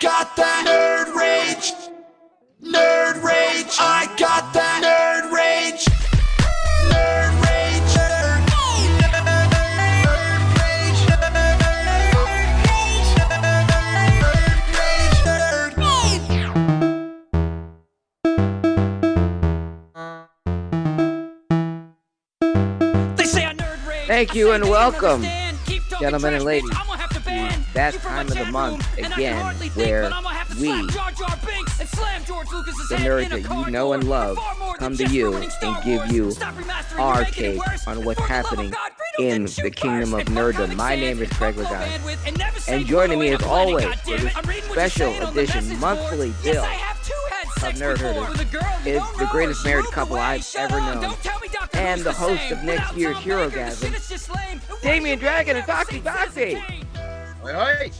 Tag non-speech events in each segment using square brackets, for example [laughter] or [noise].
got that nerd rage. Nerd rage. I got that nerd rage. Nerd rage. Nerd rage. Nerd rage. Nerd rage. They say a nerd rage. Thank you and welcome, understand. Keep talking gentlemen and ladies, that time of the month again where but I'ma have to we, slap Jar Jar Binks and slam George Lucas's the nerds that you know and love, far more than come to you and give you our you're making it take on what's for the love of happening in the kingdom of nerddom. My name is Craig Lagan. And never say And joining me as always for this I'm reading what you're special saying on the edition monthly bill Yes, I have too had sex Nerd before Herders with a girl you is the greatest married couple. I've ever known. Don't tell me Doctor And the host of next year's Tom Hero Baker, the Gasm, shit is just lame. And why Damien Dragon and Foxy Foxy. Oi.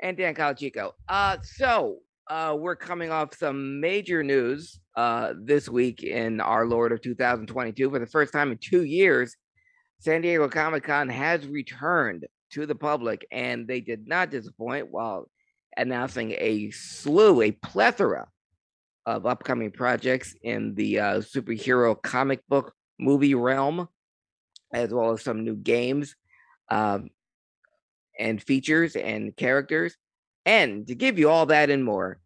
and Dan Calachico. Uh, so uh, we're coming off some major news uh, this week in our Lord of 2022. For the first time in two years, San Diego Comic Con has returned to the public, and they did not disappoint while announcing a slew, a plethora of upcoming projects in the uh, superhero comic book movie realm, as well as some new games. Um, and features and characters. And to give you all that and more,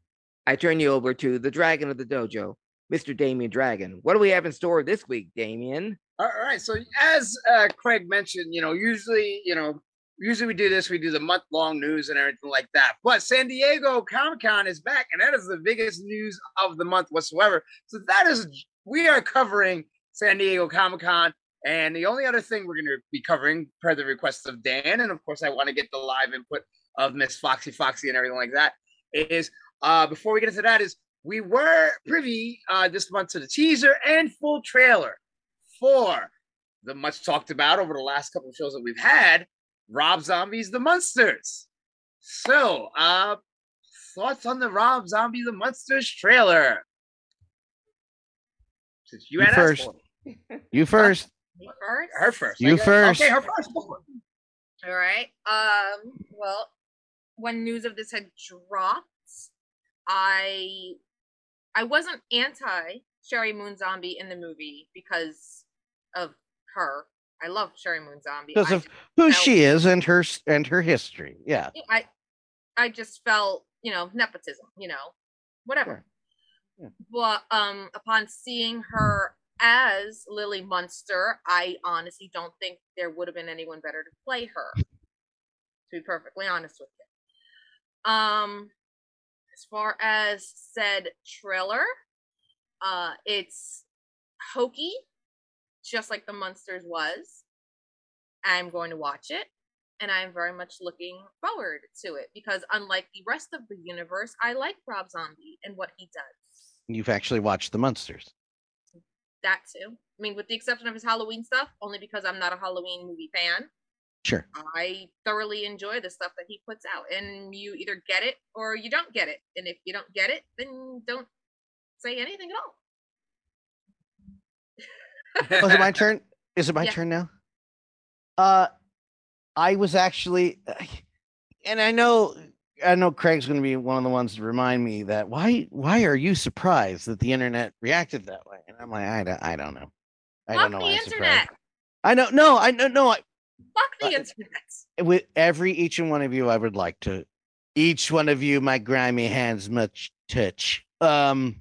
I turn you over to the Dragon of the Dojo, Mr. Damien Dragon. What do we have in store this week, Damien? All right. So as uh, Craig mentioned, you know, usually, you know, usually we do this, we do the month long news and everything like that. But San Diego Comic Con is back, and that is the biggest news of the month whatsoever. So that is we are covering San Diego Comic Con. And the only other thing we're going to be covering, per the request of Dan, and of course, I want to get the live input of Miss Foxy Foxy and everything like that, is uh, before we get into that, is we were privy uh, this month to the teaser and full trailer for the much talked about over the last couple of shows that we've had Rob Zombie's The Monsters. So, uh, thoughts on the Rob Zombie The Monsters trailer? Since you, You had first. You first. Me first? her first. You first. Okay, her first. Go for it. All right. Um. Well, when news of this had dropped, I I wasn't anti Sheri Moon Zombie in the movie because of her. I love Sheri Moon Zombie. Because I of who felt- she is and her and her history. Yeah. I I just felt, you know, nepotism, you know, whatever. Yeah. But um upon seeing her as Lily Munster, I honestly don't think there would have been anyone better to play her. To be perfectly honest with you. Um as far as said trailer, uh it's hokey, just like the Munsters was. I'm going to watch it and I'm very much looking forward to it because unlike the rest of the universe, I like Rob Zombie and what he does. You've actually watched the Munsters. That too. I mean, with the exception of his Halloween stuff, only because I'm not a Halloween movie fan. Sure. I thoroughly enjoy the stuff that he puts out, and you either get it or you don't get it. And if you don't get it, then don't say anything at all. [laughs] Oh, is it my turn? Is it my Yeah. turn now? Uh, I was actually, [sighs] and I know, I know Craig's going to be one of the ones to remind me that why, why are you surprised that the internet reacted that way? And I'm like, I don't, I don't know. I Fuck don't know. the internet. surprised. I know, no, I know, no. I, Fuck the Uh, internet. with every each and one of you, I would like to, each one of you, my grimy hands much touch. Um,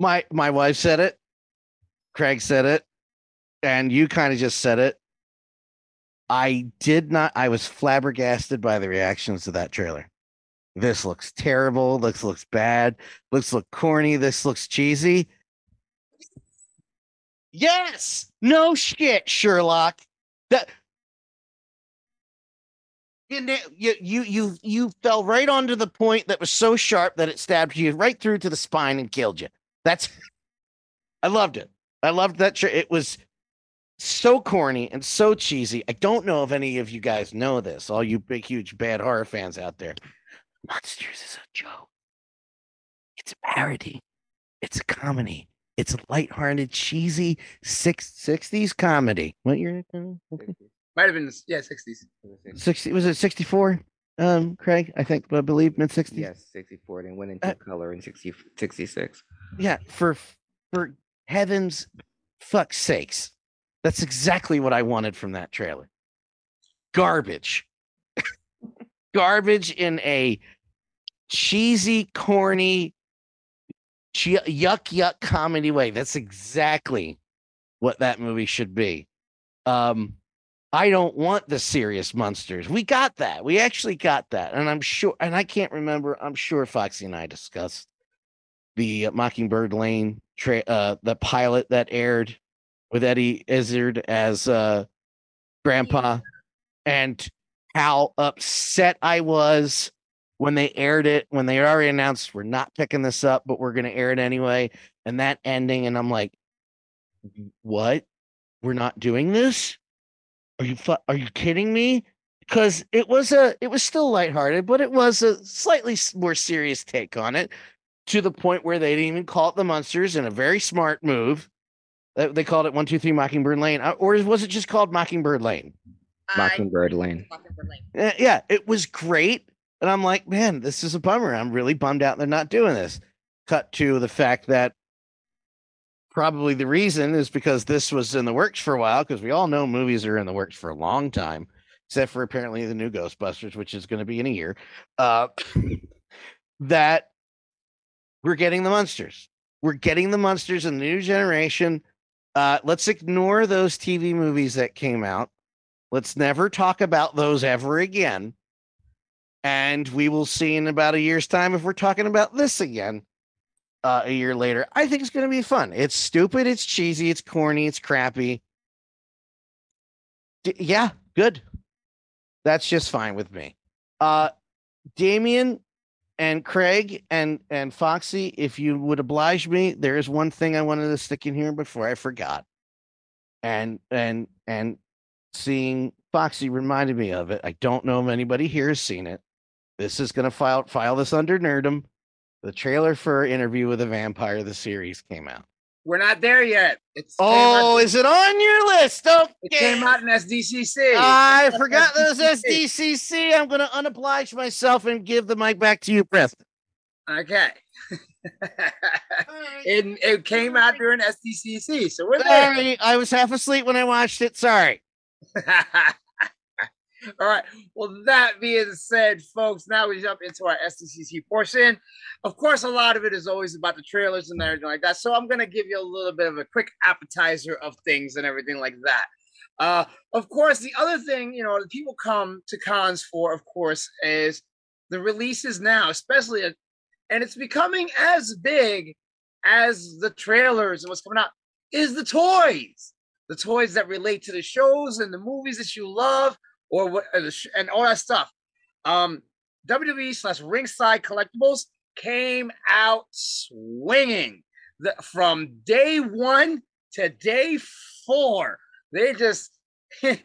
my my wife said it, Craig said it, and you kind of just said it. I did not. I was flabbergasted by the reactions to that trailer. This looks terrible. This looks bad. Looks look corny. This looks cheesy. Yes. No shit, Sherlock. That you, you you you fell right onto the point that was so sharp that it stabbed you right through to the spine and killed you. That's I loved it. I loved that. It was so corny and so cheesy. I don't know if any of you guys know this. All you big, huge, bad horror fans out there. Monsters is a joke. It's a parody. It's a comedy. It's a lighthearted, cheesy six, 60s comedy. What year? Might have been yeah, sixties. 60 was it 64 Um, Craig, I think I believe mid sixties. Yes, 64 and went into Uh, color in 60, 66. Yeah, for for heavens fuck sakes. That's exactly what I wanted from that trailer. Garbage. Garbage in a cheesy, corny, yuck yuck comedy way. That's exactly what that movie should be. Um I don't want the serious monsters. We got that. We actually got that. And I'm sure and I can't remember. I'm sure Foxy and I discussed the Mockingbird Lane tra- uh the pilot that aired with Eddie Izzard as uh grandpa and how upset I was when they aired it when they already announced we're not picking this up but we're going to air it anyway and that ending and I'm like what? We're not doing this? Are you fu- are you kidding me? Because it was a it was still lighthearted but it was a slightly more serious take on it to the point where they didn't even call it the monsters in a very smart move They- they called it 123 mockingbird lane Uh, or was it just called mockingbird lane I- Mockingbird Lane. Mockingbird Lane. Yeah, it was great. And I'm like, man, this is a bummer. I'm really bummed out they're not doing this. Cut to the fact that probably the reason is because this was in the works for a while, because we all know movies are in the works for a long time, except for apparently the new Ghostbusters, which is going to be in a year. Uh, [coughs] that we're getting the monsters. We're getting the monsters in the new generation. Uh, let's ignore those TV movies that came out. Let's never talk about those ever again. And we will see in about a year's time if we're talking about this again uh, a year later. I think it's going to be fun. It's stupid. It's cheesy. It's corny. It's crappy. D- yeah, good. That's just fine with me. Uh, Damien and Craig and and Foxy, if you would oblige me, there is one thing I wanted to stick in here before I forgot. And and and seeing Foxy reminded me of it. I don't know if anybody here has seen it. This is gonna file file this under nerdum. The trailer for Interview with a Vampire, the series came out. We're not there yet. It's Oh, is it on your list? Okay. it came out in SDCC. I forgot those SDCC. I'm gonna unoblige myself and give the mic back to you, Preston. Okay. [laughs] it, it came out during SDCC, so we're there. Sorry, I was half asleep when I watched it. Sorry. [laughs] All right. Well, that being said, folks, now we jump into our SDCC portion. Of course, a lot of it is always about the trailers and everything like that. So I'm going to give you a little bit of a quick appetizer of things and everything like that. Uh, of course, the other thing, you know, people come to cons for, of course, is the releases now, especially, at, and it's becoming as big as the trailers and what's coming out, is the toys. The toys that relate to the shows and the movies that you love or what uh, and all that stuff. Um, WWE slash Ringside Collectibles came out swinging the, from day one to day four. They just [laughs] they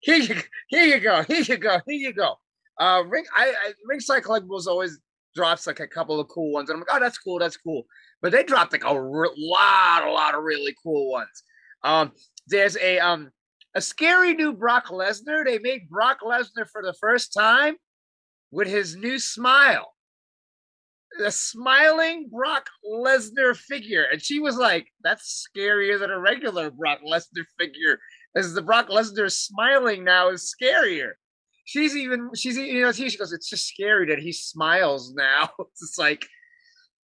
here you here you go here you go here you go. Uh, Ring I, I Ringside Collectibles always drops like a couple of cool ones, and I'm like, oh, that's cool, that's cool. But they dropped like a re- lot, a lot of really cool ones. Um, there's a um a scary new Brock Lesnar. They made Brock Lesnar for the first time with his new smile. The smiling Brock Lesnar figure. And she was like, that's scarier than a regular Brock Lesnar figure. As the Brock Lesnar smiling now is scarier. She's even, she's, you know, she goes, it's just scary that he smiles now. [laughs] It's like,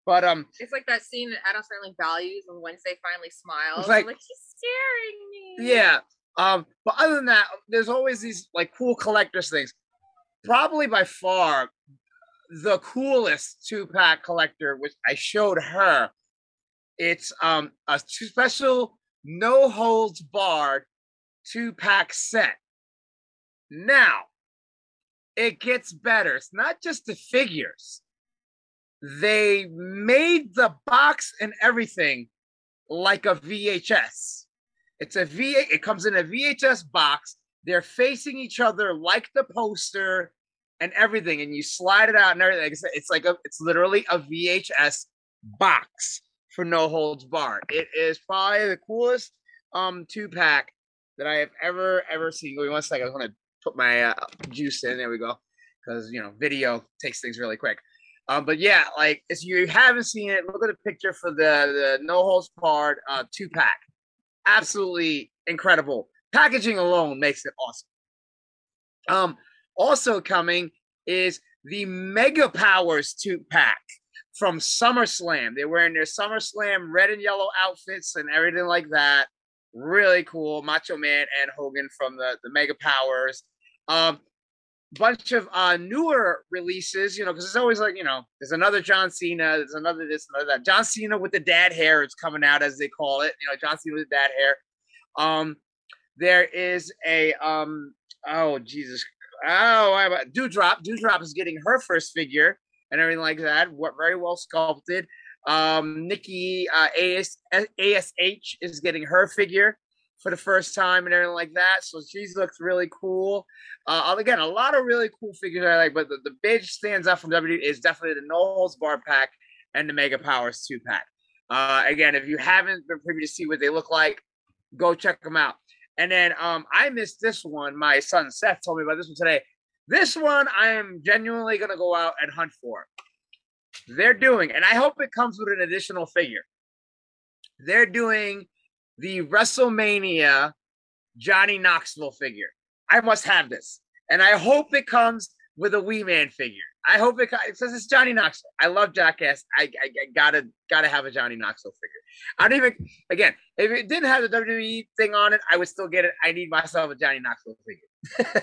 but um, It's like that scene in Addams Family Values when Wednesday finally smiles. like- like, he's scaring me. Yeah. Um, but other than that, there's always these like cool collectors things. Probably by far the coolest two pack collector, which I showed her. It's um a special no holds barred two pack set. Now it gets better. It's not just the figures. They made the box and everything like a VHS. It's a V. It comes in a VHS box. They're facing each other like the poster and everything, and you slide it out and everything. It's, it's like a. It's literally a VHS box for no holds barred. It is probably the coolest um two pack that I have ever ever seen. Wait one second. I want to put my uh, juice in. There we go. because you know video takes things really quick. Um, but yeah, like if you haven't seen it, look at the picture for the the No Holds Barred uh, two pack. Absolutely incredible. Packaging alone makes it awesome. Um, also coming is the Mega Powers two pack from SummerSlam. They're wearing their SummerSlam red and yellow outfits and everything like that. Really cool. Macho Man and Hogan from the, the Mega Powers. Um, bunch of uh newer releases, you know, because it's always like, you know, there's another John Cena, there's another this, another that. John Cena with the dad hair is coming out, as they call it. You know, John Cena with the dad hair. Um, there is a um, oh Jesus, oh, I Doudrop. Doudrop is getting her first figure and everything like that. What very well sculpted. Um, Nikki uh, AS, ASH is getting her figure for the first time and everything like that. So she looks really cool. Uh, again, a lot of really cool figures I like, but the, the big stands out from WWE is definitely the No Holds Bar pack and the Mega Powers two pack. Uh, again, if you haven't been privy to see what they look like, go check them out. And then um, I missed this one. My son Seth told me about this one today. This one I am genuinely gonna go out and hunt for. They're doing, and I hope it comes with an additional figure. They're doing the WrestleMania Johnny Knoxville figure. I must have this, and I hope it comes with a Wee Man figure. I hope it, says it's Johnny Knoxville. I love Jackass. I, I, I, gotta gotta have a Johnny Knoxville figure. I don't even again if it didn't have the WWE thing on it, I would still get it. I need myself a Johnny Knoxville figure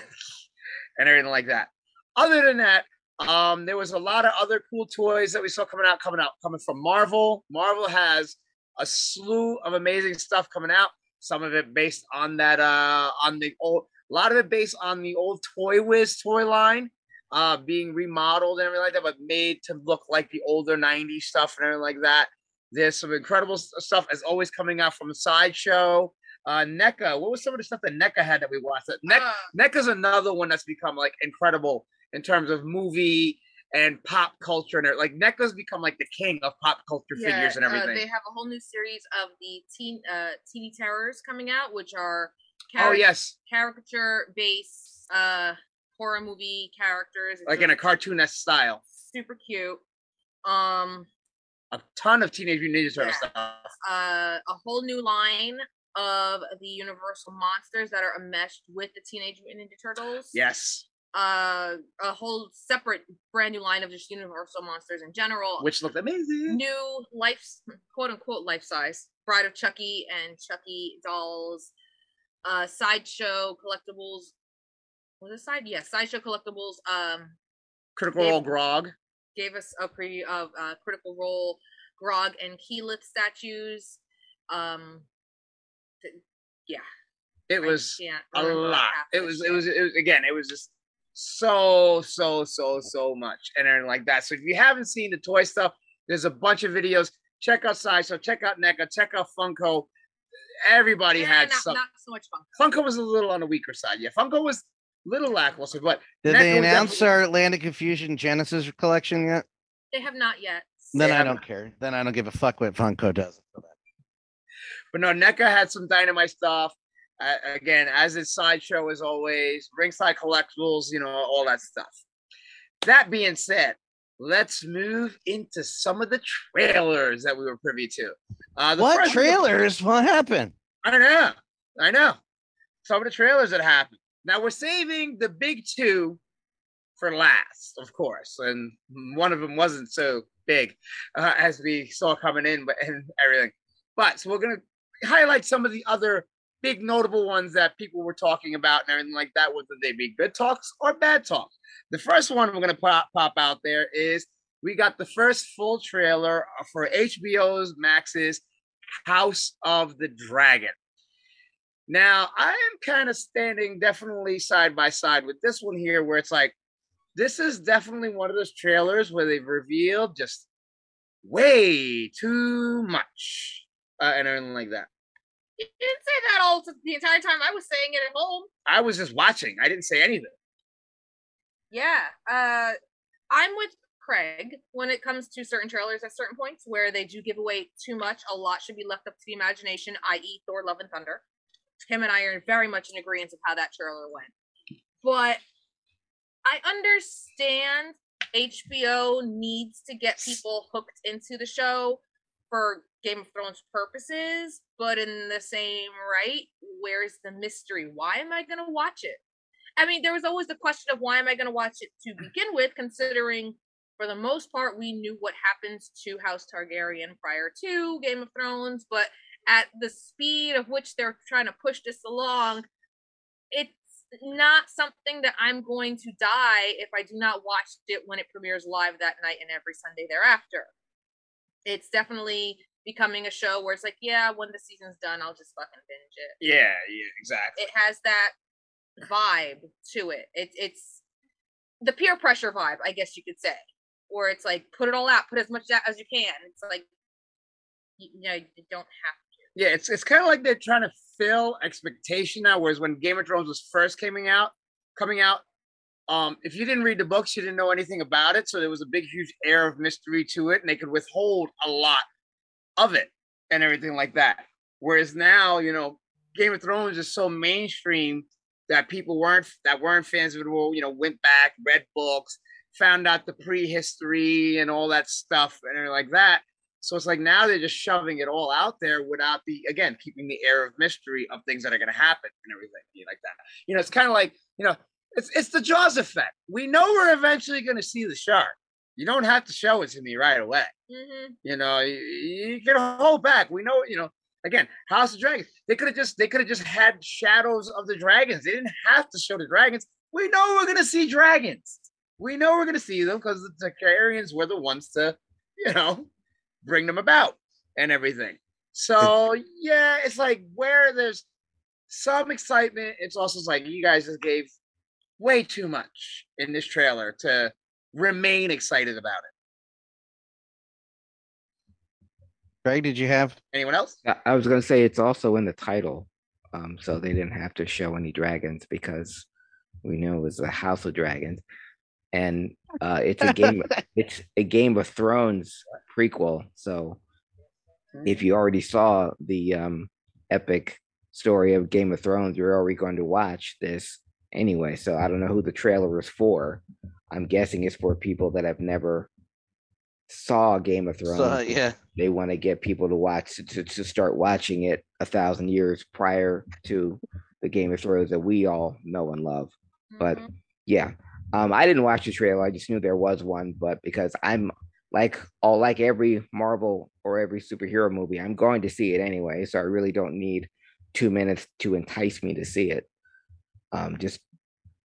[laughs] and everything like that. Other than that, um, there was a lot of other cool toys that we saw coming out, coming out, coming from Marvel. Marvel has a slew of amazing stuff coming out. Some of it based on that uh on the old a lot of it based on the old Toy Biz toy line, uh, being remodeled and everything like that, but made to look like the older 90s stuff and everything like that. There's some incredible stuff as always coming out from Sideshow. Uh, NECA, what was some of the stuff that NECA had that we watched? Ne- Uh. NECA's another one that's become like incredible in terms of movie and pop culture and like NECA's become like the king of pop culture figures and uh, everything. they have a whole new series of the teen uh Toony Terrors coming out, which are oh yes, caricature based uh horror movie characters. It's like in a cartoonist style. super cute. Um A ton of Teenage Mutant Ninja Turtle Yeah. stuff. uh a whole new line of the Universal monsters that are enmeshed with the Teenage Mutant Ninja Turtles. Yes, Uh a whole separate brand new line of just Universal monsters in general. which looked amazing. new life quote unquote life size Bride of Chucky and Chucky dolls, uh sideshow collectibles. Was it side? Yeah, sideshow collectibles. Um, Critical Dave- Role Grog. gave us a preview of uh, Critical Role, Grog, and Keyleth statues. Um, th- yeah, It was a lot. It was, it was, it was, again, it was just so, so, so, so much. And everything like that. So if you haven't seen the toy stuff, there's a bunch of videos. Check out Sideshow, check out NECA, check out Funko. Everybody Eh, had not, some. not so much fun. Funko was a little on the weaker side. Yeah, Funko was a little lackluster, but Did NECA they announce definitely- our Atlantic Confusion Genesis collection yet? They have not yet. Then They I don't not. care. Then I don't give a fuck what Funko does. But no, NECA had some dynamite stuff. Uh, again, as its sideshow as always, ringside collectibles, you know, all that stuff. That being said, let's move into some of the trailers that we were privy to. Uh, the What trailers? What happened? I know, I know. Some of the trailers that happened. Now we're saving the big two for last, of course, and one of them wasn't so big uh, as we saw coming in, but [laughs] and everything. But so we're gonna highlight some of the other big notable ones that people were talking about and everything like that, whether they be good talks or bad talks. The first one we're gonna pop pop out there is we got the first full trailer for HBO's Max's House of the Dragon. Now, I am kind of standing definitely side by side with this one here, where it's like, this is definitely one of those trailers where they've revealed just way too much uh, and everything like that. You didn't say that all the entire time. I was saying it at home. I was just watching, I didn't say anything. Yeah. Uh I'm with Craig when it comes to certain trailers at certain points where they do give away too much. A lot should be left up to the imagination, i.e. Thor Love and Thunder. Him and I are very much in agreement of how that trailer went. But I understand HBO needs to get people hooked into the show for Game of Thrones purposes, but in the same right, where's the mystery? Why am I going to watch it? I mean, there was always the question of why am I going to watch it to mm. begin with, considering for the most part we knew what happens to House Targaryen prior to Game of Thrones, but at the speed of which they're trying to push this along, it's not something that I'm going to die if I do not watch it when it premieres live that night and every Sunday thereafter. It's definitely becoming a show where it's like, yeah, when the season's done, I'll just fucking binge it. Yeah, yeah, exactly. It has that vibe to it. It's it's the peer pressure vibe, I guess you could say, where it's like put it all out, put as much out as you can. It's like you, you know you don't have to. Yeah, it's it's kind of like they're trying to fill expectation now. Whereas when Game of Thrones was first coming out, coming out, um, if you didn't read the books, you didn't know anything about it. So there was a big, huge air of mystery to it, and they could withhold a lot of it and everything like that. Whereas now, you know, Game of Thrones is so mainstream that people weren't that weren't fans of it will, you know, went back, read books, found out the prehistory and all that stuff and everything like that. So it's like now they're just shoving it all out there without the again keeping the air of mystery of things that are going to happen and everything like that. You know, it's kind of like you know, it's it's the Jaws effect. We know we're eventually going to see the shark. You don't have to show it to me right away. hmm You know, you, you can hold back. We know, you know. Again, House of Dragons. They could have just they could have just had shadows of the dragons. They didn't have to show the dragons. We know we're gonna see dragons. We know we're gonna see them because the Targaryens were the ones to, you know, bring them about and everything. So [laughs] yeah, it's like where there's some excitement, it's also like you guys just gave way too much in this trailer to remain excited about it. Craig, did you have? Anyone else? I- I was gonna say it's also in the title, um, so they didn't have to show any dragons because we know it was the House of Dragons, and uh, it's a game. [laughs] it's a Game of Thrones prequel. So if you already saw the um, epic story of Game of Thrones, you're already going to watch this anyway. So I don't know who the trailer is for. I'm guessing it's for people that have never saw Game of Thrones So, yeah. they want to get people to watch to, to start watching it a thousand years prior to the Game of Thrones that we all know and love. But Mhm. yeah, um, I didn't watch the trailer. I just knew there was one, but because I'm like all like every Marvel or every superhero movie, I'm going to see it anyway. So I really don't need two minutes to entice me to see it. Um, just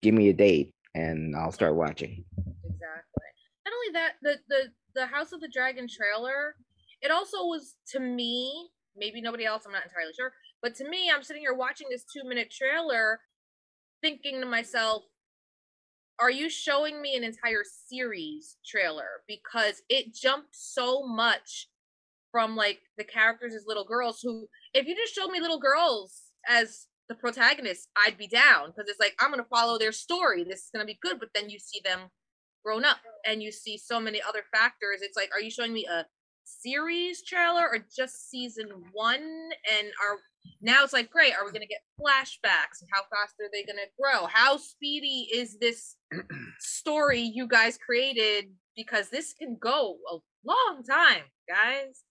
give me a date and I'll start watching. Exactly. Not only that, the the the House of the Dragon trailer, it also was to me, maybe nobody else, I'm not entirely sure, but to me, I'm sitting here watching this two minute trailer, thinking to myself, are you showing me an entire series trailer? Because it jumped so much from like the characters as little girls who if you just showed me little girls as the protagonist, I'd be down because it's like I'm gonna follow their story. This is gonna be good, but then you see them grown up and you see so many other factors. It's like, are you showing me a series trailer or just season one? And are now it's like, great, are we gonna get flashbacks? How fast are they gonna grow? How speedy is this [clears throat] story you guys created? Because this can go a long time, guys.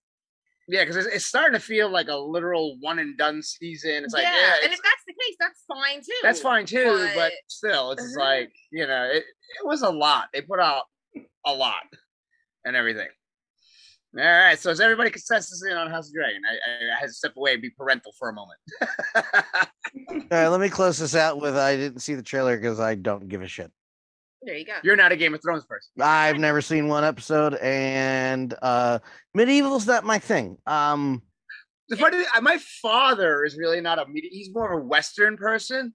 Yeah, because it's, it's starting to feel like a literal one and done season. It's like, yeah, yeah, and if that's the case, that's fine too. that's fine too, but, but- still, it's just Mhm. like you know, it, it was a lot. They put out a lot and everything. All right, so is everybody consensus in on House of Dragon? I, I, I had to step away and be parental for a moment. [laughs] All right, let me close this out with I didn't see the trailer because I don't give a shit. There you go. You're not a Game of Thrones person. I've never seen one episode, and uh medieval's not my thing. Um, The funny, thing, my father is really not a media. He's more of a Western person,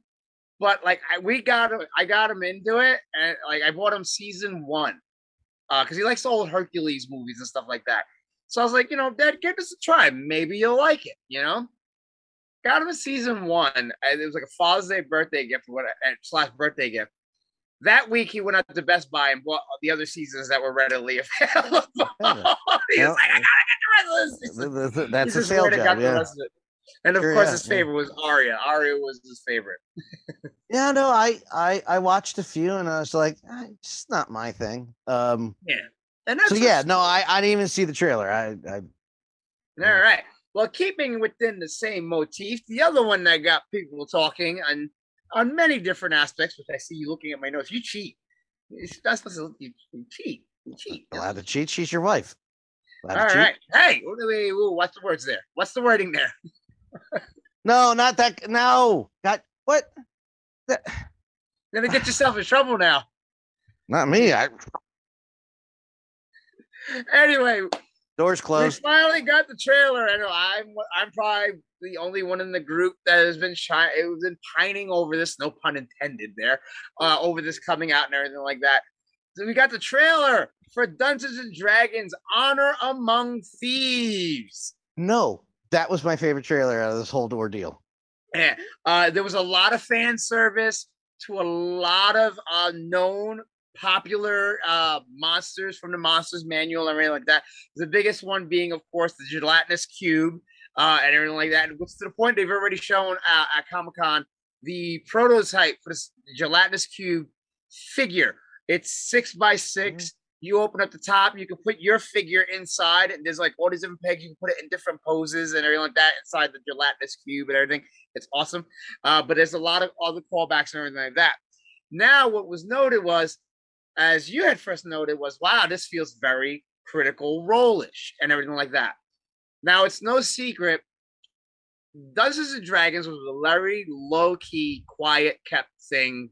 but like I, we got him, I got him into it, and like I bought him season one, uh, because he likes the old Hercules movies and stuff like that. So I was like, you know, Dad, give this a try. Maybe you'll like it. You know, got him a season one, and it was like a Father's Day birthday gift, or what and slash birthday gift. That week, he went out to Best Buy and bought the other seasons that were readily [laughs] available. he was Yeah. like, I gotta get the rest of this. that's a sale and job. Yeah. of. And of Sure, course, yeah, his yeah. favorite was Arya. Arya was his favorite. [laughs] Yeah, no, I I I watched a few and I was like, "Ah, it's not my thing. Um, Yeah. And that's so yeah, no, I I didn't even see the trailer. I I All right. Well, keeping within the same motif, the other one that got people talking on on many different aspects, which I see you looking at my notes. You cheat. That's supposed to you, you cheat. You cheat. allowed to cheat. She's your wife. Allowed All cheat. Hey, what's the words there? What's the wording there? [laughs] No, not that. No, got what? That, [sighs] gonna get yourself in trouble now. not me. I [laughs] Anyway, doors closed. we finally got the trailer, and I'm I'm probably the only one in the group that has been shy. It was been pining over this, no pun intended there, uh, over this coming out and everything like that. So we got the trailer for Dungeons and Dragons: Honor Among Thieves. No, that was my favorite trailer out of this whole ordeal. Yeah, uh, there was a lot of fan service to a lot of uh, known popular uh, monsters from the Monsters Manual and everything like that. The biggest one being, of course, the gelatinous cube uh, and everything like that. And what's to the point they've already shown uh, at Comic Con the prototype for this gelatinous cube figure. It's six by 6 You open up the top, you can put your figure inside, and there's like all these different pegs. You can put it in different poses and everything like that inside the gelatinous cube and everything. It's awesome. Uh, but there's a lot of other callbacks and everything like that. Now, what was noted was, as you had first noted, was wow, this feels very critical role-ish and everything like that. Now, it's no secret, Dungeons and Dragons was a very low-key, quiet, kept thing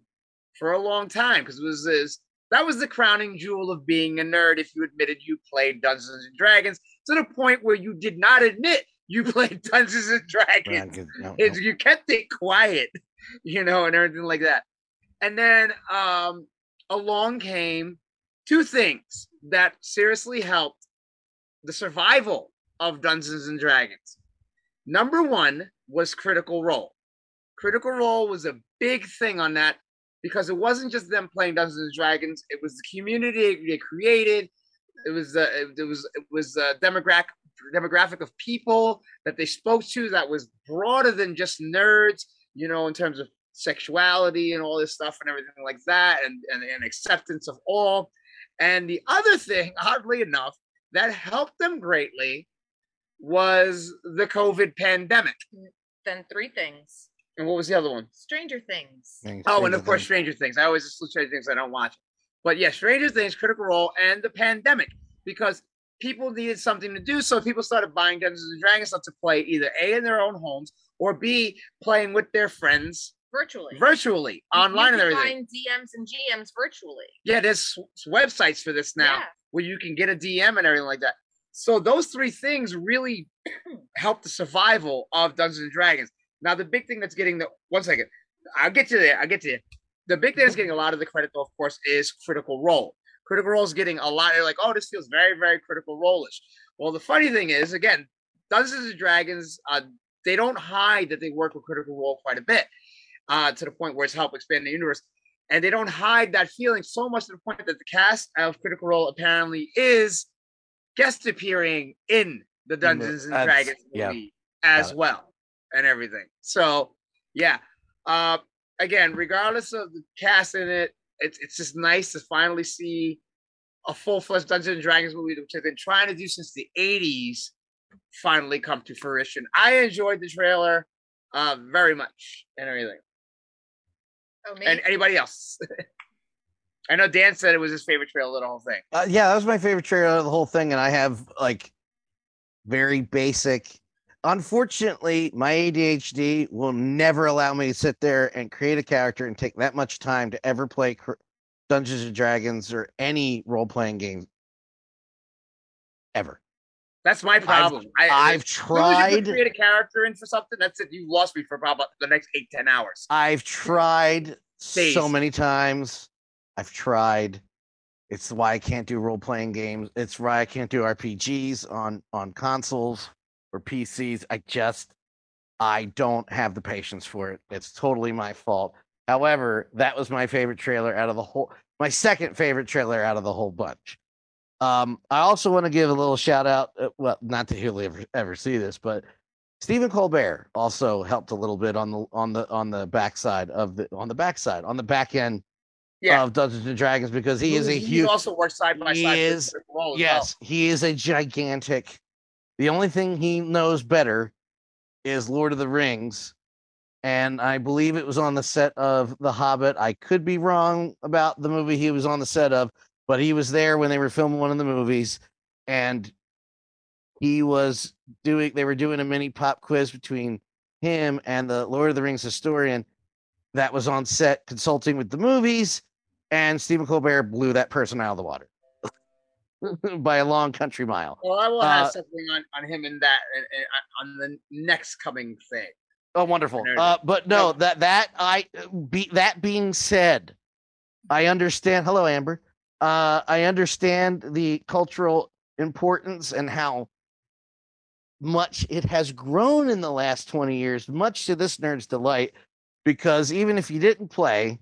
for a long time because it was this that was the crowning jewel of being a nerd if you admitted you played Dungeons and Dragons to the point where you did not admit you [laughs] played Dungeons and Dragons. No, no, It's, you kept it quiet, [laughs] you know, and everything like that. And then um, along came two things that seriously helped the survival of Dungeons and Dragons. Number one was Critical Role. Critical Role was a big thing on that because it wasn't just them playing Dungeons and Dragons; it was the community they created. It was it was it was a demographic demographic of people that they spoke to that was broader than just nerds. You know, in terms of sexuality and all this stuff and everything like that, and and, and acceptance of all. And the other thing, oddly enough, that helped them greatly was the COVID pandemic. Then three things. And what was the other one? Stranger Things. Things- Oh, and Stranger of course, Stranger Things. I always just Stranger Things. I don't watch. It. But yeah, Stranger Things, Critical Role, and the pandemic because people needed something to do. So people started buying Dungeons and Dragons stuff to play either A in their own homes or B playing with their friends Virtually. virtually, You- online and everything. Find DMs and GMs virtually. Yeah, there's websites for this now Yeah. where you can get a DM and everything like that. So those three things really [clears throat] help the survival of Dungeons and Dragons. Now the big thing that's getting the one second, I'll get to there. I'll get to there. The big thing that's getting a lot of the credit, though, of course, is Critical Role. Critical Role is getting a lot. They're like, oh, this feels very, very Critical Role-ish. Well, the funny thing is, again, Dungeons and Dragons, uh, they don't hide that they work with Critical Role quite a bit, uh, to the point where it's helped expand the universe and they don't hide that feeling so much to the point that the cast of Critical Role apparently is guest appearing in the Dungeons and Dragons yeah. movie as Got well and everything. So yeah, uh, again, regardless of the cast in it, it's it's just nice to finally see a full fledged Dungeons and Dragons movie, which they've been trying to do since the '80s, finally come to fruition. I enjoyed the trailer uh, very much and everything Oh, me? and anybody else. [laughs] I know Dan said it was his favorite trailer of the whole thing. Uh, yeah, that was my favorite trailer of the whole thing, and I have like very basic. Unfortunately, my ADHD will never allow me to sit there and create a character and take that much time to ever play Dungeons and Dragons or any role playing game ever. That's my problem. I, I've as you tried. create a character in for something. That's it. You lost me for probably the next eight ten hours. I've tried Days. so many times. I've tried. It's why I can't do role playing games. It's why I can't do RPGs on on consoles or PCs. I just I don't have the patience for it. It's totally my fault. However, that was my favorite trailer out of the whole my second favorite trailer out of the whole bunch. Um, I also want to give a little shout out. uh, Well, not that he'll ever ever see this, but Stephen Colbert also helped a little bit on the on the on the backside of the on the backside on the back end Yeah. of Dungeons and Dragons because he is a He huge also works side by side. is- Critical Role as yes he is a gigantic. The only thing he knows better is Lord of the Rings, and I believe it was on the set of The Hobbit. I could be wrong about the movie he was on the set of, but he was there when they were filming one of the movies, and he was doing. They were doing a mini pop quiz between him and the Lord of the Rings historian that was on set consulting with the movies, and Stephen Colbert blew that person out of the water [laughs] by a long country mile. Well, I will have Uh, something on, on him in that and, and on the next coming thing. Oh, wonderful. Uh, but no, No. that that I be that being said, I understand. Hello, Amber. Uh, I understand the cultural importance and how much it has grown in the last 20 years, much to this nerd's delight. Because even if you didn't play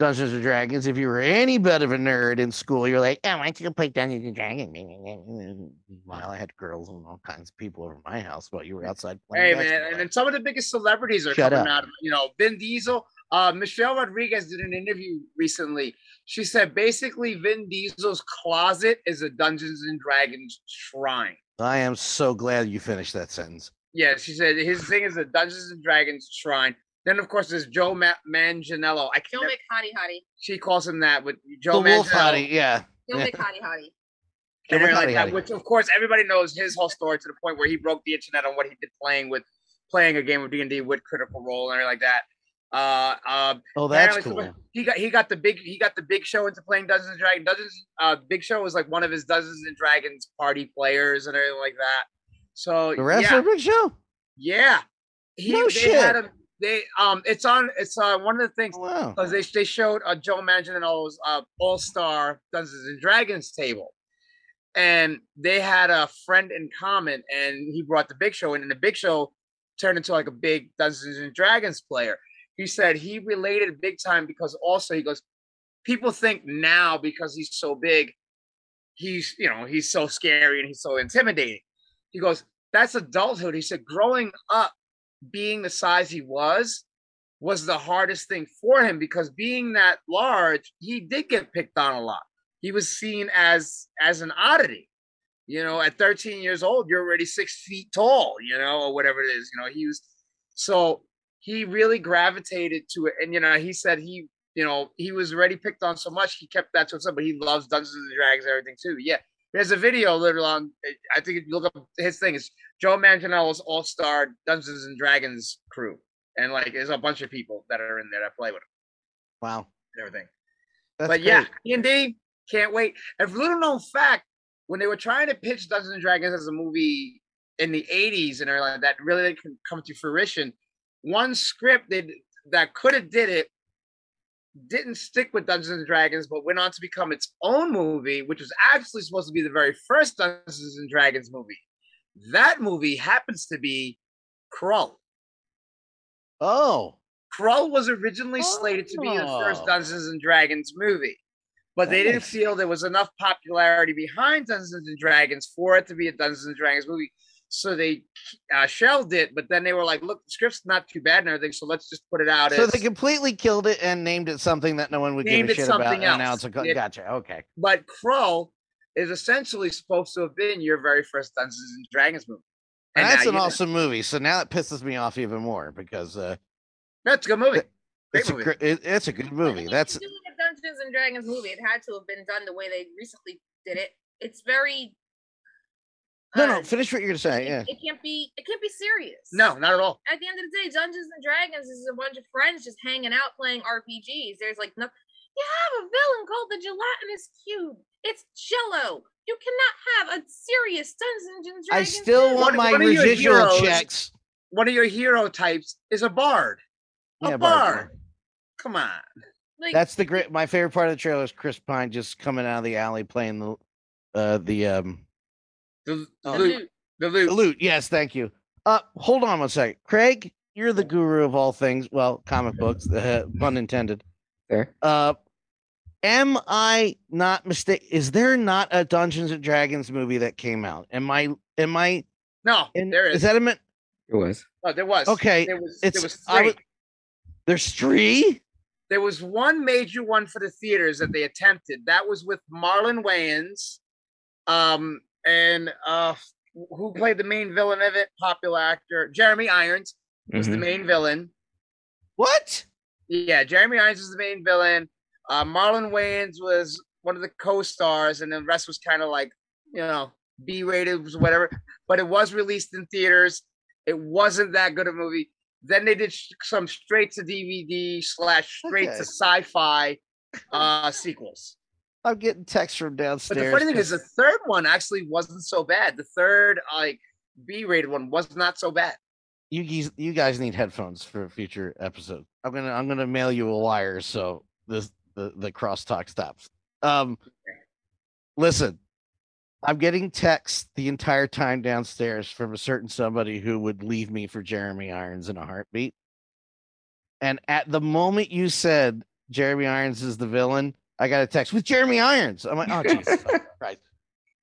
Dungeons and Dragons, if you were any bit of a nerd in school, you're like, oh, why don't you go play Dungeons and Dragons? [laughs] While I had girls and all kinds of people over my house while you were [laughs] outside playing. Hey man, and then some of the biggest celebrities are Shut coming up. out. Of, you know, Vin Diesel. Uh, Michelle Rodriguez did an interview recently. She said basically Vin Diesel's closet is a Dungeons and Dragons shrine. I am so glad you finished that sentence. Yeah, she said his thing is a Dungeons and Dragons shrine. Then of course there's Joe Ma- Manganiello. I Joe can't. McHottie Hottie. She calls him that, with Joe the Wolf Manganiello. Hottie, yeah. Joe Yeah. McHottie Hottie. Joe and everything like that, Hottie. which of course everybody knows his whole story to the point where he broke the internet on what he did playing with playing a game of D and D with Critical Role and everything like that. Uh, um, Oh, that's cool. He got he got the big he got the Big Show into playing Dungeons and Dragons. Dungeons uh, Big Show was like one of his Dungeons and Dragons party players and everything like that. So The wrestler yeah, Big Show? yeah, he No they shit. had him. They um, it's on it's uh one of the things Oh, wow. because they they showed uh, Joe Manganiello's uh, All Star Dungeons and Dragons table, and they had a friend in common, and he brought the Big Show in, and the Big Show turned into like a big Dungeons and Dragons player. He said he related big time because also he goes, people think now because he's so big, he's you know he's so scary and he's so intimidating. He goes, that's adulthood. He said, growing up, being the size he was, was the hardest thing for him because being that large, he did get picked on a lot. He was seen as as an oddity. You know, at 13 years old, you're already six feet tall, you know, or whatever it is. You know, he was so he really gravitated to it. And you know, he said he, you know, he was already picked on so much, he kept that to himself, but he loves Dungeons and Dragons and everything too. Yeah. There's a video literally on eh, I think if you look up his thing, it's Joe Manganiello's All Star Dungeons and Dragons crew, and like there's a bunch of people that are in there that play with him Wow. everything. That's but yeah, great. D and D can't wait. A little known fact: when they were trying to pitch Dungeons and Dragons as a movie in the '80s and everything like that, really didn't come to fruition. One script that that could have did it didn't stick with Dungeons and Dragons, but went on to become its own movie, which was actually supposed to be the very first Dungeons and Dragons movie. That movie happens to be Krull. Oh. Krull was originally slated to be the first Oh. Dungeons and Dragons movie, but they didn't feel there was enough popularity behind Dungeons and Dragons for it to be a Dungeons and Dragons movie. So they uh, shelved it, but then they were like, "Look, the script's not too bad and everything, so let's just put it out." So as... they completely killed it and named it something that no one would Named give a it shit about. something And now else. it's a co- It- gotcha. Okay. But Krull is essentially supposed to have been your very first Dungeons and Dragons movie. And that's an you- awesome movie. So now it pisses me off even more because uh, That's a good movie. Great it's a movie. gr- it, it's a good movie. If That's you're doing a Dungeons and Dragons movie. It had to have been done the way they recently did it. It's very. No, no. Finish what you're gonna say. it, Yeah. it can't be. It can't be serious. No, not at all. At the end of the day, Dungeons and Dragons is a bunch of friends just hanging out playing RPGs. There's like no. You have a villain called the Gelatinous Cube. It's Jello. You cannot have a serious Dungeons and Dragons. I still movie. want One- my one of your residual heroes- checks. One of your hero types is a bard. A Yeah, bard. Bart. Come on. Like, That's the great. My favorite part of the trailer is Chris Pine just coming out of the alley playing the, uh, the um, The, the the lute. lute. The the lute. lute. Yes, thank you. Uh, hold on one second, Craig. You're the guru of all things. Well, comic books, uh, [laughs] pun intended. There. Uh, am I not mistaken? Is there not a Dungeons and Dragons movie that came out? Am I? Am I? No, In, there is. Is that a? min- It was. Oh, there was. Okay, There was. it's- there was three. was- There's three. there was one major one for the theaters that they attempted. That was with Marlon Wayans, um, and uh, who played the main villain of it? Popular actor Jeremy Irons was the Mhm. main villain. What? Yeah, Jeremy Irons was the main villain. Uh, Marlon Wayans was one of the co-stars, and the rest was kind of like you know B-rated, was whatever. But it was released in theaters. It wasn't that good a movie. Then they did some straight to DVD slash straight Okay. to sci-fi uh sequels. I'm getting texts from downstairs. But the funny thing is, the third one actually wasn't so bad. The third like B-rated one was not so bad. you guys, you guys need headphones for a future episode. I'm gonna I'm gonna mail you a wire so this the the crosstalk stops. Um, listen, I'm getting texts the entire time downstairs from a certain somebody who would leave me for Jeremy Irons in a heartbeat. And at the moment you said Jeremy Irons is the villain, I got a text with Jeremy Irons. I'm like, oh Jesus [laughs] Christ.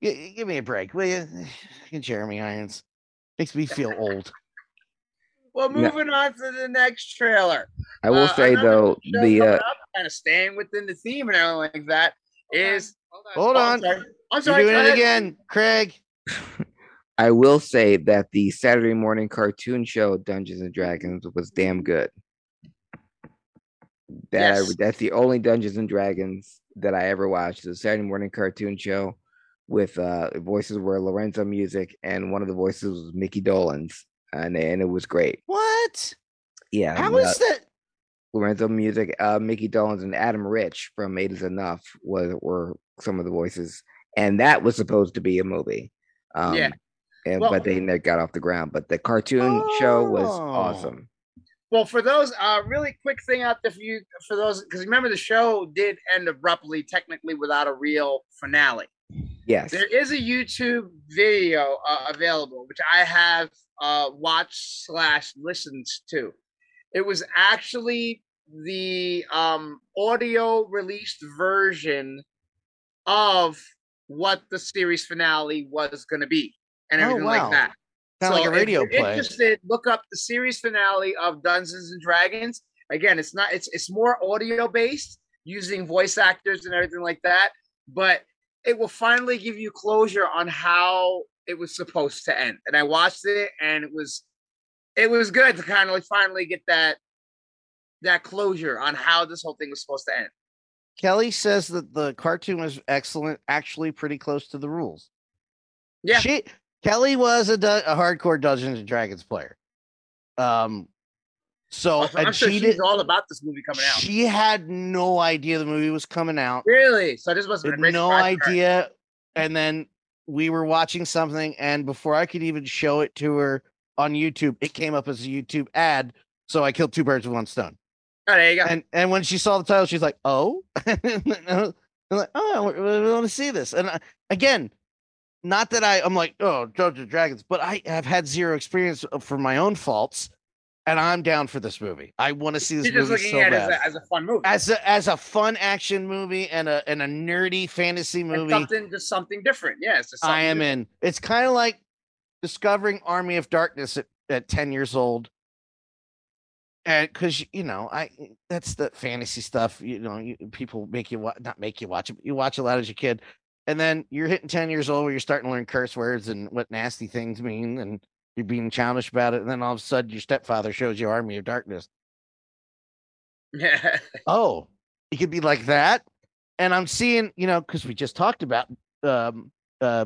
G- give me a break, will you? [sighs] Jeremy Irons makes me feel old. Well, No. moving on to the next trailer. I will Uh, say though, the uh, up, kind of staying within the theme and everything like that is. Hold Oh, I'm on. sorry. I'm You're sorry. doing it again, Craig. [laughs] I will say that the Saturday morning cartoon show Dungeons and Dragons was damn good. That I- that's the only Dungeons and Dragons that I ever watched. It was a Saturday morning cartoon show with uh voices were Lorenzo Music and one of the voices was Mickey Dolenz. And, and it was great. What? Yeah. How uh, is that? Lorenzo Music, uh, Mickey Dolenz, and Adam Rich from Eight Is Enough was were some of the voices, and that was supposed to be a movie. Um, Yeah. and Well- but they never got off the ground. But the cartoon show was Oh. awesome. Well, for those, uh, really quick thing out there for you, for those, because remember the show did end abruptly, technically without a real finale. Yes. There is a YouTube video uh, available, which I have uh, watched slash listened to. It was actually the um, audio released version of what the series finale was going to be, and Oh, everything wow. like that. Kind of like a if radio you're play. Interested? Look up the series finale of Dungeons and Dragons. Again, it's not. It's it's more audio based, using voice actors and everything like that. But it will finally give you closure on how it was supposed to end. And I watched it, and it was it was good to kind of like finally get that that closure on how this whole thing was supposed to end. Kelly says that the cartoon was excellent, actually pretty close to the rules. Yeah. She Kelly was a, du- a hardcore Dungeons and Dragons player. Um so I'm and sure she she's did all about this movie coming out. she had no idea the movie was coming out. really? So this must have been no surprise for her. idea. And then we were watching something, and before I could even show it to her on YouTube, it came up as a YouTube ad. So I killed two birds with one stone. Oh, there you go. And and when she saw the title, she's like, "Oh," [laughs] I'm like, "Oh, we, we want to see this." And I, again, not that I I'm like, "Oh, Dungeons and Dragons," but I have had zero experience uh, for my own faults, and I'm down for this movie. I want to see this just movie looking so at it bad. as a, as a fun movie. as a as a fun action movie and a and a nerdy fantasy And movie. something just something different. Yeah, I am different. in. It's kind of like discovering Army of Darkness at, at 10 years old. And because you know, I that's the fantasy stuff. You know, you, people make you wa- not make you watch it. but You watch a lot as a kid, and then you're hitting 10 years old where you're starting to learn curse words and what nasty things mean, and you're being childish about it. And then all of a sudden, your stepfather shows you Army of Darkness. Yeah. Oh, it could be like that. And I'm seeing, you know, because we just talked about um, uh,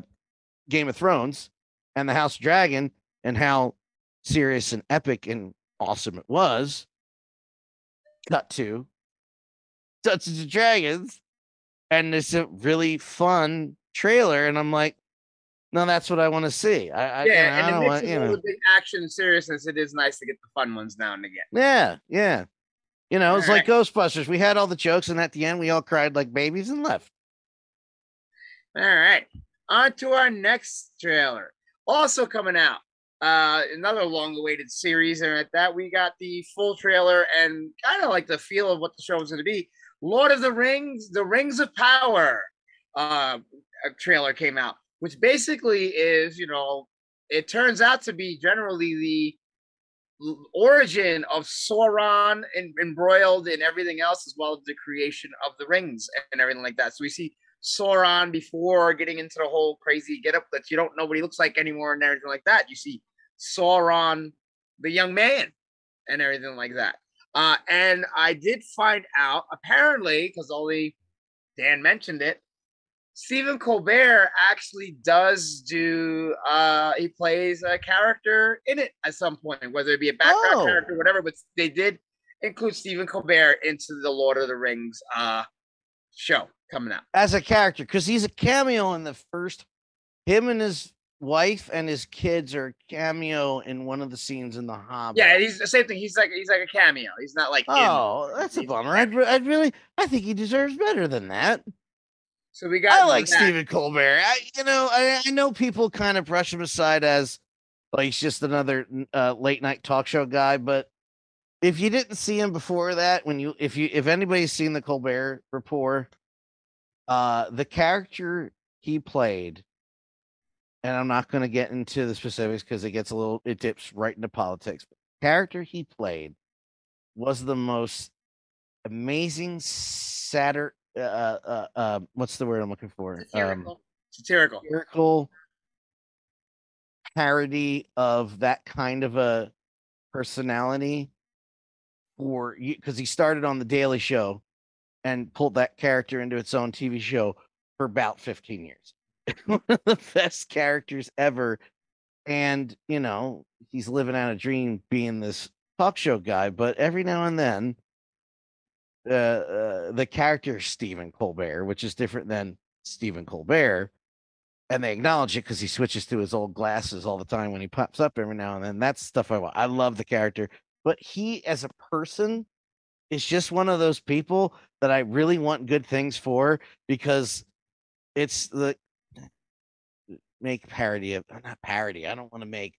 Game of Thrones and the House Dragon and how serious and epic and awesome it was. Cut to Dungeons and Dragons, and it's a really fun trailer, and I'm like, no, that's what I want to see. I, I, you know, yeah, I and it mixes you know, the big action seriousness. It is nice to get the fun ones now and again. yeah, yeah. You know, it's like Alright. Ghostbusters. We had all the jokes, and at the end, we all cried like babies and left. All right, on to our next trailer. Also coming out, uh, another long-awaited series, and at that we got the full trailer and kind of like the feel of what the show was going to be. Lord of the Rings: The Rings of Power. Uh, trailer came out, which basically is, you know, it turns out to be generally the origin of Sauron and embroiled in everything else, as well as the creation of the rings and everything like that. So we see Sauron before getting into the whole crazy get up that you don't know what he looks like anymore and everything like that. You see Sauron, the young man, and everything like that. Uh, and I did find out, apparently, because only Dan mentioned it, Stephen Colbert actually does do uh he plays a character in it at some point, whether it be a background Oh. character, whatever, but they did include Stephen Colbert into the Lord of the Rings uh show coming out. as a character because he's a cameo in the first. Him and his wife and his kids are cameo in one of the scenes in the Hobbit. Yeah, he's the same thing. He's like he's like a cameo. He's not like in- Oh, that's a bummer. I'd, re- I'd really, I think he deserves better than that. so we got I like that. Stephen Colbert. I, you know, I, I know people kind of brush him aside as, well, he's just another uh, late night talk show guy. But if you didn't see him before that, when you, if you, if anybody's seen the Colbert Report, uh, the character he played, and I'm not going to get into the specifics because it gets a little, it dips right into politics. But character he played was the most amazing satir uh, uh uh what's the word I'm looking for? Um satirical. satirical. satirical parody of that kind of a personality for you because he started on the Daily Show and pulled that character into its own TV show for about 15 years. [laughs] One of the best characters ever. And, you know, he's living out a dream being this talk show guy, but every now and then, uh, uh, the character Stephen Colbert, which is different than Stephen Colbert, and they acknowledge it because he switches to his old glasses all the time when he pops up every now and then. That's stuff I want. I love the character, but he as a person is just one of those people that I really want good things for because it's the make parody of not parody. I don't want to make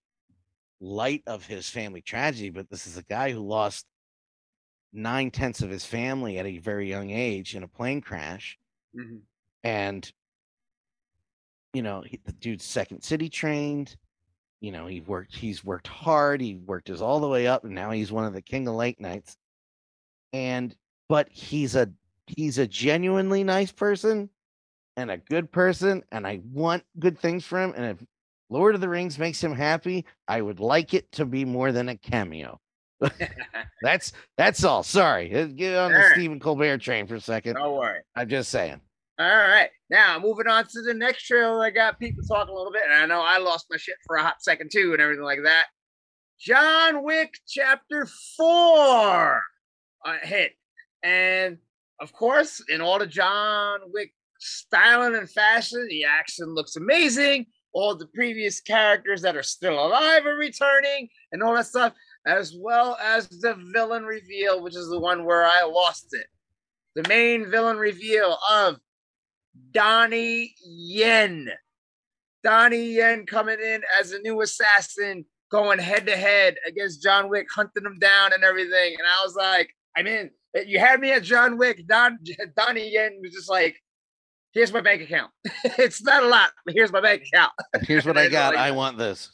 light of his family tragedy, but this is a guy who lost nine tenths of his family at a very young age in a plane crash Mhm. and you know he, the dude's second city trained you know he worked he's worked hard he worked his all the way up and now he's one of the king of late nights and but he's a he's a genuinely nice person and a good person and i want good things for him and if lord of the rings makes him happy i would like it to be more than a cameo [laughs] [laughs] that's that's all sorry Uh, get on the stephen colbert train for a second Don't worry. i'm just saying All right. Now moving on to the next trailer. I got people talking a little bit, and I know I lost my shit for a hot second too, and everything like that. John Wick Chapter Four uh, hit, and of course, in all the John Wick styling and fashion, the action looks amazing. All the previous characters that are still alive are returning, and all that stuff, as well as the villain reveal, which is the one where I lost it. The main villain reveal of Donnie Yen. Donnie Yen coming in as a new assassin, going head to head against John Wick, hunting him down and everything. And I was like, I mean, you had me at John Wick. Don [laughs] Donnie Yen was just like, here's my bank account. [laughs] it's not a lot, but here's my bank [laughs] account. Here's what [laughs] I got. like- I want this.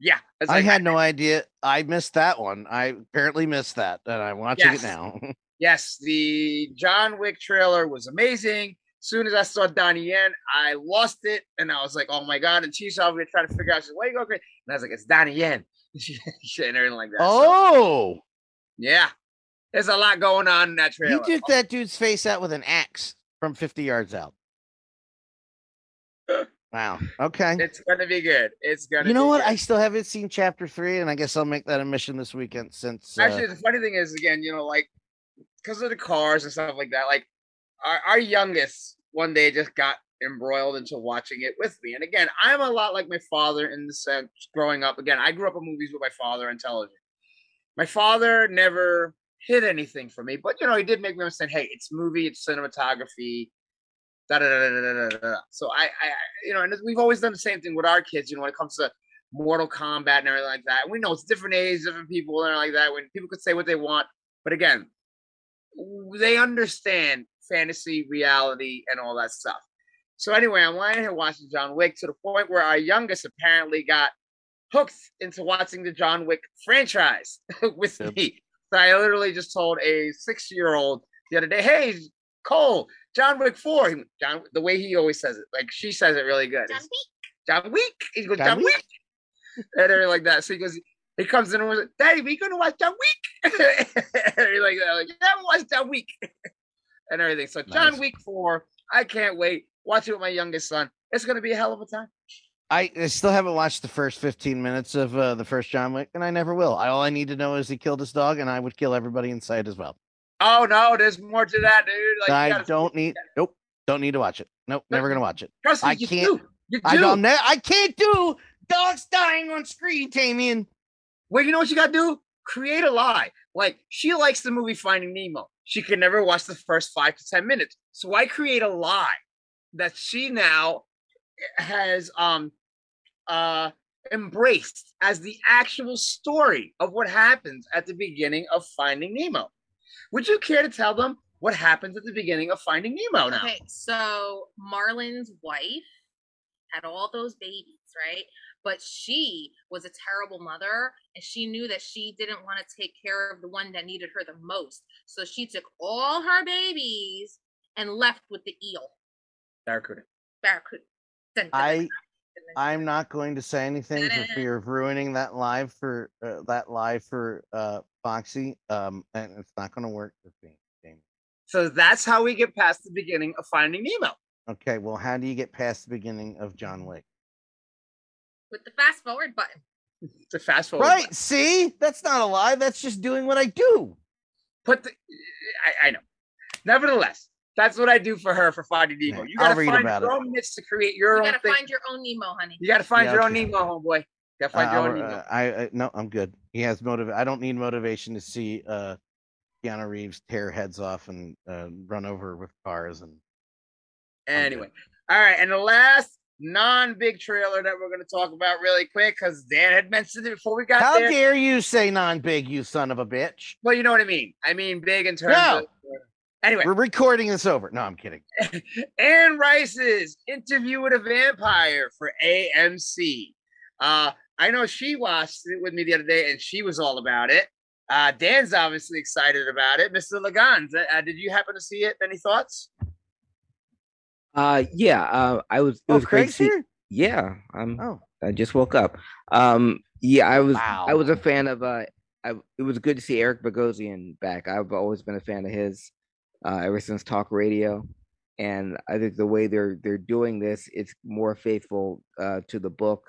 Yeah. I like, had no idea. I missed that one. I apparently missed that, and I'm watching Yes. it now. Yes, the John Wick trailer was amazing. As soon as I saw Donnie Yen, I lost it, and I was like, "Oh my god!" And Tisha over here trying to figure out, she's like, "Where you go?" Chris?" And I was like, "It's Donnie Yen," and everything like that. So, oh, yeah, there's a lot going on in that trailer. you took that dude's face out with an axe from 50 yards out. Wow. Okay. It's gonna be good. It's gonna. You know what? good. I still haven't seen chapter three, and I guess I'll make that a mission this weekend since. Uh, Actually, the funny thing is, again, you know, like because of the cars and stuff like that, like our, our youngest one day just got embroiled into watching it with me. And again, I'm a lot like my father in the sense growing up. Again, I grew up in movies with my father and television. My father never hid anything from me, but you know, he did make me understand, hey, it's movie, it's cinematography. Da, da, da, da, da, da, da. So I, I, you know, and we've always done the same thing with our kids. You know, when it comes to Mortal Kombat and everything like that. And we know it's different age, different people and like that. When people could say what they want, but again, they understand fantasy, reality, and all that stuff. So anyway, I'm lying here watching John Wick to the point where our youngest apparently got hooked into watching the John Wick franchise [laughs] with Yep. me. So I literally just told a six-year-old the other day, "Hey, Cole, John Wick 4. He John, the way he always says it, like she says it really good. John It's, John Wick. He goes, John John, Wick? Wick. And everything like that. So he goes, he comes in and was like, Daddy, we gonna watch John Wick. [laughs] and he's like, that, like, yeah, we'll watch John Wick. [laughs] and everything. So John Nice. Wick 4, I can't wait. Watch it with my youngest son. It's gonna be a hell of a time. I, I still haven't watched the first 15 minutes of uh, the first John Wick, and I never will. I, all I need to know is he killed his dog, and I would kill everybody in sight as well. Oh no, there's more to that, dude. Like, I don't need. Nope. Don't need to watch it. Nope. Never gonna watch it. Trust me, I you can't- do. You do. I don't. Ne- I can't do dogs dying on screen, Tamian. Well, you know what you gotta do? Create a lie. Like she likes the movie Finding Nemo. She could never watch the first five to ten minutes. So I create a lie that she now has um uh embraced as the actual story of what happens at the beginning of Finding Nemo. Would you care to tell them what happens at the beginning of Finding Nemo now? Okay, so Marlin's wife had all those babies, right? But she was a terrible mother and she knew that she didn't want to take care of the one that needed her the most. So she took all her babies and left with the eel, Barracuda. barracuda. Dun, dun, dun, I-. I'm not going to say anything for fear of ruining that live for uh, that live for uh, Foxy. Um, and it's not going to work with me. Jamie. So that's how we get past the beginning of Finding Nemo. Okay. Well, how do you get past the beginning of John Wick? with the fast forward button. [laughs] To fast forward. Right. See, that's not a lie. That's just doing what I do. put the I, I know. Nevertheless, that's what I do for her for Finding Nemo. Yeah, You I'll gotta read find about your it. own niche to create your You own gotta thing. find your own Nemo, honey. you gotta find Yeah, your own okay. Nemo, homeboy. You gotta find Uh, uh, I, I no, I'm good. He has motive. I don't need motivation to see uh, Keanu Reeves tear heads off and uh, run over with cars and anyway, all right. And the last non-big trailer that we're gonna talk about really quick because Dan had mentioned it before we got How there. dare you say non-big, you son of a bitch? well, you know what I mean. I mean big in terms No. of. Anyway, We're recording this over. No, I'm kidding. [laughs] Anne Rice's Interview with a Vampire for AMC. Uh, I know she watched it with me the other day, and she was all about it. Uh, Dan's obviously excited about it. Mr. Lagans, uh, did you happen to see it? Any thoughts? Uh, yeah. Uh, I was. It Oh, was great. Craig's see- here. Yeah. I'm. Oh, I just woke up. Um, yeah, I was Wow. I was a fan of uh I, it was good to see Eric Bogosian back. I've always been a fan of his uh ever since talk radio. And I think the way they're they're doing this, it's more faithful uh to the book,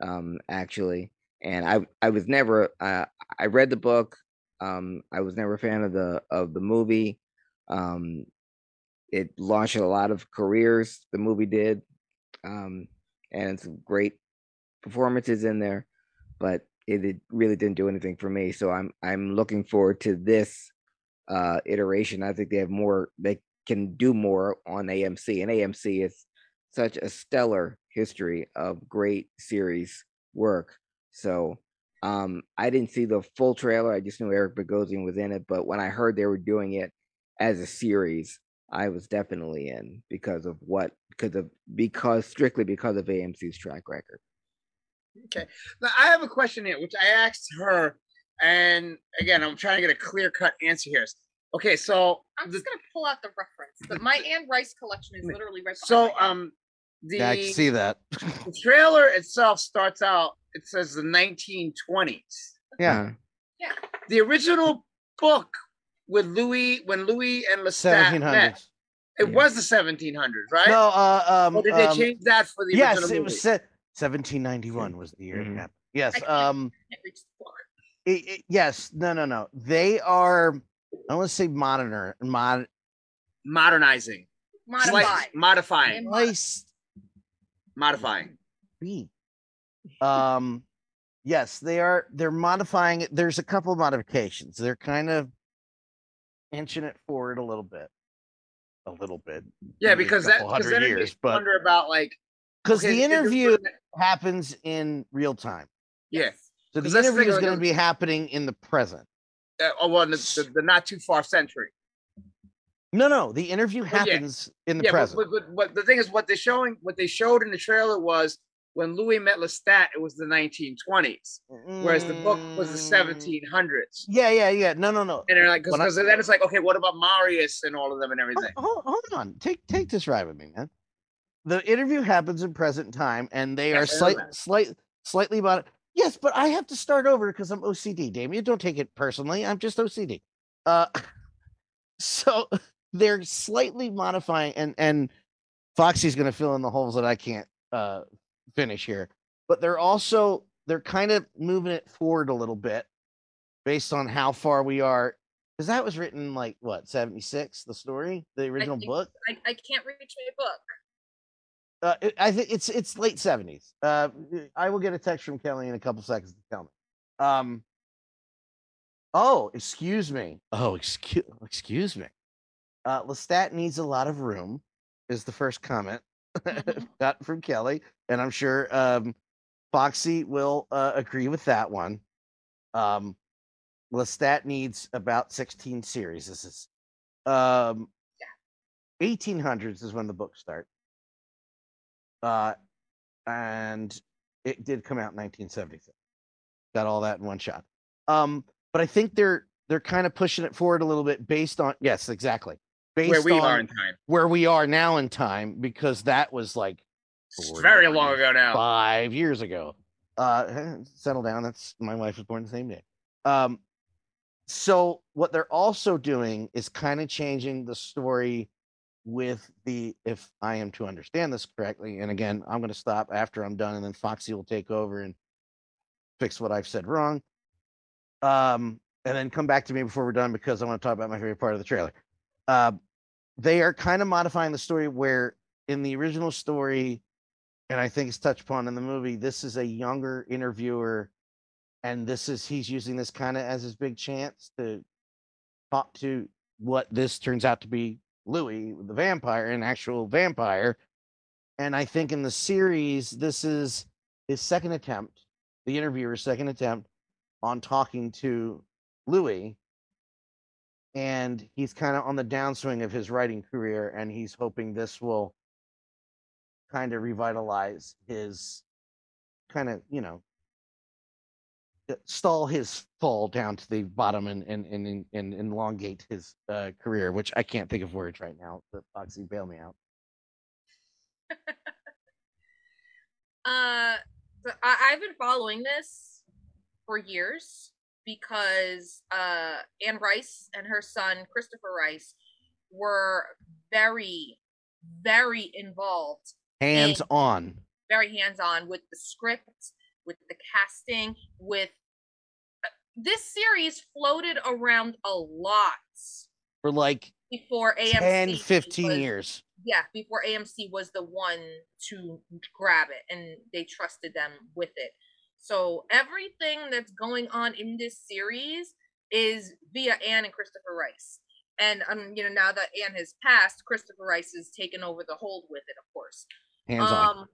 um, actually. And I I was never uh I read the book. Um I was never a fan of the of the movie. Um it launched a lot of careers, the movie did. Um and some great performances in there, but it, it really didn't do anything for me. So I'm I'm looking forward to this uh iteration. I think they have more they can do more on AMC and AMC is such a stellar history of great series work. So um I didn't see the full trailer. I just knew Eric Bogosian was in it, but when I heard they were doing it as a series, I was definitely in because of what because of because strictly because of AMC's track record. Okay. Now, I have a question here, which I asked her, and again, I'm trying to get a clear cut answer here. Okay, so I'm the- just gonna pull out the reference. But my Anne Rice collection is literally right so um the, Yeah, I can see that. the [laughs] trailer itself starts out. It says the 1920s. Yeah, Yeah. The original book with Louis when Louis and Lestat met, it Yeah. was the 1700s, right? No, uh, um, or did they um, change that for the yes, original it movie? was se- 1791 was the year it Mhm. happened. Yes, um, Can't reach the book. it- it- yes, no, no, no. They are. I want to say modern, mod, modernizing, Modified. Slight- modifying, And nice modifying. B. Um, yes, they are. They're modifying it. There's a couple of modifications. They're kind of inching it forward a little bit, a little bit. Yeah, because that because hundred then years, but wonder about like because okay, the interview happens in real time. Yeah. So the that's the thing, interview is going to be happening in the present. Uh, oh well, in the, the, the not too far century. No, no, the interview Well, yeah. happens in the yeah, present. but, but, but the thing is, what they showing, what they showed in the trailer was when Louis met Lestat, it was the 1920s, whereas the book was the Mm, 1700s. Yeah, yeah, yeah. No, no, no. And they're like, because then it's like, okay, what about Marius and all of them and Hold, everything? hold, hold on. Take take this ride with me, man. The interview happens in present time, and they are Yes, I slight, slight, slightly about it. Yes, but I have to start over because I'm OCD. Damien, don't take it personally. I'm just OCD. Uh, [laughs] so they're slightly modifying, and and Foxy's going to fill in the holes that I can't uh finish here. But they're also they're kind of moving it forward a little bit based on how far we are because that was written like what 76 the story the original think- book I, I can't reach my book. uh, it- i think it's it's late 70s uh i will get a text from kelly in a couple seconds to tell me um oh excuse me oh excuse excuse me uh lestat needs a lot of room is the first comment [laughs] Mhm. got from kelly and i'm sure um foxy will uh, agree with that one. Um lestat needs about 16 series this is um 1800s is when the books start. Uh and it did come out in 1976 got all that in one shot. Um but i think they're they're kind of pushing it forward a little bit based on yes exactly Where we are in time. where we are now in time because that was like very long ago now. five years ago. Uh, eh, settle down. That's my wife was born the same day. Um, so what they're also doing is kind of changing the story with the, if I am to understand this correctly, and again, I'm going to stop after I'm done, and then Foxy will take over and fix what I've said wrong. Um, and then come back to me before we're done because I want to talk about my favorite part of the trailer. Uh, they are kind of modifying the story where in the original story, and I think it's touched upon in the movie, this is a younger interviewer, and this is he's using this kind of as his big chance to talk to what this turns out to be Louis, the vampire, an actual vampire. And I think in the series, this is his second attempt, the interviewer's second attempt on talking to Louis. And he's kind of on the downswing of his writing career, and he's hoping this will kind of revitalize his kind of, you know, uh, stall his fall down to the bottom and and and, and, elongate his uh, career, which I can't think of words right now. But Foxy, bail me out. [laughs] Uh, I, I've been following this for years because uh, Anne Rice and her son Christopher Rice were very, very involved, Hands on. very hands-on with the script, with the casting, with uh, this series floated around a lot for like before AMC 10, 15 was- years. yeah, before AMC was the one to grab it and they trusted them with it. So everything that's going on in this series is via Anne and Christopher Rice. And um, you know, now that Anne has passed, Christopher Rice has taken over the hold with it, of course. Hands on. Um,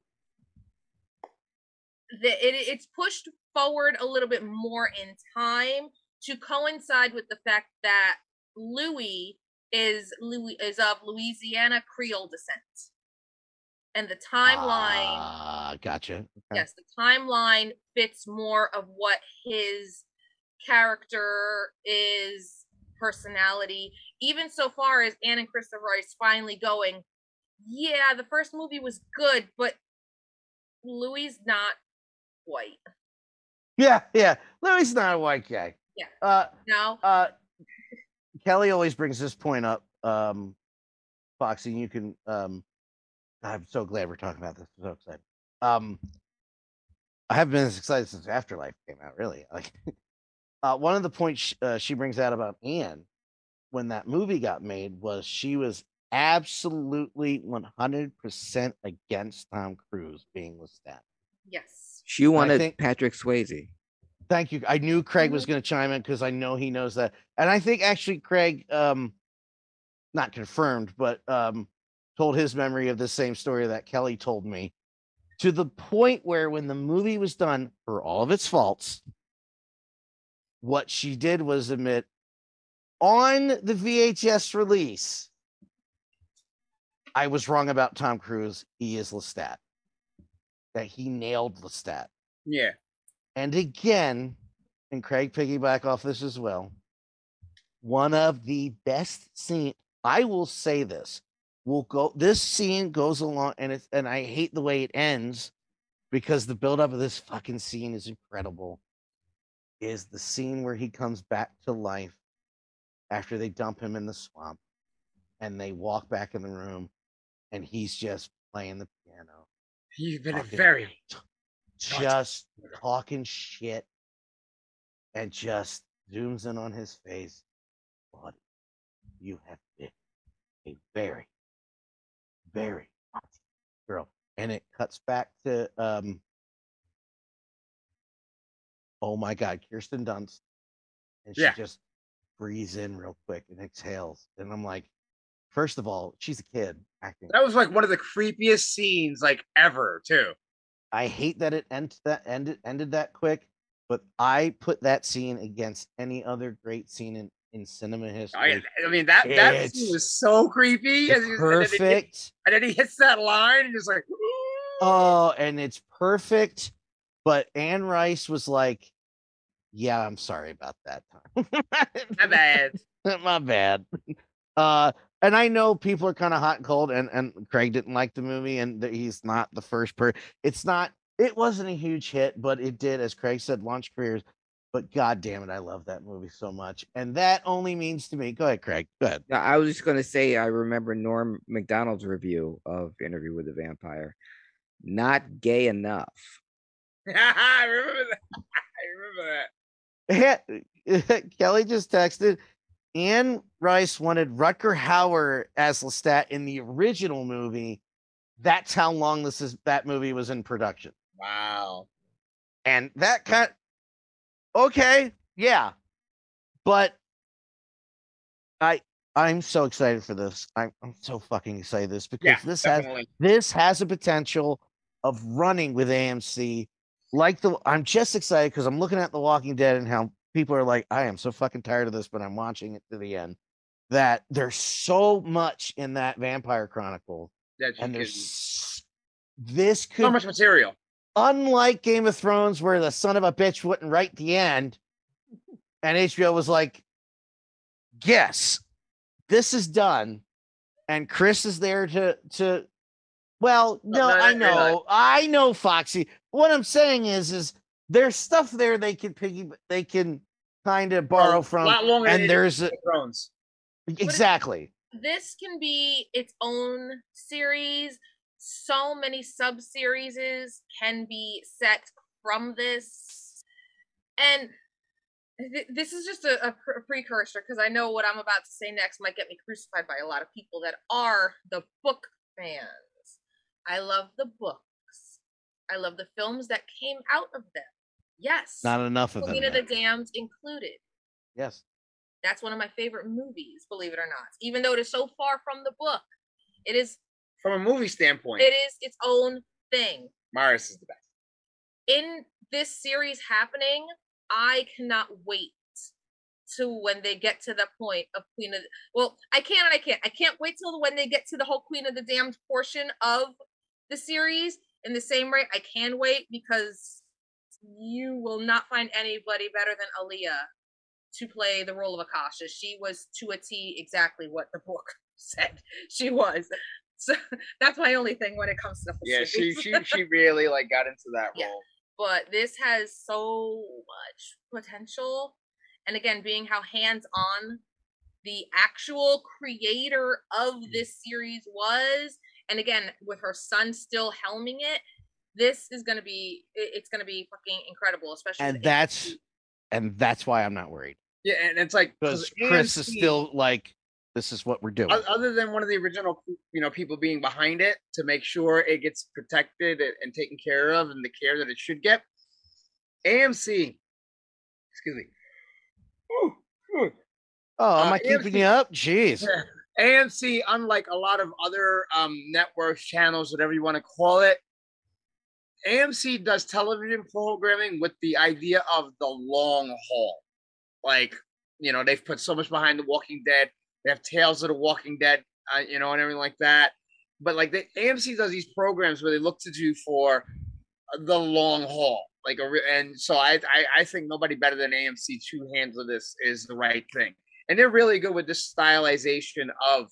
the, it, it's pushed forward a little bit more in time to coincide with the fact that Louis is Louis is of Louisiana Creole descent, and the timeline. Ah, gotcha. Okay. Yes, the timeline fits more of what his character is, personality, even so far as Anne and Christopher Rice finally going, yeah, the first movie was good, but Louis not white. Yeah, yeah. Louis not a white guy. Yeah. Uh, No, uh, Kelly always brings this point up. Um, Foxy, you can. Um, I'm so glad we're talking about this. I'm so excited. Um, I haven't been as excited since Afterlife came out. Really, like, [laughs] uh, one of the points sh- uh, she brings out about Anne when that movie got made was she was absolutely 100% against Tom Cruise being with Lestat. yes. She wanted think- Patrick Swayze. Thank you. I knew Craig was Mhm. going to chime in because I know he knows that, and I think actually Craig, um, not confirmed, but um, told his memory of the same story that Kelly told me, to the point where when the movie was done, for all of its faults, what she did was admit on the VHS release, I was wrong about Tom Cruise. He is Lestat. that he nailed Lestat. Yeah. And again, and Craig piggyback off this as well. One of the best scene. I will say this. Will go. This scene goes along, and it's and I hate the way it ends because the buildup of this fucking scene is incredible. Is the scene where he comes back to life after they dump him in the swamp, and they walk back in the room, and he's just playing the piano You've been a very just talking shit and just zooms in on his face. Buddy, you have been a very, very girl. And it cuts back to um oh my god, Kirsten Dunst. And she Yeah. just breathes in real quick and exhales. And I'm like, first of all, she's a kid acting. that was like one of the creepiest scenes like ever, too. I hate that it end that ended ended that quick, but I put that scene against any other great scene in, in cinema history. I, I mean that that scene was so creepy. It's as he and then he- perfect. And then he hits that line and just like Oh, and it's perfect. But Anne Rice was like, "Yeah, I'm sorry about that time. my bad. [laughs] My bad." Uh, and I know people are kind of hot and cold, and and Craig didn't like the movie, and that he's not the first person. It's not. It wasn't a huge hit, but it did, as Craig said, launch careers. But god damn it, I love that movie so much, and that only means to me. Go ahead, Craig. Go ahead. No, I was just going to say I remember Norm Macdonald's review of Interview with the Vampire. Not gay enough. [laughs] I remember that. [laughs] I remember that. [laughs] Kelly just texted. Anne Rice wanted Rutger Hauer as Lestat in the original movie. That's how long this is. That movie was in production, Wow. and that kind. Okay, yeah, but I I'm so excited for this. I'm I'm so fucking excited this because Yeah, this has this has a potential of running with AMC. Like the, I'm just excited because I'm looking at The Walking Dead and how people are like, I am so fucking tired of this, but I'm watching it to the end. That there's so much in that Vampire Chronicle, That and there's s- this could, so much material. Unlike Game of Thrones, where the son of a bitch wouldn't write the end, and HBO was like, "Yes, this is done," and Chris is there to to. Well, no, no, I no, no, no. know, I know, Foxy. What I'm saying is, is there's stuff there they can piggy, they can kind of borrow Well, from, longer and there's a, Thrones. exactly. this can be its own series. So many sub series can be set from this. And th- this is just a, a pre- precursor because I know what I'm about to say next might get me crucified by a lot of people that are the book fans. I love the books. I love the films that came out of them. Yes. Not enough of them. Queen of the. Damned included. Yes. That's one of my favorite movies, believe it or not. Even though it is so far from the book, it is From a movie standpoint, it is its own thing. Marius is the best. In this series happening, I cannot wait to when they get to the point of Queen of the, well, I can and I can't. I can't wait till when they get to the whole Queen of the Damned portion of the series. In the same way, I can wait because you will not find anybody better than Aaliyah to play the role of Akasha. She was to a T exactly what the book [laughs] said she was. So [laughs] that's my only thing when it comes to the whole Yeah, she series. she [laughs] she really like got into that role. Yeah. but this has so much potential. And again, being how hands on the actual creator of mm-hmm. this series was, and again, with her son still helming it, this is gonna be it's gonna be fucking incredible, especially And that's and that's why I'm not worried Yeah, and it's like because Chris is still like, this is what we're doing. other than one of the original you know people being behind it to make sure it gets protected and, taken care of and the care that it should get amc excuse me Ooh, ooh. Oh, am Uh, I keeping AMC you up? Jeez. [laughs] amc unlike a lot of other um networks channels whatever you want to call it amc does television programming with the idea of the long haul like you know they've put so much behind the walking dead they have tales of the walking dead uh, you know and everything like that but like the amc does these programs where they look to do for the long haul. Like a, and so I, I I think nobody better than AMC to handle this is the right thing, and they're really good with this stylization of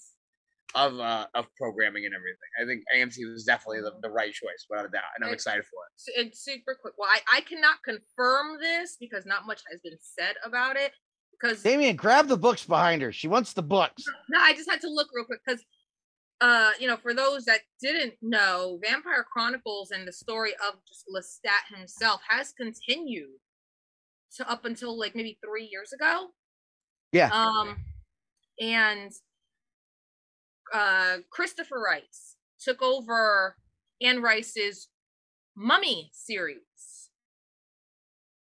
of uh of programming and everything. I think AMC was definitely the, the right choice, without a doubt, and I'm excited for it. It's super quick. Well, I, I cannot confirm this because not much has been said about it. Because Damien, grab the books behind her. She wants the books. no, I just had to look real quick because, uh, you know, for those that didn't know, Vampire Chronicles and the story of just Lestat himself has continued to up until like maybe three years ago. Yeah. Um, and uh, Christopher Rice took over Anne Rice's Mummy series.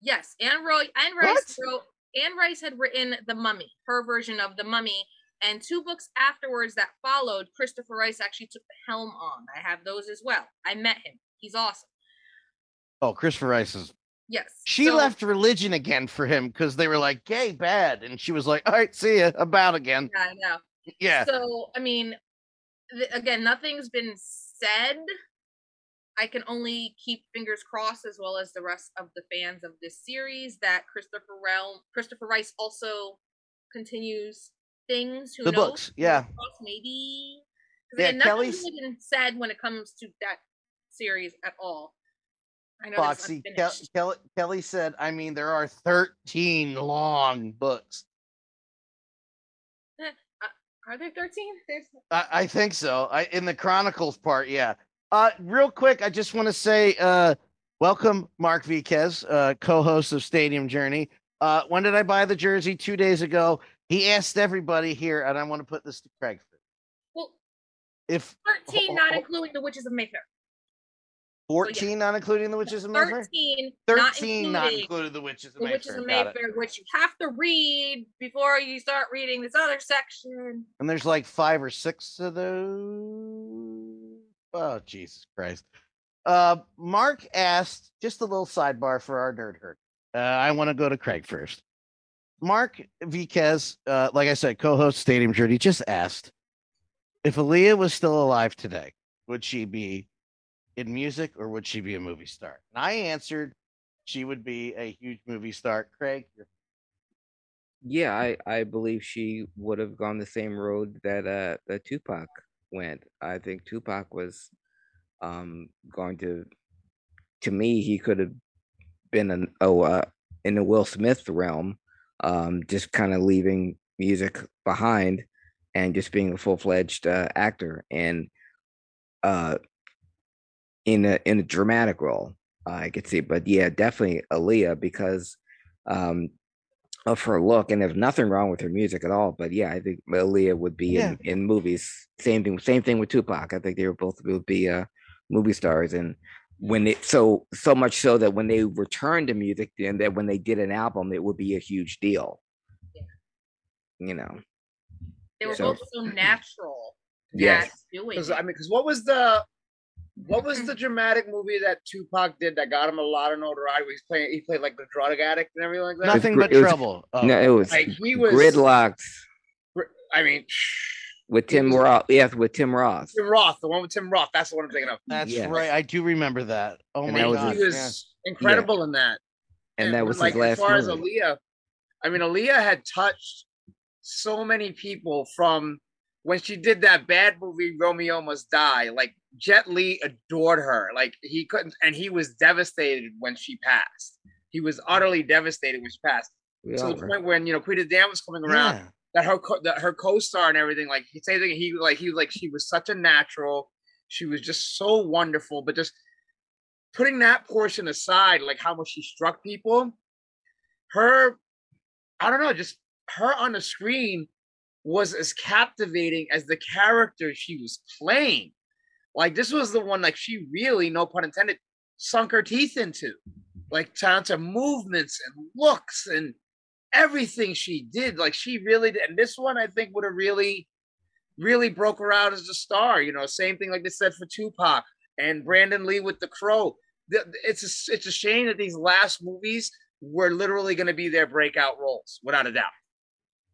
Yes, Anne Roy Anne Rice What? wrote Anne Rice had written The Mummy, her version of The Mummy, and two books afterwards that followed, Christopher Rice actually took the helm on. I have those as well. I met him. He's awesome. Oh, Christopher Rice is. Yes. She so- left religion again for him because they were like, gay, bad. And she was like, all right, see ya. About again. Yeah, I know. Yeah. So, I mean, th- again, nothing's been said. I can only keep fingers crossed, as well as the rest of the fans of this series, that Christopher Realm, Christopher Rice also continues things. Who The knows? books, yeah. Maybe. Yeah, again, Kelly's- been said when it comes to that series at all. I know Foxy. Unfinished. Kelly, Kelly said, I mean, there are 13 long books. Eh, uh, are there thirteen? I, I think so. I in the Chronicles part, yeah. Uh, real quick, I just want to say, uh, welcome Mark Viquez, uh, co-host of Stadium Journey. Uh, when did I buy the jersey? Two days ago. He asked everybody here, and I want to put this to Craig. well, If thirteen, not including the Witches of Mayfair. 14, not including the Witches of Mayfair, 13, 13, not including the Witches of the Witches of Mayfair, which you have to read before you start reading this other section. And there's like five or six of those. Oh, Jesus Christ. Uh, Mark asked just a little sidebar for our nerd herd. Uh, I want to go to Craig first. Mark Viquez, uh, like I said, co host Stadium Journey, just asked if Aaliyah was still alive today, would she be in music or would she be a movie star? And I answered she would be a huge movie star. Craig, Yeah, I, I believe she would have gone the same road that uh that Tupac went. I think Tupac was um going to to me he could have been an oh uh in the Will Smith realm, um just kind of leaving music behind and just being a full fledged uh, actor and uh in a in a dramatic role. I could see, but yeah, definitely Aaliyah because um of her look, and there's nothing wrong with her music at all. But yeah, I think Aaliyah would be Yeah. in, in movies. Same thing. Same thing with Tupac. I think they were both would be uh, movie stars. And when it so so much so that when they returned to music, and that when they did an album, it would be a huge deal. You know. They were So- both so natural Yes. doing I mean, because what was the what was the dramatic movie that Tupac did that got him a lot of notoriety? He's playing, he played like the drug addict and everything like that. nothing gr- but it was- trouble. Oh, no, it was Like he was Gridlock'd I mean, with Tim was- Roth. Yes, with Tim Roth. Tim Roth, the one with Tim Roth. That's the one I'm thinking of. That's Yes. right. I do remember that. Oh And my that was god. he was incredible in that. And that was like his last as far as movie. Aaliyah. I mean, Aaliyah had touched so many people from when she did that bad movie Romeo Must Die. Like Jet Li adored her. Like he couldn't, and he was devastated when she passed. He was utterly devastated when she passed. To the were. point when you know Queen of Damned was coming around Yeah. that her co- that her co-star and everything like he say that he like he like she was such a natural she was just so wonderful but just putting that portion aside like how much she struck people her i don't know just her on the screen was as captivating as the character she was playing like this was the one like she really no pun intended sunk her teeth into like down to movements and looks and everything she did. Like she really did. And this one, I think, would have really, really broke her out as a star. You know, same thing like they said for Tupac and Brandon Lee with The Crow. It's a, it's a shame that these last movies were literally going to be their breakout roles, without a doubt.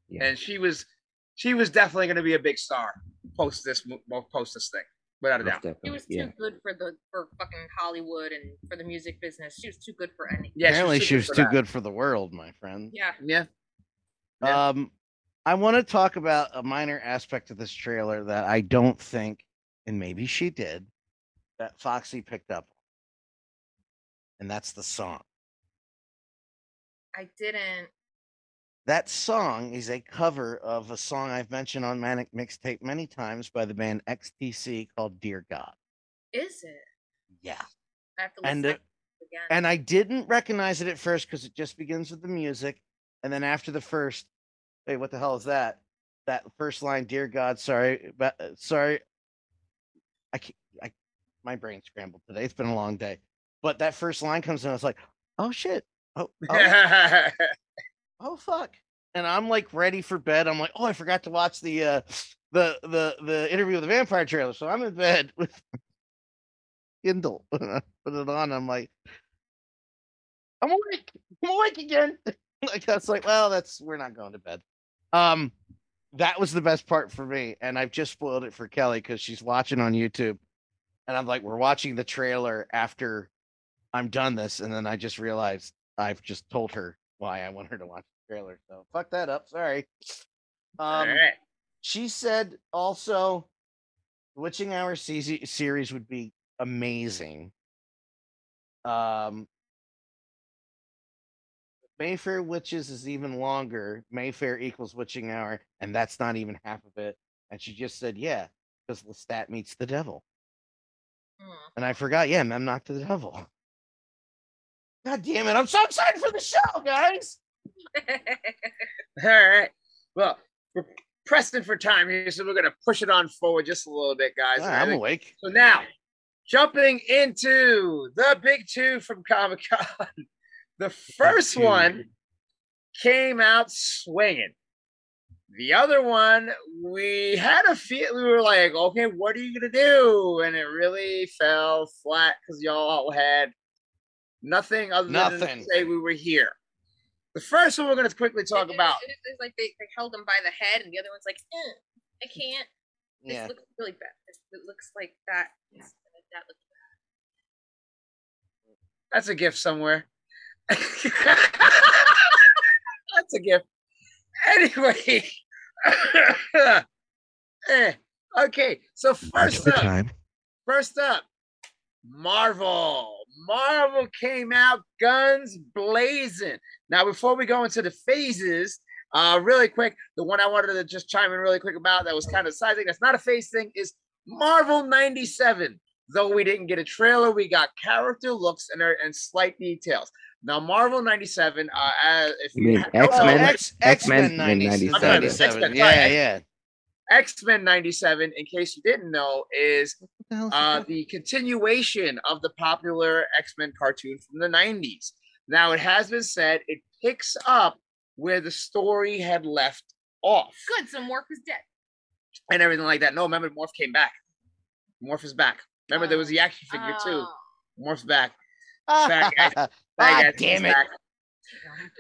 Yeah. And she was, she was definitely going to be a big star post this post this thing. without a Most doubt. She was too yeah. good for the for fucking Hollywood and for the music business. She was too good for any. Yeah, Apparently, she was for too that. good for the world, my friend. Yeah. Yeah. Yeah. Um, I want to talk about a minor aspect of this trailer that I don't think, and maybe she did, that Foxy picked up, and that's the song. I didn't. That song is a cover of a song I've mentioned on Manic Mixtape many times by the band XTC called "Dear God." Is it? Yeah, I have to And, uh, again. and I didn't recognize it at first because it just begins with the music, and then after the first, wait, what the hell is that? That first line, "Dear God, sorry, but uh, sorry, I can't, I, my brain scrambled today. It's been a long day, but that first line comes in, I was like, oh shit, oh, oh, [laughs] [laughs] oh fuck, and I'm like ready for bed. I'm like, oh, I forgot to watch the uh, the the the interview with the vampire trailer, so I'm in bed [laughs] with Kindle. [laughs] Put it on. I'm like, I'm awake. I'm awake again. [laughs] like that's like, well, that's we're not going to bed. Um, that was the best part for me, and I've just spoiled it for Kelly because she's watching on YouTube, and I'm like, we're watching the trailer after I'm done this, and then I just realized I've just told her why I want her to watch trailer. So fuck that up. Sorry. All Um, right. she said also, the Witching Hour se- series would be amazing. Um, Mayfair Witches is even longer. Mayfair equals Witching Hour, and that's not even half of it. And she just said, yeah, because Lestat meets the devil. Hmm. And I forgot, yeah, I'm not to the devil. God damn it. I'm so excited for the show, guys. [laughs] All right. Well, we're pressing for time here, so we're gonna push it on forward just a little bit, guys. I I'm awake. So now, jumping into the big two from Comic Con. [laughs] The first one came out swinging. The other one, we had a feel. We were like, okay, what are you gonna do? And it really fell flat because y'all had nothing other than Nothing. to say we were here. The first one we're gonna quickly talk It- it- about. it- It's like they, they held him by the head, and the other one's like, eh, I can't. This Yeah. looks really bad. This, it looks like that. is- that looks bad. That's a gift somewhere. [laughs] That's a gift. Anyway. [laughs] Eh, okay, so first up, time. first up, Marvel. Marvel came out guns blazing. Now, before we go into the phases, uh, really quick, the one I wanted to just chime in really quick about that was kind of sizing. That's not a phase thing. Is Marvel '97. Though we didn't get a trailer, we got character looks and and slight details. Now, Marvel '97. Uh, as if You mean ha- X-Men? Oh, X X-Men X Men 97. 97. Yeah, yeah. X Men '97, in case you didn't know, is the uh, the continuation of the popular X Men cartoon from the 90s. Now, it has been said it picks up where the story had left off good. So Morph is dead. and everything like that. No, remember, Morph came back. Morph is back. Remember, there was the action figure too. Oh. Morph's back. [laughs] back, back, Bad Ah, damn it. back.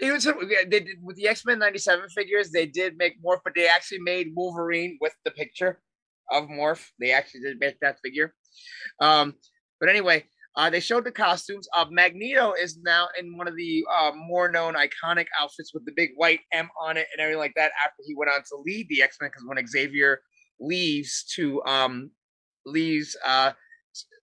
Even so, they did with the X Men '97 figures. They did make Morph, but they actually made Wolverine with the picture of Morph. They actually did make that figure. Um, but anyway, uh, they showed the costumes. Uh, Magneto is now in one of the uh, more known iconic outfits with the big white M on it and everything like that. After he went on to lead the X Men, because when Xavier leaves to um, leaves uh,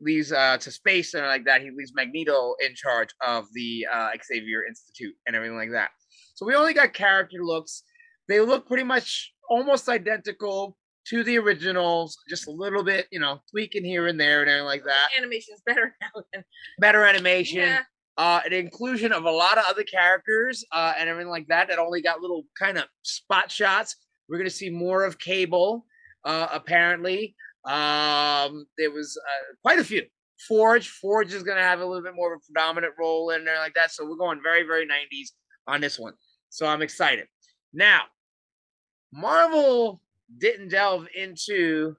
leaves uh, to space and like that. He leaves Magneto in charge of the uh, Xavier Institute and everything like that. So we only got character looks. They look pretty much almost identical to the originals, just a little bit, you know, tweaking here and there and everything like that. Animation's [laughs] better now than Better animation. yeah. Uh, an inclusion of a lot of other characters uh, and everything like that that only got little kind of spot shots. We're gonna see more of Cable, uh, apparently. Um, there was uh, quite a few. Forge, Forge is gonna have a little bit more of a predominant role in there like that. So we're going very, very 90s on this one. So I'm excited. Now, Marvel didn't delve into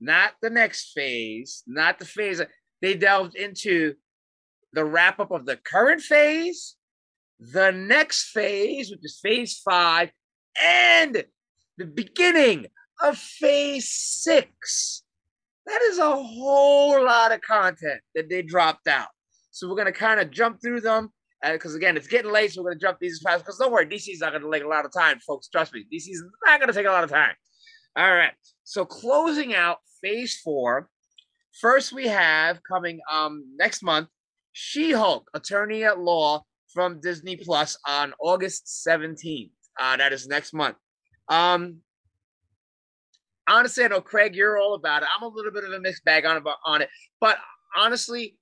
not the next phase, not the phase. They delved into the wrap up of the current phase, the next phase, which is phase five, and the beginning of phase six. That is a whole lot of content that they dropped out. So we're gonna kind of jump through them because again, it's getting late, so we're gonna jump these fast. Because don't worry, DC's not gonna take a lot of time, folks. Trust me, DC's not gonna take a lot of time. All right. So closing out Phase four, first we have coming um next month, She-Hulk, Attorney at Law from Disney Plus on August seventeenth. Uh, that is next month. Um, honestly, I know Craig, you're all about it. I'm a little bit of a mixed bag on about on it, but honestly,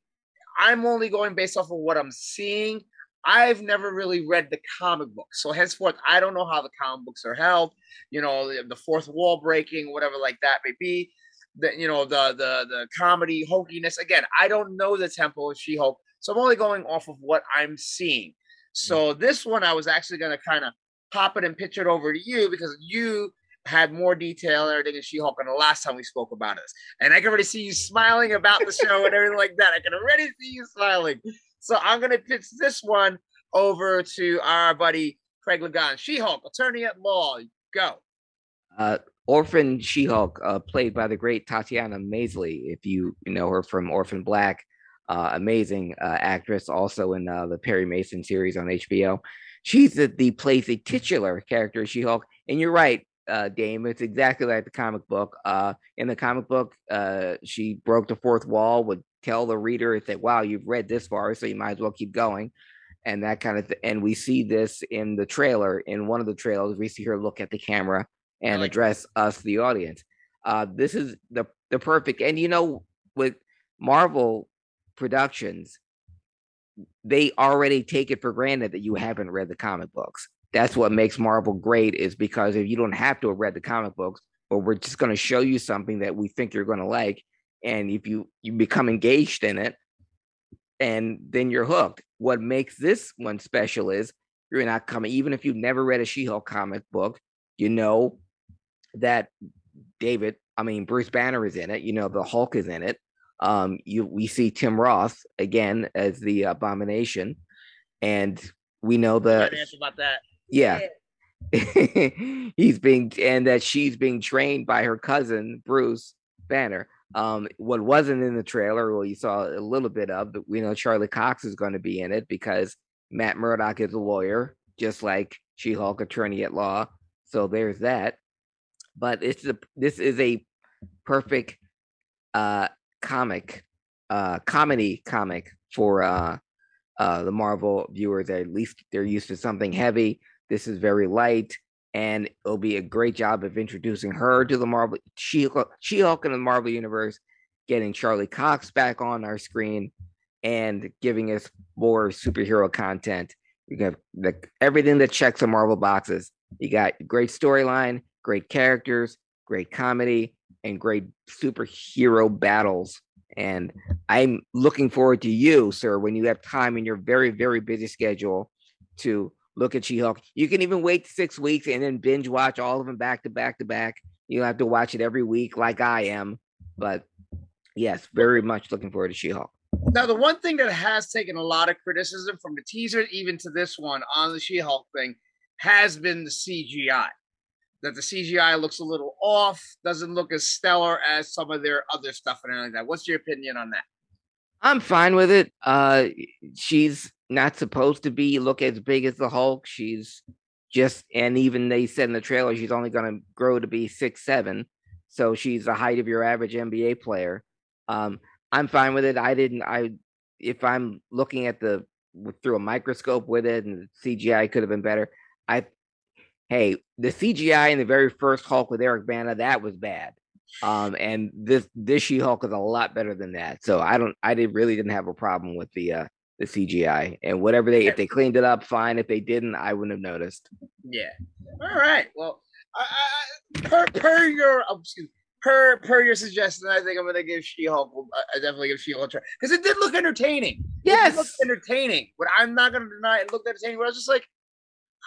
I'm only going based off of what I'm seeing. I've never really read the comic books, so henceforth, I don't know how the comic books are held. You know, the, the fourth wall breaking, whatever like that may be. That you know the the the comedy hokiness. Again, I don't know the Temple of She-Hulk, so I'm only going off of what I'm seeing. So mm. this one, I was actually going to kind of pop it and pitch it over to you because you had more detail and everything in She-Hulk than the last time we spoke about this. And I can already see you smiling about the show and everything like that. I can already see you smiling. So I'm gonna pitch this one over to our buddy Craig Lagan. She-Hulk, attorney at law. Go. Uh, Orphan She-Hulk, uh, played by the great Tatiana Maslany, if you know her from Orphan Black, uh, amazing uh, actress, also in uh, the Perry Mason series on HBO. She's the, the plays a titular character She-Hulk, and you're right, uh, Dame. It's exactly like the comic book. Uh, in the comic book, uh, she broke the fourth wall, would tell the reader that, "Wow, you've read this far, so you might as well keep going." And that kind of, th- and we see this in the trailer. In one of the trailers, we see her look at the camera and like address us, the audience. Uh, this is the the perfect, and you know, with Marvel productions, they already take it for granted that you haven't read the comic books. That's what makes Marvel great, is because if you don't have to have read the comic books, but we're just going to show you something that we think you're going to like, and if you you become engaged in it, and then you're hooked. What makes this one special is you're not coming, even if you've never read a She-Hulk comic book, you know that David, I mean Bruce Banner is in it. You know the Hulk is in it. Um, you we see Tim Roth again as the Abomination, and we know the about that. Yeah. [laughs] he's being and that she's being trained by her cousin Bruce Banner. Um, what wasn't in the trailer, well, you saw a little bit of, but we know Charlie Cox is going to be in it because Matt Murdock is a lawyer, just like She-Hulk attorney at law. So there's that. But it's a this is a perfect uh comic, uh comedy comic for uh uh the Marvel viewers. At least they're used to something heavy. This is very light, and it'll be a great job of introducing her to the Marvel She-Hulk, She-Hulk in the Marvel universe, getting Charlie Cox back on our screen, and giving us more superhero content. You got the, everything that checks the Marvel boxes. You got great storyline, great characters, great comedy, and great superhero battles. And I'm looking forward to you, sir, when you have time in your very, very busy schedule to look at She-Hulk. You can even wait six weeks and then binge watch all of them back to back to back. You have to watch it every week like I am. But yes, very much looking forward to She-Hulk. Now, the one thing that has taken a lot of criticism from the teaser even to this one on the She-Hulk thing has been the CGI. That the CGI looks a little off, doesn't look as stellar as some of their other stuff and like that. What's your opinion on that? I'm fine with it. Uh she's not supposed to be look as big as the Hulk. She's just and even they said in the trailer she's only gonna grow to be six seven. So she's the height of your average NBA player. Um, I'm fine with it. I didn't I if I'm looking at the through a microscope with it and the CGI could have been better. I hey, the CGI in the very first Hulk with Eric Bana, that was bad. Um, and this this She Hulk is a lot better than that. So I don't, I did really didn't have a problem with the uh the CGI and whatever they if they cleaned it up, fine. If they didn't, I wouldn't have noticed. Yeah. All right. Well, I, I, per per your oh, excuse me, per per your suggestion, I think I'm gonna give She-Hulk. I definitely give She-Hulk a try because it did look entertaining. It did look Yes. entertaining. But I'm not gonna deny it looked entertaining. But I was just like,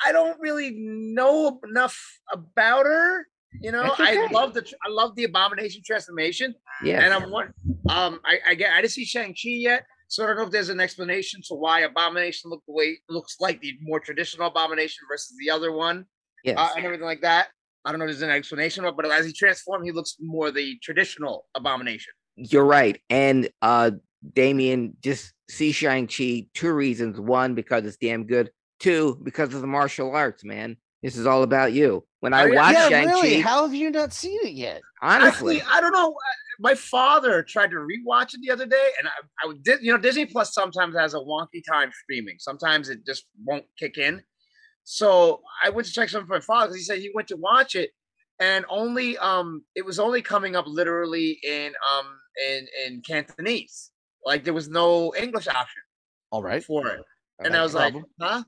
I don't really know enough about her. You know, That's I love the I love the Abomination transformation, Yeah. and I'm one. Um, I I get I didn't see Shang Chi yet, so I don't know if there's an explanation to why Abomination looked the way looks like the more traditional Abomination versus the other one yes. uh, and everything like that. I don't know if there's an explanation, but as he transformed, he looks more the traditional abomination. You're right. And uh Damien, just see Shang-Chi, two reasons. One, because it's damn good. Two, because of the martial arts, man. This is all about you. When I Oh, watch yeah, Shang-Chi, really. How have you not seen it yet? honestly, Actually, I don't know. My father tried to rewatch it the other day, and I, I did. You know, Disney Plus sometimes has a wonky time streaming. Sometimes it just won't kick in. So I went to check something for my father because he said he went to watch it, and only um it was only coming up literally in um in in Cantonese. Like there was no English option All right. for it. And I, I a was like, huh?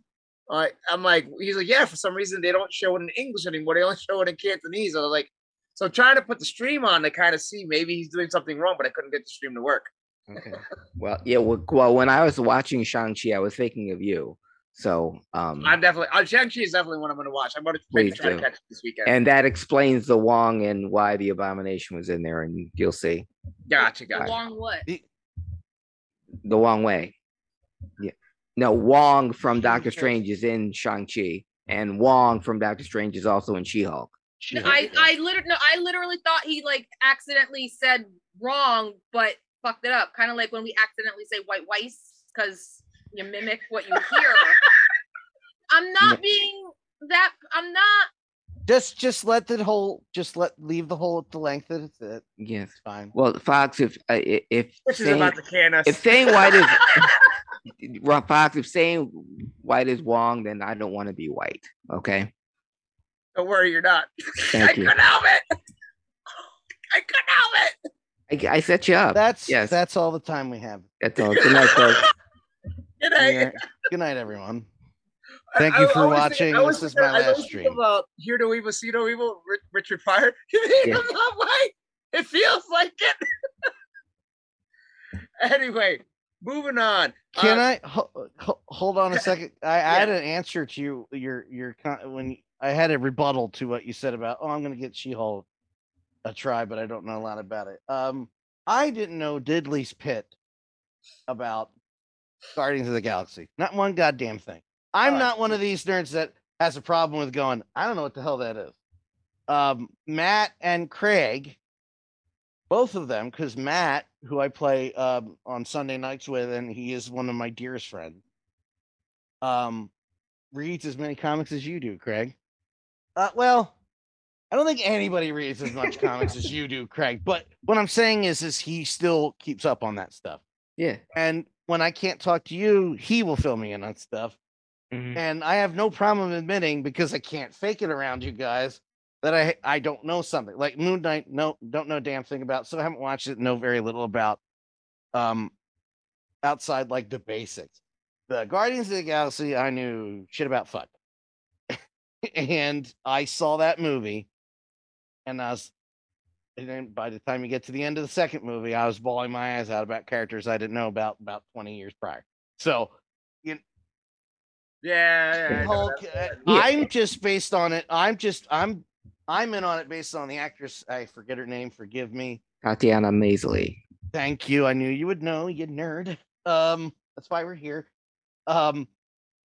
Like, I'm like, he's like, yeah, for some reason they don't show it in English anymore. They only show it in Cantonese. I was like, so trying to put the stream on to kind of see maybe he's doing something wrong, but I couldn't get the stream to work. okay. Well, yeah. Well, well, when I was watching Shang-Chi, I was thinking of you. So, um, I'm definitely, uh, Shang-Chi is definitely one I'm going to watch. I'm going to Please try to catch it this weekend. and that explains the Wong and why the abomination was in there, and you'll see gotcha, The gotcha. Wong what? the Wong way. Yeah. No, Wong from Doctor. Strange is in Shang-Chi, and Wong from Doctor Strange is also in She-Hulk. No, I I literally no, I literally thought he like accidentally said wrong, but fucked it up. Kind of like when we accidentally say white white because you mimic what you hear. [laughs] I'm not being that. I'm not. Just just let the whole just let leave the whole at the length that it's at. Yes. It's fine. Well, Fox, if uh, i- if Which is saying, about to can us. if saying white is [laughs] [laughs] Ro- Fox, if saying white is wrong, then I don't want to be white. Okay. Don't worry, you're not. [laughs] Thank I you. couldn't help it. [laughs] I couldn't help it. I, I set you up. That's yes. that's all the time we have. That's all. Good night, folks. [laughs] Good night. Yeah. Good night, everyone. Thank I- you I for watching. think- I always This is my I last think stream. Of, uh, Hear no evil, see no evil. Richard Pryor. He Yeah. not white. It feels like it. anyway, moving on. Can Uh, I ho- ho- hold on a second? I, I had an answer to you, your your when I had a rebuttal to what you said about. Oh, I'm going to get She-Hulk a try, but I don't know a lot about it. Um, I didn't know Diddley's Pit about Guardians of the Galaxy. Not one goddamn thing. I'm Oh, not one of these nerds that has a problem with going. I don't know what the hell that is. Um, Matt and Craig, both of them, because Matt, who I play um, on Sunday nights with, and he is one of my dearest friends, um, reads as many comics as you do, Craig. Uh, well, I don't think anybody reads as much comics as you do, [laughs] Craig. But what I'm saying is, is he still keeps up on that stuff. Yeah. And when I can't talk to you, he will fill me in on stuff. Mhm. And I have no problem admitting because I can't fake it around you guys that I I don't know something like Moon Knight. No, don't know a damn thing about. So I haven't watched it. Know very little about. Um, outside like the basics, the Guardians of the Galaxy. I knew shit about fuck, [laughs] and I saw that movie, and I was. And then by the time you get to the end of the second movie, I was bawling my eyes out about characters I didn't know about about 20 years prior. So yeah, yeah, yeah, Hulk, uh, I'm just based on it. I'm just I'm I'm in on it based on the actress. I forget her name. Forgive me. Tatiana Maslany. Thank you. I knew you would know, you nerd. Um, that's why we're here. Um,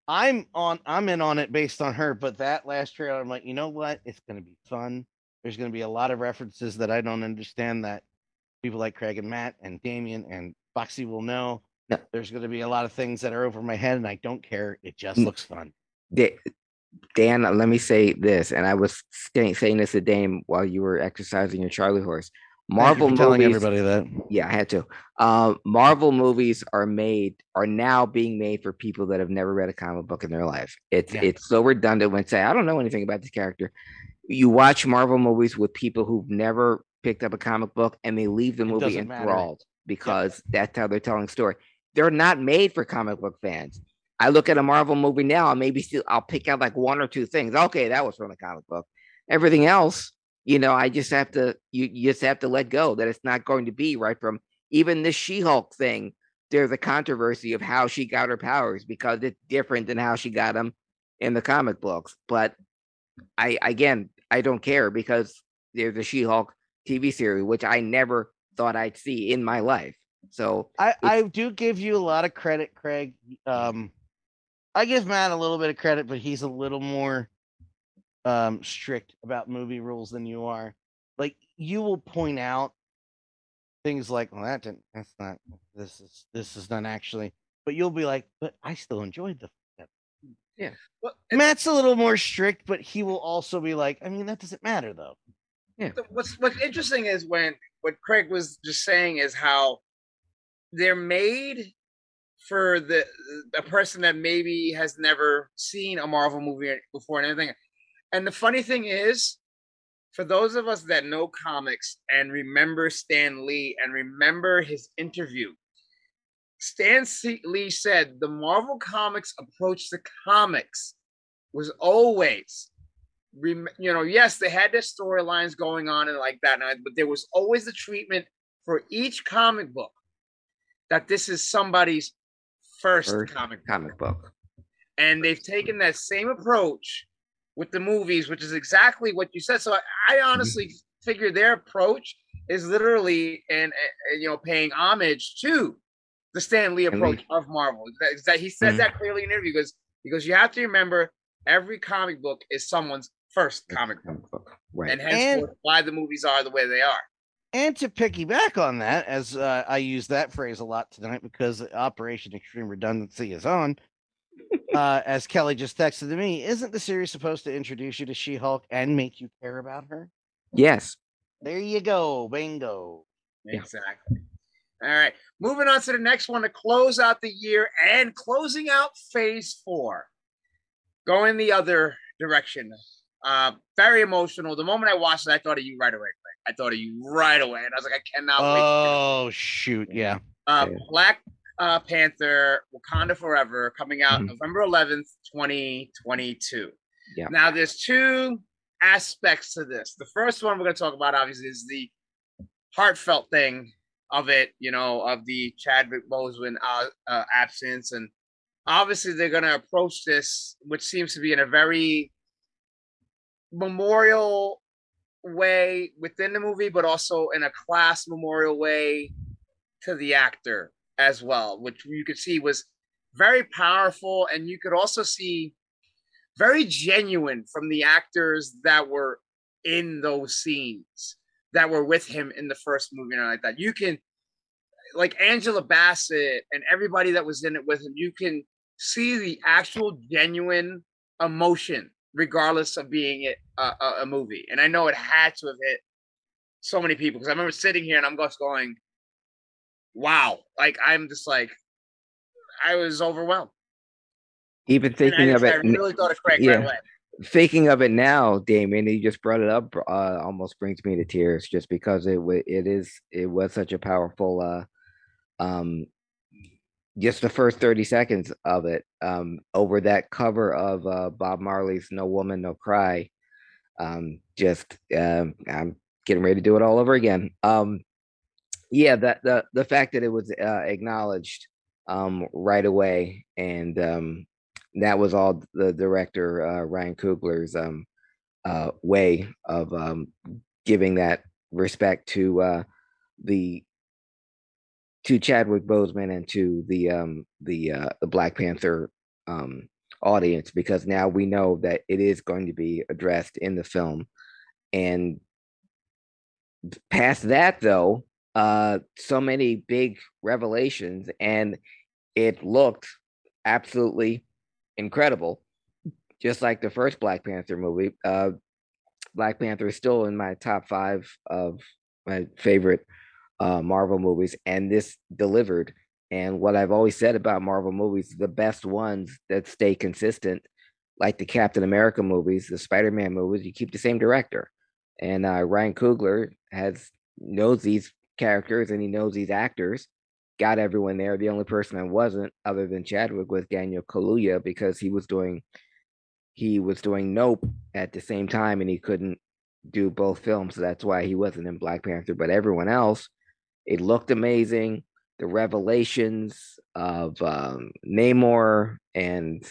I'm on. I'm in on it based on her. But that last trailer, I'm like, you know what? It's gonna be fun. There's gonna be a lot of references that I don't understand that people like Craig and Matt and Damien and Foxy will know. Yeah. There's gonna be a lot of things that are over my head, and I don't care. It just Mm. looks fun. Da- Dan, let me say this, and I was saying, saying this to Dame while you were exercising your Charlie horse. Marvel for telling everybody that. yeah, I had to. Uh, Marvel movies are made, are now being made for people that have never read a comic book in their life. It's Yeah. it's so redundant when say I don't know anything about this character. You watch Marvel movies with people who've never picked up a comic book, and they leave the It movie doesn't matter. enthralled because that's how they're telling story. They're not made for comic book fans. I look at a Marvel movie now, and maybe still I'll pick out like one or two things. Okay, that was from the comic book. Everything else, you know, I just have to you, you just have to let go that it's not going to be right from even this She-Hulk thing. There's a controversy of how she got her powers because it's different than how she got them in the comic books. But I again, I don't care because there's a She-Hulk TV series which I never thought I'd see in my life. So I, I do give you a lot of credit, Craig. Um, I give Matt a little bit of credit, but he's a little more um strict about movie rules than you are. Like you will point out things like, well, that didn't that's not this is this is not actually but you'll be like, but I still enjoyed the Yeah. Well, Matt's a little more strict, but he will also be like, I mean, that doesn't matter though. Yeah. what's what's interesting is when what Craig was just saying is how they're made for the a person that maybe has never seen a Marvel movie before and everything. And the funny thing is, for those of us that know comics and remember Stan Lee and remember his interview, Stan Lee said the Marvel Comics approach to comics was always you know, yes, they had their storylines going on and like that, but there was always the treatment for each comic book that this is somebody's first, First comic. Comic book. And they've taken that same approach with the movies, which is exactly what you said. So I, I honestly figure their approach is literally and uh, you know paying homage to the Stan Lee Stan approach Lee. of Marvel. That, that he says Mhm. that clearly in an interview because because you have to remember every comic book is someone's first comic book, Comic book. Right. and henceforth why the movies are the way they are. And to piggyback on that, as uh, I use that phrase a lot tonight because Operation Extreme Redundancy is on. [laughs] uh, as Kelly just texted to me, isn't the series supposed to introduce you to She Hulk and make you care about her? yes. There you go, bingo. Exactly. All right. Moving on to the next one to close out the year and closing out phase four. Going the other direction. Uh, very emotional. The moment I watched it, I thought of you right away. Craig. I thought of you right away. And I was like, I cannot wait. Oh shoot, yeah. Uh, Yeah. Black uh, Panther, Wakanda Forever, coming out Mhm. November 11th, 2022. Yeah. Now, there's two aspects to this. The first one we're going to talk about, obviously, is the heartfelt thing of it, you know, of the Chadwick Boseman uh, uh, absence. And obviously, they're going to approach this, which seems to be in a very memorial way within the movie, but also in a class memorial way to the actor as well, which you could see was very powerful. And you could also see very genuine from the actors that were in those scenes that were with him in the first movie and like that. You can, like Angela Bassett and everybody that was in it with him, you can see the actual genuine emotion, regardless of being a, a, a movie. And I know it had to have hit so many people because I remember sitting here and I'm just going, wow. Like, I'm just like, I was overwhelmed. Even I, thinking of just- I it, n- really thought of Craig yeah. right away. thinking of it now, Damien, you just brought it up. Uh, almost brings me to tears just because it it is it was such a powerful. Uh, um, just the first thirty seconds of it. Um, over that cover of uh Bob Marley's "No Woman No Cry." Um, just um, I'm getting ready to do it all over again. Um, yeah, that the the fact that it was uh, acknowledged um right away and um that was all the director uh, Ryan Coogler's um, uh, way of giving that respect to uh, the to Chadwick Boseman and to the um, the uh, the Black Panther um, audience because now we know that it is going to be addressed in the film. And past that though uh so many big revelations and it looked absolutely incredible. Just like the first black panther movie uh black panther is still in my top five of my favorite uh marvel movies and this delivered and what i've always said about marvel movies the best ones that stay consistent like the captain america movies the spider-man movies you keep the same director and uh ryan coogler has knows these characters and he knows these actors got everyone there. The only person that wasn't, other than Chadwick, was Daniel Kaluuya because he was doing he was doing Nope at the same time, and he couldn't do both films. So that's why he wasn't in Black Panther. But everyone else, it looked amazing. The revelations of um, Namor and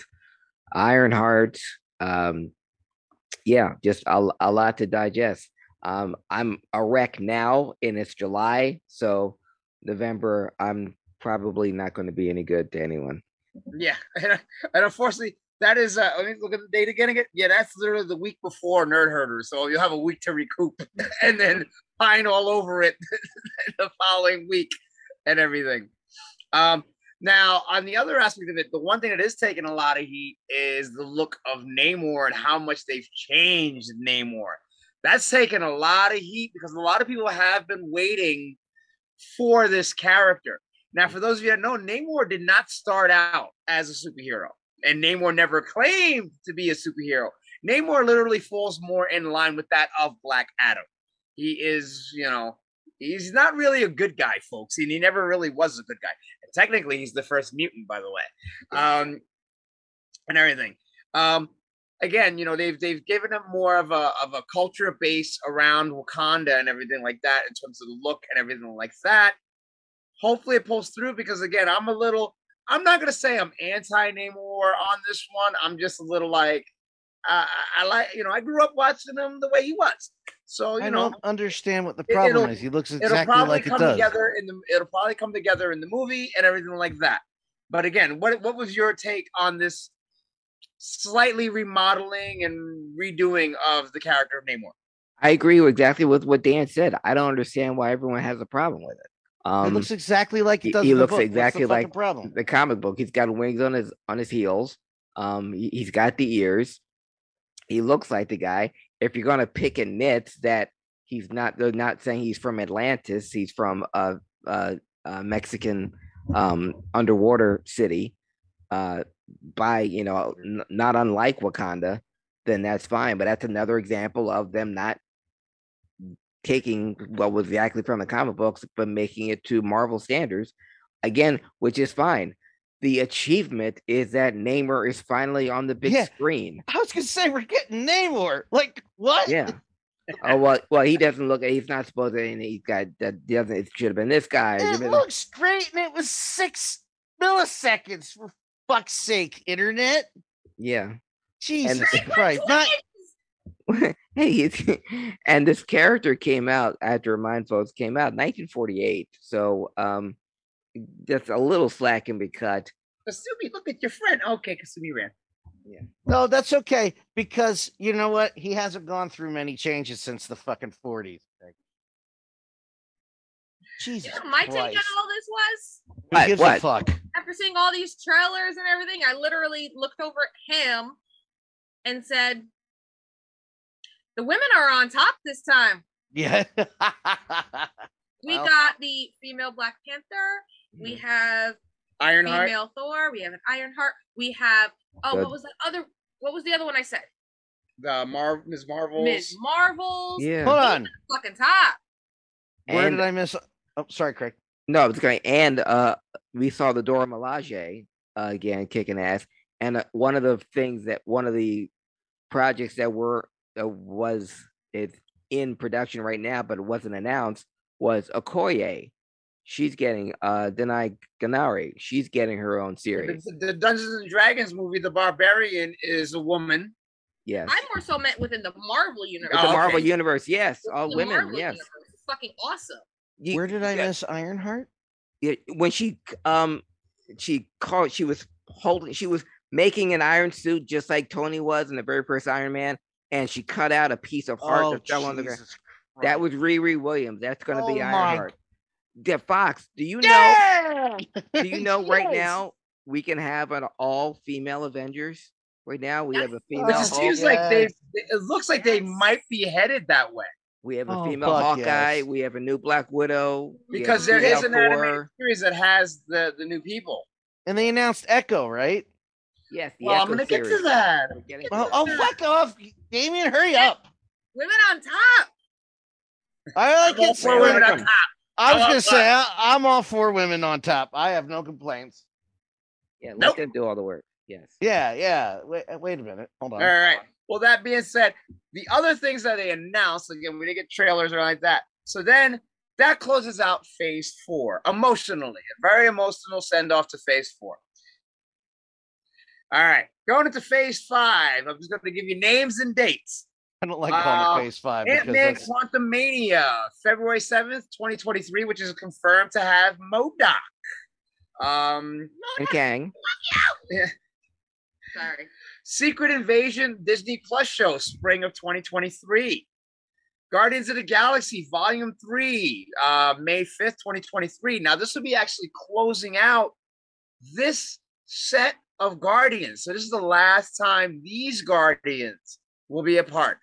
Ironheart, um, yeah, just a, a lot to digest. Um, I'm a wreck now, and it's July, so November, I'm probably not going to be any good to anyone. Yeah, [laughs] and, and unfortunately, that is. Uh, let me look at the date again. Again, yeah, that's literally the week before Nerd Herder, so you'll have a week to recoup, [laughs] and then pine all over it [laughs] the following week and everything. Um, now, on the other aspect of it, the one thing that is taking a lot of heat is the look of Namor and how much they've changed Namor. That's taken a lot of heat because a lot of people have been waiting for this character. Now, for those of you that know, Namor did not start out as a superhero, and Namor never claimed to be a superhero. Namor literally falls more in line with that of Black Adam. He is, you know, he's not really a good guy, folks, and he never really was a good guy. And technically, he's the first mutant, by the way, um, and everything. Um, again, you know, they've they've given him more of a of a culture base around Wakanda and everything like that in terms of the look and everything like that. Hopefully, it pulls through because again, I'm a little. I'm not gonna say I'm anti Namor on this one. I'm just a little like I, I like you know I grew up watching him the way he was. So you I know don't understand what the problem is. He looks it'll exactly probably like it come does. together in the it'll probably come together in the movie and everything like that. But again, what what was your take on this slightly remodeling and redoing of the character of Namor? I agree exactly with what Dan said. I don't understand why everyone has a problem with it. It Um, looks exactly like it he- does. he the looks book. Exactly like problem. the comic book. He's got wings on his on his heels. Um, he, he's got the ears. He looks like the guy. If you're gonna pick and nits that he's not, they're not saying he's from Atlantis. He's from a, a, a Mexican um underwater city. Uh, by you know, n- not unlike Wakanda, then that's fine. But that's another example of them not taking what was exactly from the comic books, but making it to Marvel standards again, which is fine. The achievement is that Namor is finally on the big Yeah. screen. I was gonna say we're getting Namor. Like what? Yeah. [laughs] oh well, well he doesn't look. He's not supposed to. And he's got that. he Doesn't. It should have been this guy. It It looks great, and it was six milliseconds for fuck's sake, internet. Yeah. Jesus Christ! Not [laughs] hey, [laughs] and this character came out after Mind Folks came out, 1948. So um, just a little slack can be cut. Kasumi, look at your friend. Okay, Kasumi ran. Yeah. No, that's okay because you know what? He hasn't gone through many changes since the fucking forties. You Jesus know, what my take on all this was Who What- gives what? a fuck? after seeing all these trailers and everything, I literally looked over at him and said, "The women are on top this time. Yeah. [laughs] We Well. got the female Black Panther. We have Ironheart. female Thor. We have an Ironheart. We have oh, Good. what was that other? What was the other one I said? The Mar- Ms. Marvel. Ms. Marvels. Yeah. Hold on. Fucking top. Where And- did I miss? Oh, sorry, Craig. No, it's great. And uh, we saw the Dora Milaje uh, again kicking ass. And uh, one of the things that one of the projects that were was it's in production right now, but it wasn't announced was Okoye. She's getting uh Danai Gurira. She's getting her own series. The, the Dungeons and Dragons movie, The Barbarian, is a woman. Yes. I'm more so meant within the Marvel universe. With the Oh, Marvel okay. universe, yes. Within All the women, Marvel yes. universe. Fucking awesome. You- Where did I yeah, miss Ironheart? yeah, when she um she called she was holding she was making an iron suit just like Tony was in the very first Iron Man, and she cut out a piece of heart Oh, that fell on the ground. Jesus That was Riri Williams. That's gonna oh be Oh my Ironheart. Yeah, Fox, do you know Yeah! [laughs] do you [laughs] know right now we can have an all female Avengers? Right now we Yes. have a female just Hulk, seems like they. It looks like they might be headed that way we have a Oh, female Hawkeye, yes. we have a new Black Widow, because there is female an animated series that has the the new people. And they announced Echo, right? Yes, the Well, I'm gonna get to that. Well, oh, fuck off, Damien! Hurry up! Women on top. I like I'm it. for women on top. I was gonna say I, I'm all for women on top. I have no complaints. Yeah, let Nope. them do all the work. Yes. Yeah, yeah. Wait, uh, wait a minute. Hold on. All right. Well, that being said, the other things that they announced again, we didn't get trailers or like that. So then that closes out Phase Four emotionally, a very emotional send off to Phase Four. All right, going into Phase Five. I'm just going to give you names and dates. I don't like calling Uh, it Phase Five Ant because Man that's, Quantumania, February 7th, 2023, which is confirmed to have MODOK. Um, And Kang. [laughs] Sorry. Secret Invasion Disney Plus show, spring of 2023. Guardians of the Galaxy Volume 3, uh, May 5th, 2023. Now, this will be actually closing out this set of Guardians. So, this is the last time these Guardians will be a part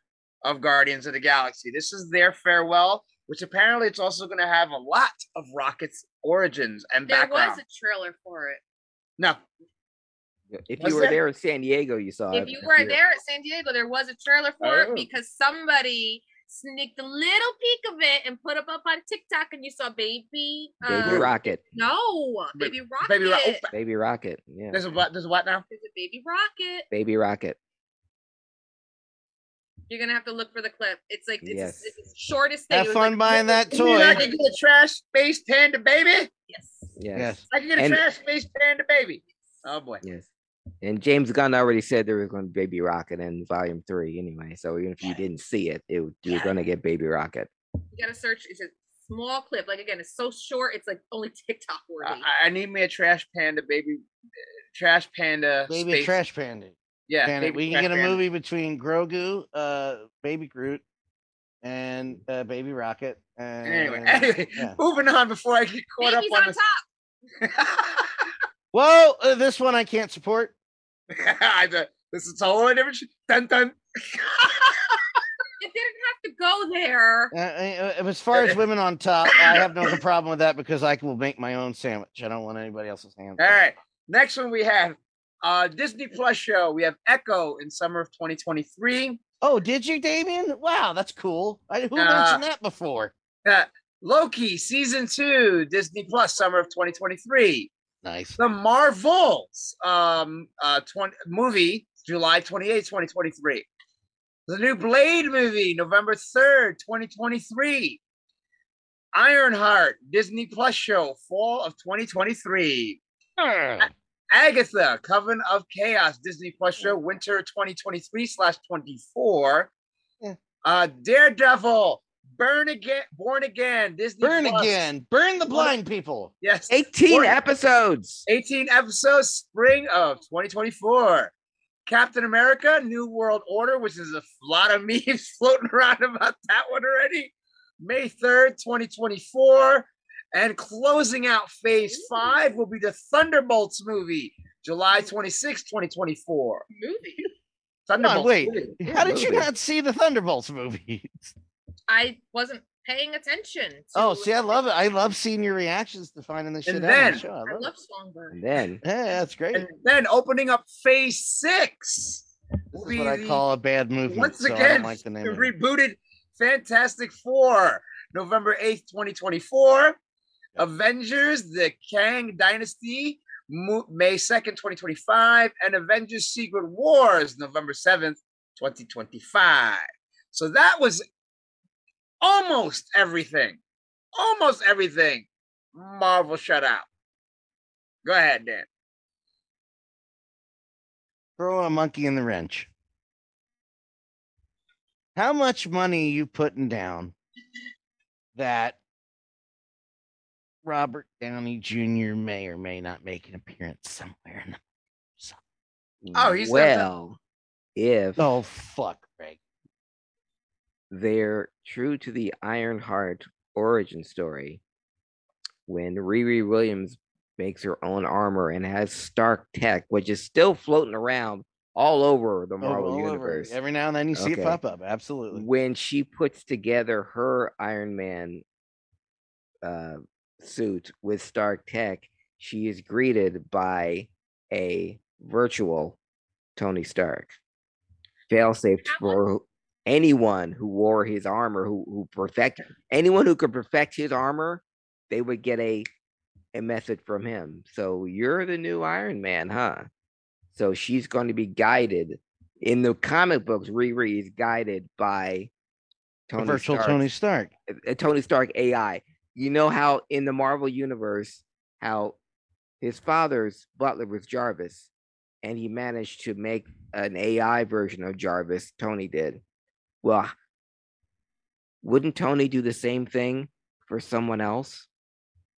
of Guardians of the Galaxy. This is their farewell, which apparently it's also going to have a lot of Rocket's origins and There background. was a trailer for it. no, If Was you were there? there in San Diego, you saw it. if you were there at San Diego, there was a trailer for Oh. it because somebody sneaked a little peek of it and put it up on TikTok, and you saw baby. Baby uh, Rocket. No, baby rocket. Baby Ro- oh, Baby Rocket. Yeah. there's a what? There's a what now? There's a baby rocket. Baby Rocket. You're gonna have to look for the clip. It's like it's, Yes. it's the shortest thing. Have fun like- buying that You mean I can get a trash space panda baby? Yes. Yes. Yes. I can get a And- trash space panda baby. Oh boy. Yes. And James Gunn already said there was going to be Baby Rocket in Volume Three anyway. So even if you didn't see it, it you were going to get Baby Rocket. You gotta search. It's a small clip. Like again, it's so short. It's like only [laughs] TikTok worthy. I, I need me a trash panda baby, trash panda. Baby space- Trash Panda. Yeah, Panda. We can get a panda. movie between Grogu, uh, Baby Groot, and uh, Baby Rocket. And, Anyway, anyway, yeah. moving on before I get caught Baby's up on on top. this. [laughs] Well, uh, this one I can't support. [laughs] I thought, this is a whole different. Sh- dun dun. It didn't have to go there. Uh, uh, as far as women on top, I have no problem with that because I will make my own sandwich. I don't want anybody else's hands. All right. Next one we have uh Disney Plus show. We have Echo in summer of 2023. Oh, did you, Damien? Wow, that's cool. I, who Uh, mentioned that before? Uh, Loki season two, Disney Plus, summer of 2023. Nice. The Marvels um uh 20 movie, July 28, 2023. The new Blade movie, November 3rd, 2023. Ironheart, Disney Plus show, fall of 2023. Agatha, Coven of Chaos, Disney Plus show, winter 2023 slash 24. Uh, Daredevil, Burn Again, Born Again, Disney Burn Plus. again. Burn the blind people. Yes. 18 Born- episodes. 18 episodes, spring of 2024. Captain America, New World Order, which is a lot of [laughs] memes floating around about that one already. May 3rd, 2024. And closing out phase five will be the Thunderbolts movie, July 26, 2024. Movie. Thunderbolts. wait. movie. How did you not see the Thunderbolts movie? [laughs] I wasn't paying attention. To Oh, see, I love it. I love seeing your reactions to finding this shit And out on the show. I I love love. Songbird. And then Yeah, that's great. And then opening up phase six. This is what I call a bad movie. once so again don't like the name the rebooted Fantastic Four, November 8th, 2024. Avengers, the Kang Dynasty, May 2nd, 2025. And Avengers Secret Wars, November 7th, 2025. So that was almost everything. Almost everything. Marvel shut out. Go ahead, Dan. Throw a monkey in the wrench. How much money you putting down that Robert Downey Jr. may or may not make an appearance somewhere in the Oh, he's done that. well, if Oh fuck, Greg. They're true to the Ironheart origin story, when Riri Williams makes her own armor and has Stark tech, which is still floating around all over the Oh, Marvel all over. universe. Every now and then you see Okay. it pop up. Absolutely. when she puts together her Iron Man uh, suit with Stark Tech, she is greeted by a virtual Tony Stark. Failsafe That for anyone who wore his armor, who who perfect anyone who could perfect his armor, they would get a a message from him. So you're the new Iron Man, huh? So she's going to be guided in the comic books. Riri is guided by Tony virtual Stark's- uh, uh, Tony Stark. a Tony Stark AI. You know how in the Marvel universe, how his father's butler was Jarvis, and he managed to make an AI version of Jarvis. Tony did. Well, wouldn't Tony do the same thing for someone else,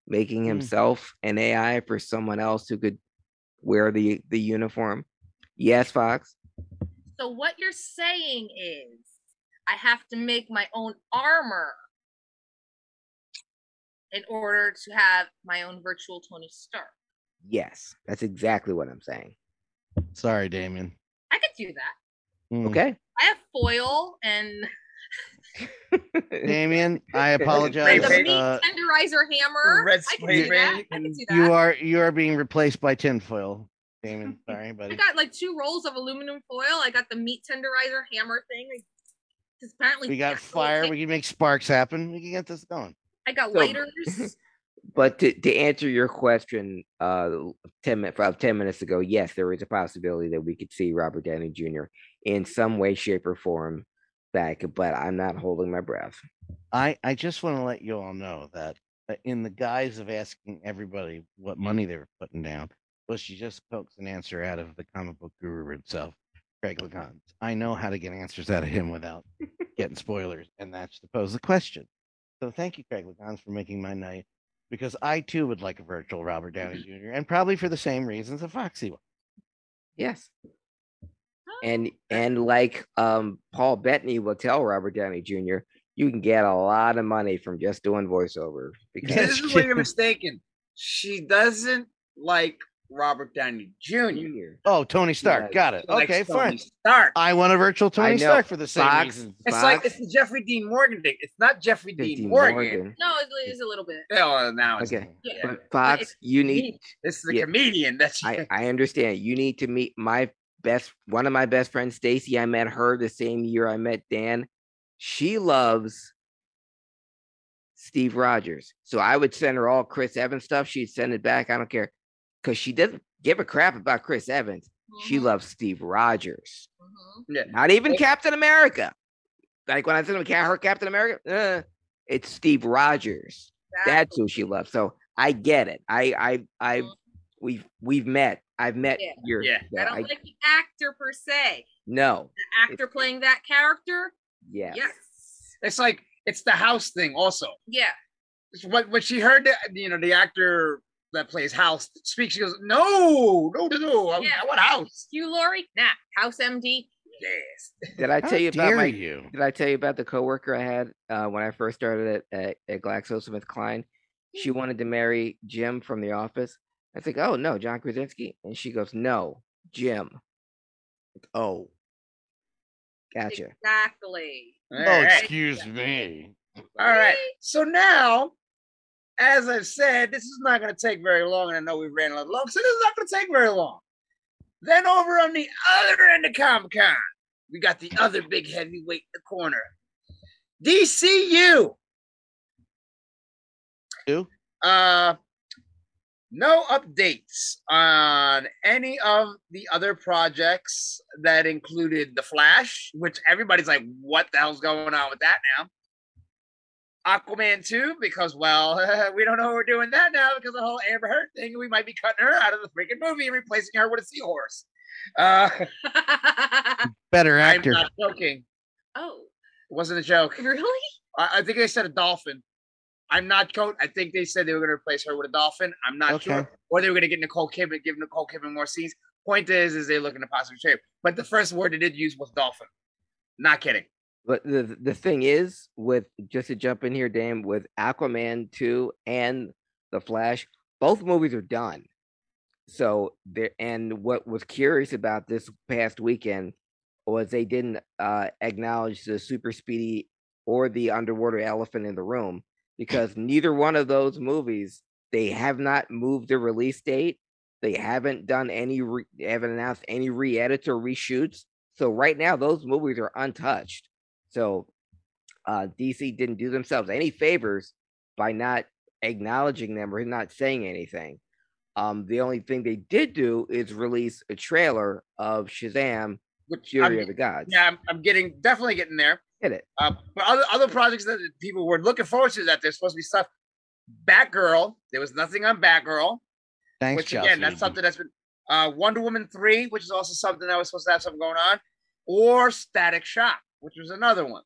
making Hmm. himself an AI for someone else who could wear the the uniform? Yes, Fox. So what you're saying is I have to make my own armor in order to have my own virtual Tony Stark. Yes, that's exactly what I'm saying. Sorry, Damien. I could do that. Mm. Okay. I have foil and [laughs] Damien, I apologize. the meat Uh, tenderizer hammer. Red I can do that. I can do that. you are you are being replaced by tinfoil, Damien. [laughs] Sorry, but I got like two rolls of aluminum foil. I got the meat tenderizer hammer thing. Because apparently We got fire. thick. We can make sparks happen. We can get this going. I got So- lighters. [laughs] But to, to answer your question, uh, ten minutes five ten minutes ago, yes, there is a possibility that we could see Robert Downey Jr. in some way, shape, or form back. But I'm not holding my breath. I I just want to let you all know that uh, in the guise of asking everybody what money they were putting down, was she just pokes an answer out of the comic book guru himself, Craig Lagans. I know how to get answers out of him without [laughs] getting spoilers, and that's to pose the question. So thank you, Craig Lagans, for making my night. Because I too would like a virtual Robert Downey Jr. and probably for the same reasons that Foxy was. Yes. And [gasps] and like um Paul Bettany will tell Robert Downey Jr., you can get a lot of money from just doing voiceover [laughs] because this is where you're [laughs] mistaken. She doesn't like Robert Downey Jr. Oh, Tony Stark. Yeah, Got it. She Okay, Tony fine. Stark. I want a virtual Tony. Stark for the same Fox, reasons. It's Fox, like it's the Jeffrey Dean Morgan thing. It's not Jeffrey Dean, Dean Morgan. Morgan. no, it is a little bit. Oh, now it's Okay. Yeah. But Fox, it's you need me. This is the Yeah. comedian. That's I, I understand. You need to meet my best one of my best friends, Stacy. I met her the same year I met Dan. She loves Steve Rogers. So I would send her all Chris Evans stuff. She'd send it back. I don't care. Because she doesn't give a crap about Chris Evans. She Mhm, loves Steve Rogers. mhm. yeah. Not even Well- Captain America. Like when I send her her Captain America, uh, it's Steve Rogers. That's who she loves. So I get it. I I I Mhm. we've we've met. I've met Yeah. your Yeah. so I don't I- like the actor per se. no. The actor playing that character. Yes. Yes. It's like it's the house thing. Also, Yeah. It's what when she heard the you know the actor that plays House speaks. she goes, "No, no, no, no. I, Yeah. I want House." You, Lori? Nah. House MD. Yes. Did I How tell you about dare my you? did I tell you about the coworker I had uh, when I first started at, at, at GlaxoSmithKline? She wanted to marry Jim from the office. I think, oh no, John Krasinski. And she goes, No, Jim. Oh. Gotcha. Exactly. All Oh, excuse me. All right. So now, as I've said, this is not going to take very long, and I know we ran a little long, so this is not going to take very long. Then over on the other end of Comic Con, we got the other big heavyweight in the corner, DCU. Who? Uh, no updates on any of the other projects that included The Flash, which everybody's like, what the hell's going on with that now? Aquaman 2, because, well, [laughs] we don't know we're doing that now because of the whole Amber Heard thing. We might be cutting her out of the freaking movie and replacing her with a seahorse. Uh, [laughs] Better actor. I'm not joking. oh, It wasn't a joke. really? I, I think they said a dolphin. I'm not coach. I think they said they were going to replace her with a dolphin. I'm not Okay. sure. Or they were going to get Nicole Kidman, give Nicole Kidman more scenes. Point is, is they're looking to possibly trade. But the first word they did use was dolphin. Not kidding. But the the thing is, with just to jump in here, Dan, with Aquaman 2 and The Flash, both movies are done. So there and what was curious about this past weekend was they didn't uh acknowledge the super speedy or the underwater elephant in the room because neither one of those movies they have not moved the release date. They haven't done any re- haven't announced any re-edits or reshoots. So right now those movies are untouched. So uh, DC didn't do themselves any favors by not acknowledging them or not saying anything. Um, the only thing they did do is release a trailer of Shazam: Which Fury I'm, of the Gods. yeah, I'm, I'm getting definitely getting there. Hit it. Uh, but other other projects that people were looking forward to that there's supposed to be stuff. Batgirl. There was nothing on Batgirl. Thanks, which Chelsea. again, that's something that's been uh, Wonder Woman three, which is also something that was supposed to have something going on, or Static Shock, which was another one.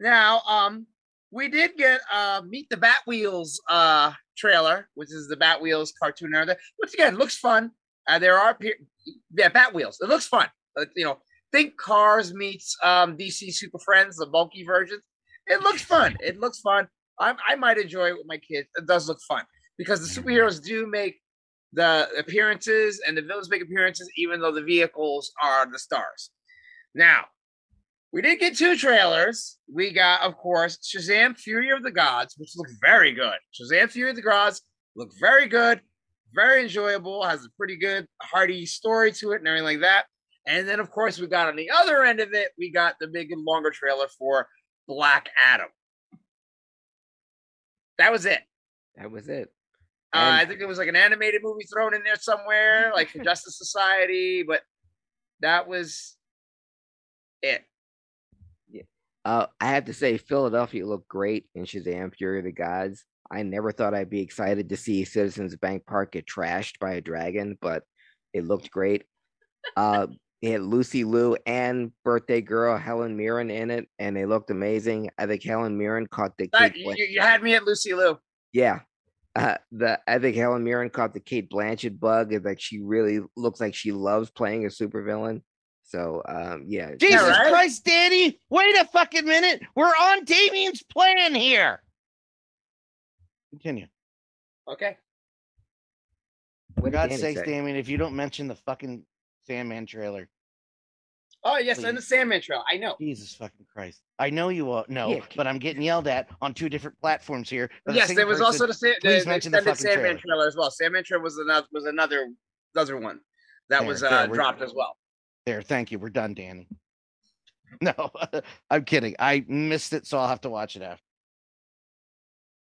Now, um, we did get uh, Meet the Batwheels uh trailer, which is the Batwheels cartoon and everything, which again looks fun. Uh, there are yeah, Bat Wheels. It looks fun. You know, think Cars meets um, DC Super Friends, the bulky versions. It looks fun. It looks fun. I, I might enjoy it with my kids. It does look fun because the superheroes do make the appearances and the villains make appearances, even though the vehicles are the stars. Now, we did get two trailers. We got, of course, Shazam Fury of the Gods, which looked very good. Shazam Fury of the Gods looked very good, very enjoyable, has a pretty good, hearty story to it and everything like that. And then, of course, we got on the other end of it, we got the big and longer trailer for Black Adam. That was it. That was it. Uh, I think it was like an animated movie thrown in there somewhere, like [laughs] Justice Society, but that was it. Uh, I have to say, Philadelphia looked great in Shazam: Fury of the Gods. I never thought I'd be excited to see Citizens Bank Park get trashed by a dragon, but it looked great. Uh, it had Lucy Liu and birthday girl Helen Mirren in it, and they looked amazing. I think Helen Mirren caught the But Kate you, Blan- you- you had me at Lucy Liu. yeah. Uh, the I think Helen Mirren caught the Cate Blanchett bug, and that she really looks like she loves playing a supervillain. So, um, yeah, Jesus right? Christ, Danny! Wait a fucking minute. We're on Damien's plan here. Continue. Okay. what For did God's Danny sakes, say? Damien, if you don't mention the fucking Sandman trailer, Oh yes, and the Sandman trail. I know. Jesus fucking Christ. I know you all know, Yeah, but I'm getting yelled at on two different platforms here. by the Yes, there was person. also the, Sa- please the mention the extended fucking Sandman trailer. as well. Sandman trail was another was another other one that There, was uh, we're- dropped as well. There, thank you. We're done, Danny. [laughs] No, [laughs] I'm kidding. I missed it, so I'll have to watch it after.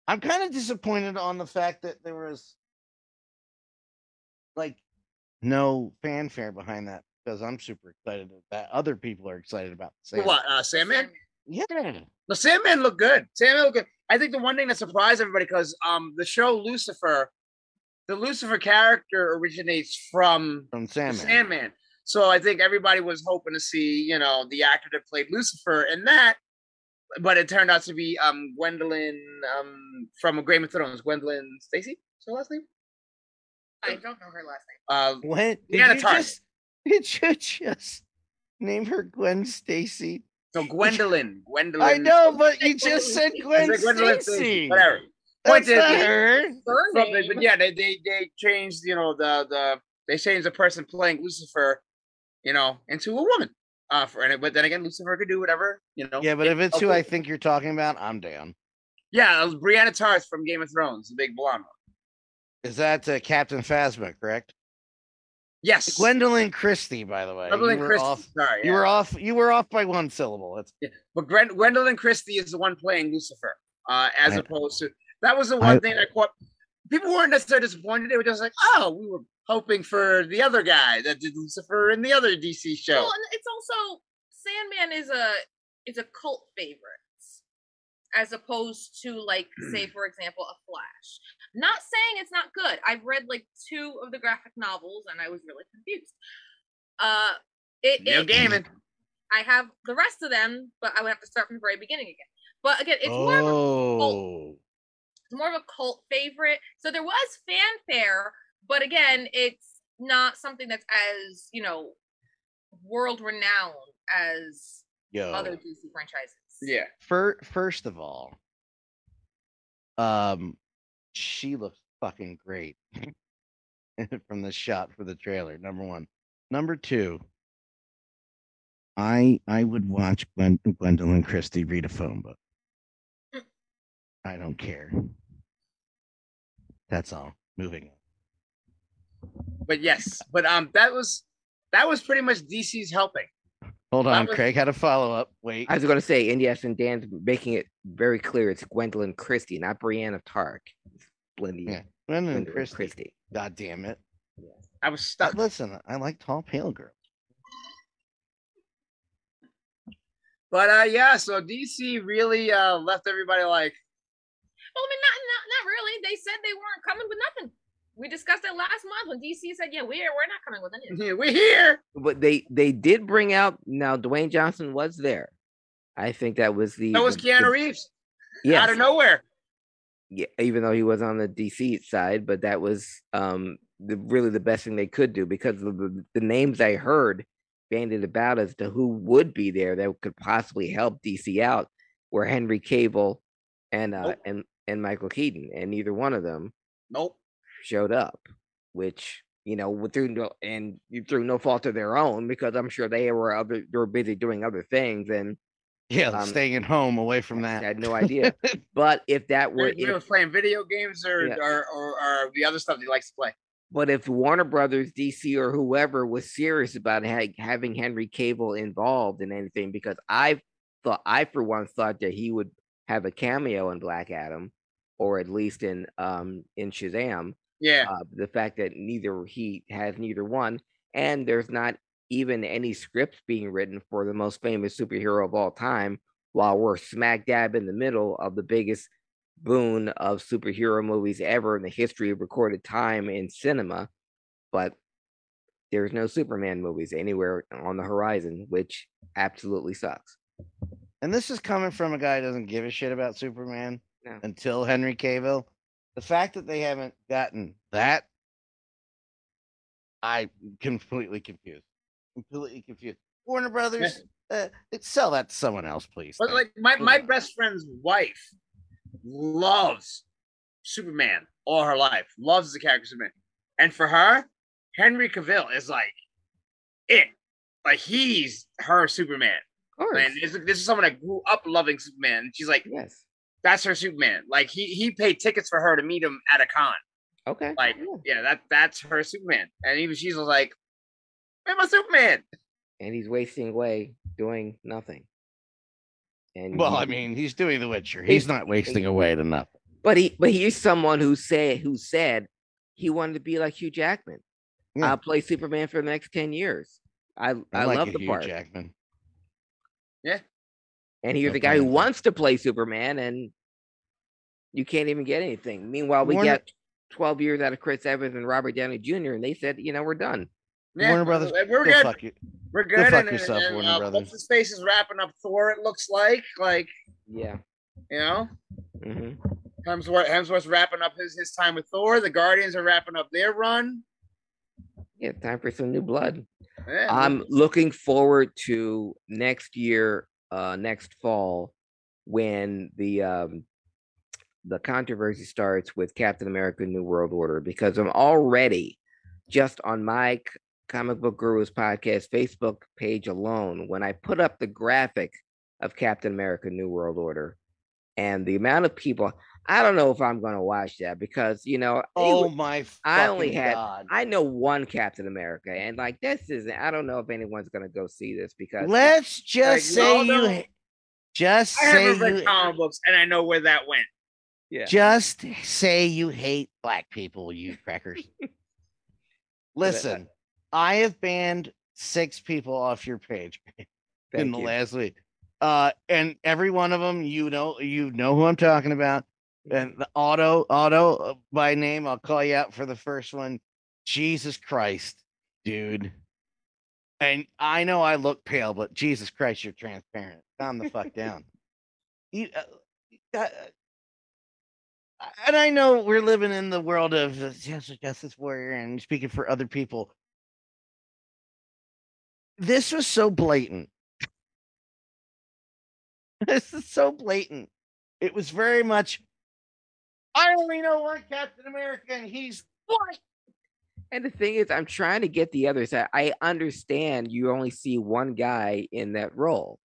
I'm kind of disappointed on the fact that there was like no fanfare behind that because I'm super excited that other people are excited about the same. What uh, Sandman? Yeah. The Sandman looked good. Sandman looked good. I think the one thing that surprised everybody because um the show Lucifer, the Lucifer character originates from From Sandman. Sandman. So I think everybody was hoping to see, you know, the actor that played Lucifer in that, but it turned out to be um Gwendolyn um from Game of Thrones, Gwendolyn Stacy. Is her last name? I don't know her last name. Uh, What? Did Deanna you Tartt. just [laughs] did you just name her Gwen Stacy? no, Gwendolyn. [laughs] Gwendolyn. I know, but you just said [laughs] I Gwen said Gwendolyn Stacy. Whatever. That's Point not they- her. Her But, but yeah, they, they they changed, you know, the the they changed the person playing Lucifer, you know, into a woman. Uh, for and but then again, Lucifer could do whatever, you know. Yeah, but if it's who. I think you're talking about, I'm down. yeah, it was Brianna Tarth from Game of Thrones, the big blonde one. Is that uh, Captain Phasma, correct? Yes, Gwendoline Christie, by the way. Gwendoline Christie. off. Sorry, You yeah. were off. You were off by one syllable. That's but Gwen, Gwendoline Christie is the one playing Lucifer, uh, as I- opposed to that was the one thing I caught. People weren't necessarily disappointed. They were just like, oh, we were hoping for the other guy that did Lucifer in the other DC show. Well, and it's also Sandman is a is a cult favorite, as opposed to like say for example a Flash. Not saying it's not good. I've read like two of the graphic novels and I was really confused. Uh, it, Neil it Gaiman. I have the rest of them, but I would have to start from the very beginning again. But again, it's more of a oh, it's more of a cult favorite. So there was fanfare, but again, it's not something that's as you know world renowned as yo. other DC franchises. Yeah. Fir- first of all, um, she looks fucking great [laughs] from the shot for the trailer. Number one. Number two. I I would watch Gwen, Gwendoline Christie read a phone book. Mm. I don't care. That's all. Moving on. But yes, but um, that was that was pretty much DC's helping. Hold on, was- Craig had a follow up. Wait. I was going to say, and yes, and Dan's making it very clear it's Gwendoline Christie, not Brianna Tark. It's Blindy, Yeah, Gwendoline Gwendoline Christie. Christie. God damn it. Yeah. I was Uh, stuck. listen, I like tall, pale girls. But uh, yeah, so DC really uh left everybody like, Well, I mean, not, not not really. They said they weren't coming with nothing. We discussed it last month when DC said, "Yeah, we're we're not coming with anything." we're here. But they they did bring out now. Dwayne Johnson was there. I think that was the That was the- Keanu the- Reeves Yeah, out of nowhere. yeah, even though he was on the DC side, but that was um the really the best thing they could do because of the, the names I heard bandied about as to who would be there that could possibly help DC out were Henry Cavill and uh Nope. and and Michael Keaton, and neither one of them Nope. Showed up, which you know with through no and you through no fault of their own because I'm sure they were other they were busy doing other things and Yeah, Um, staying at home away from that. I had no idea. [laughs] but if that were We were playing video games or, Yeah. or, or, or the other stuff he likes to play. but if Warner Brothers, DC, or whoever was serious about ha- having Henry Cavill involved in anything, because I thought I for one thought that he would have a cameo in Black Adam, or at least in um in Shazam. Yeah. uh, the fact that neither he has neither one, and there's not even any scripts being written for the most famous superhero of all time, while we're smack dab in the middle of the biggest boon of superhero movies ever in the history of recorded time in cinema. But there's no Superman movies anywhere on the horizon, which absolutely sucks. And this is coming from a guy who doesn't give a shit about Superman No. until Henry Cavill. The fact that they haven't gotten that, I completely confused. Completely confused. Warner Brothers, uh, sell that to someone else, please. But like my, my best friend's wife loves Superman all her life, loves the character Superman. And for her, Henry Cavill is like it. Like he's her Superman. Of course. And this, this is someone that grew up loving Superman. And she's like, yes. That's her Superman. Like he he paid tickets for her to meet him at a con. Okay. Like, Yeah. yeah, that that's her Superman. And even she's like, I'm a Superman. And he's wasting away doing nothing. And Well, he- I mean, he's doing The Witcher. He's- He's not wasting away to nothing. But he but he's someone who said who said he wanted to be like Hugh Jackman. Yeah. I'll play Superman for the next 10 years. I, I, like love the Hugh part. Jackman. And he's No the guy who wants to play Superman and you can't even get anything. Meanwhile, we Warner- got 12 years out of Chris Evans and Robert Downey Jr. and they said, you know, we're done. Yeah, Warner Brothers, we're Go good. fuck you. We're good. fuck and, yourself, and, Warner uh, Brothers. What's his face is wrapping up Thor. It looks like, like Yeah. you know, hmm Hemsworth. Hemsworth's wrapping up his his time with Thor. The Guardians are wrapping up their run. Yeah, time for some new blood. Yeah, I'm looking forward to next year, uh, next fall, when the um, the controversy starts with Captain America: New World Order, because I'm already just on my Comic Book Gurus podcast Facebook page alone. When I put up the graphic of Captain America: New World Order, and the amount of people, I don't know if I'm going to watch that because you know, Oh would- my I only had- God. I know one Captain America, and like this isn't. I don't know if anyone's gonna go see this because Let's just we all say you know- ha- just I say haven't read you comic books, and I know where that went. yeah, just say you hate black people, you crackers. [laughs] Listen, I have banned six people off your page [laughs] in the you. last week. Uh, and every one of them, you know, you know who I'm talking about. And the auto, auto uh, by name, I'll call you out for the first one. Jesus Christ, dude. And I know I look pale, but Jesus Christ, you're transparent. Calm the fuck [laughs] down. You, uh, uh, and I know we're living in the world of the justice justice warrior and speaking for other people. This was so blatant. [laughs] this is so blatant. It was very much. I only know one Captain America, and he's white. And the thing is, I'm trying to get the other side. I understand you only see one guy in that role,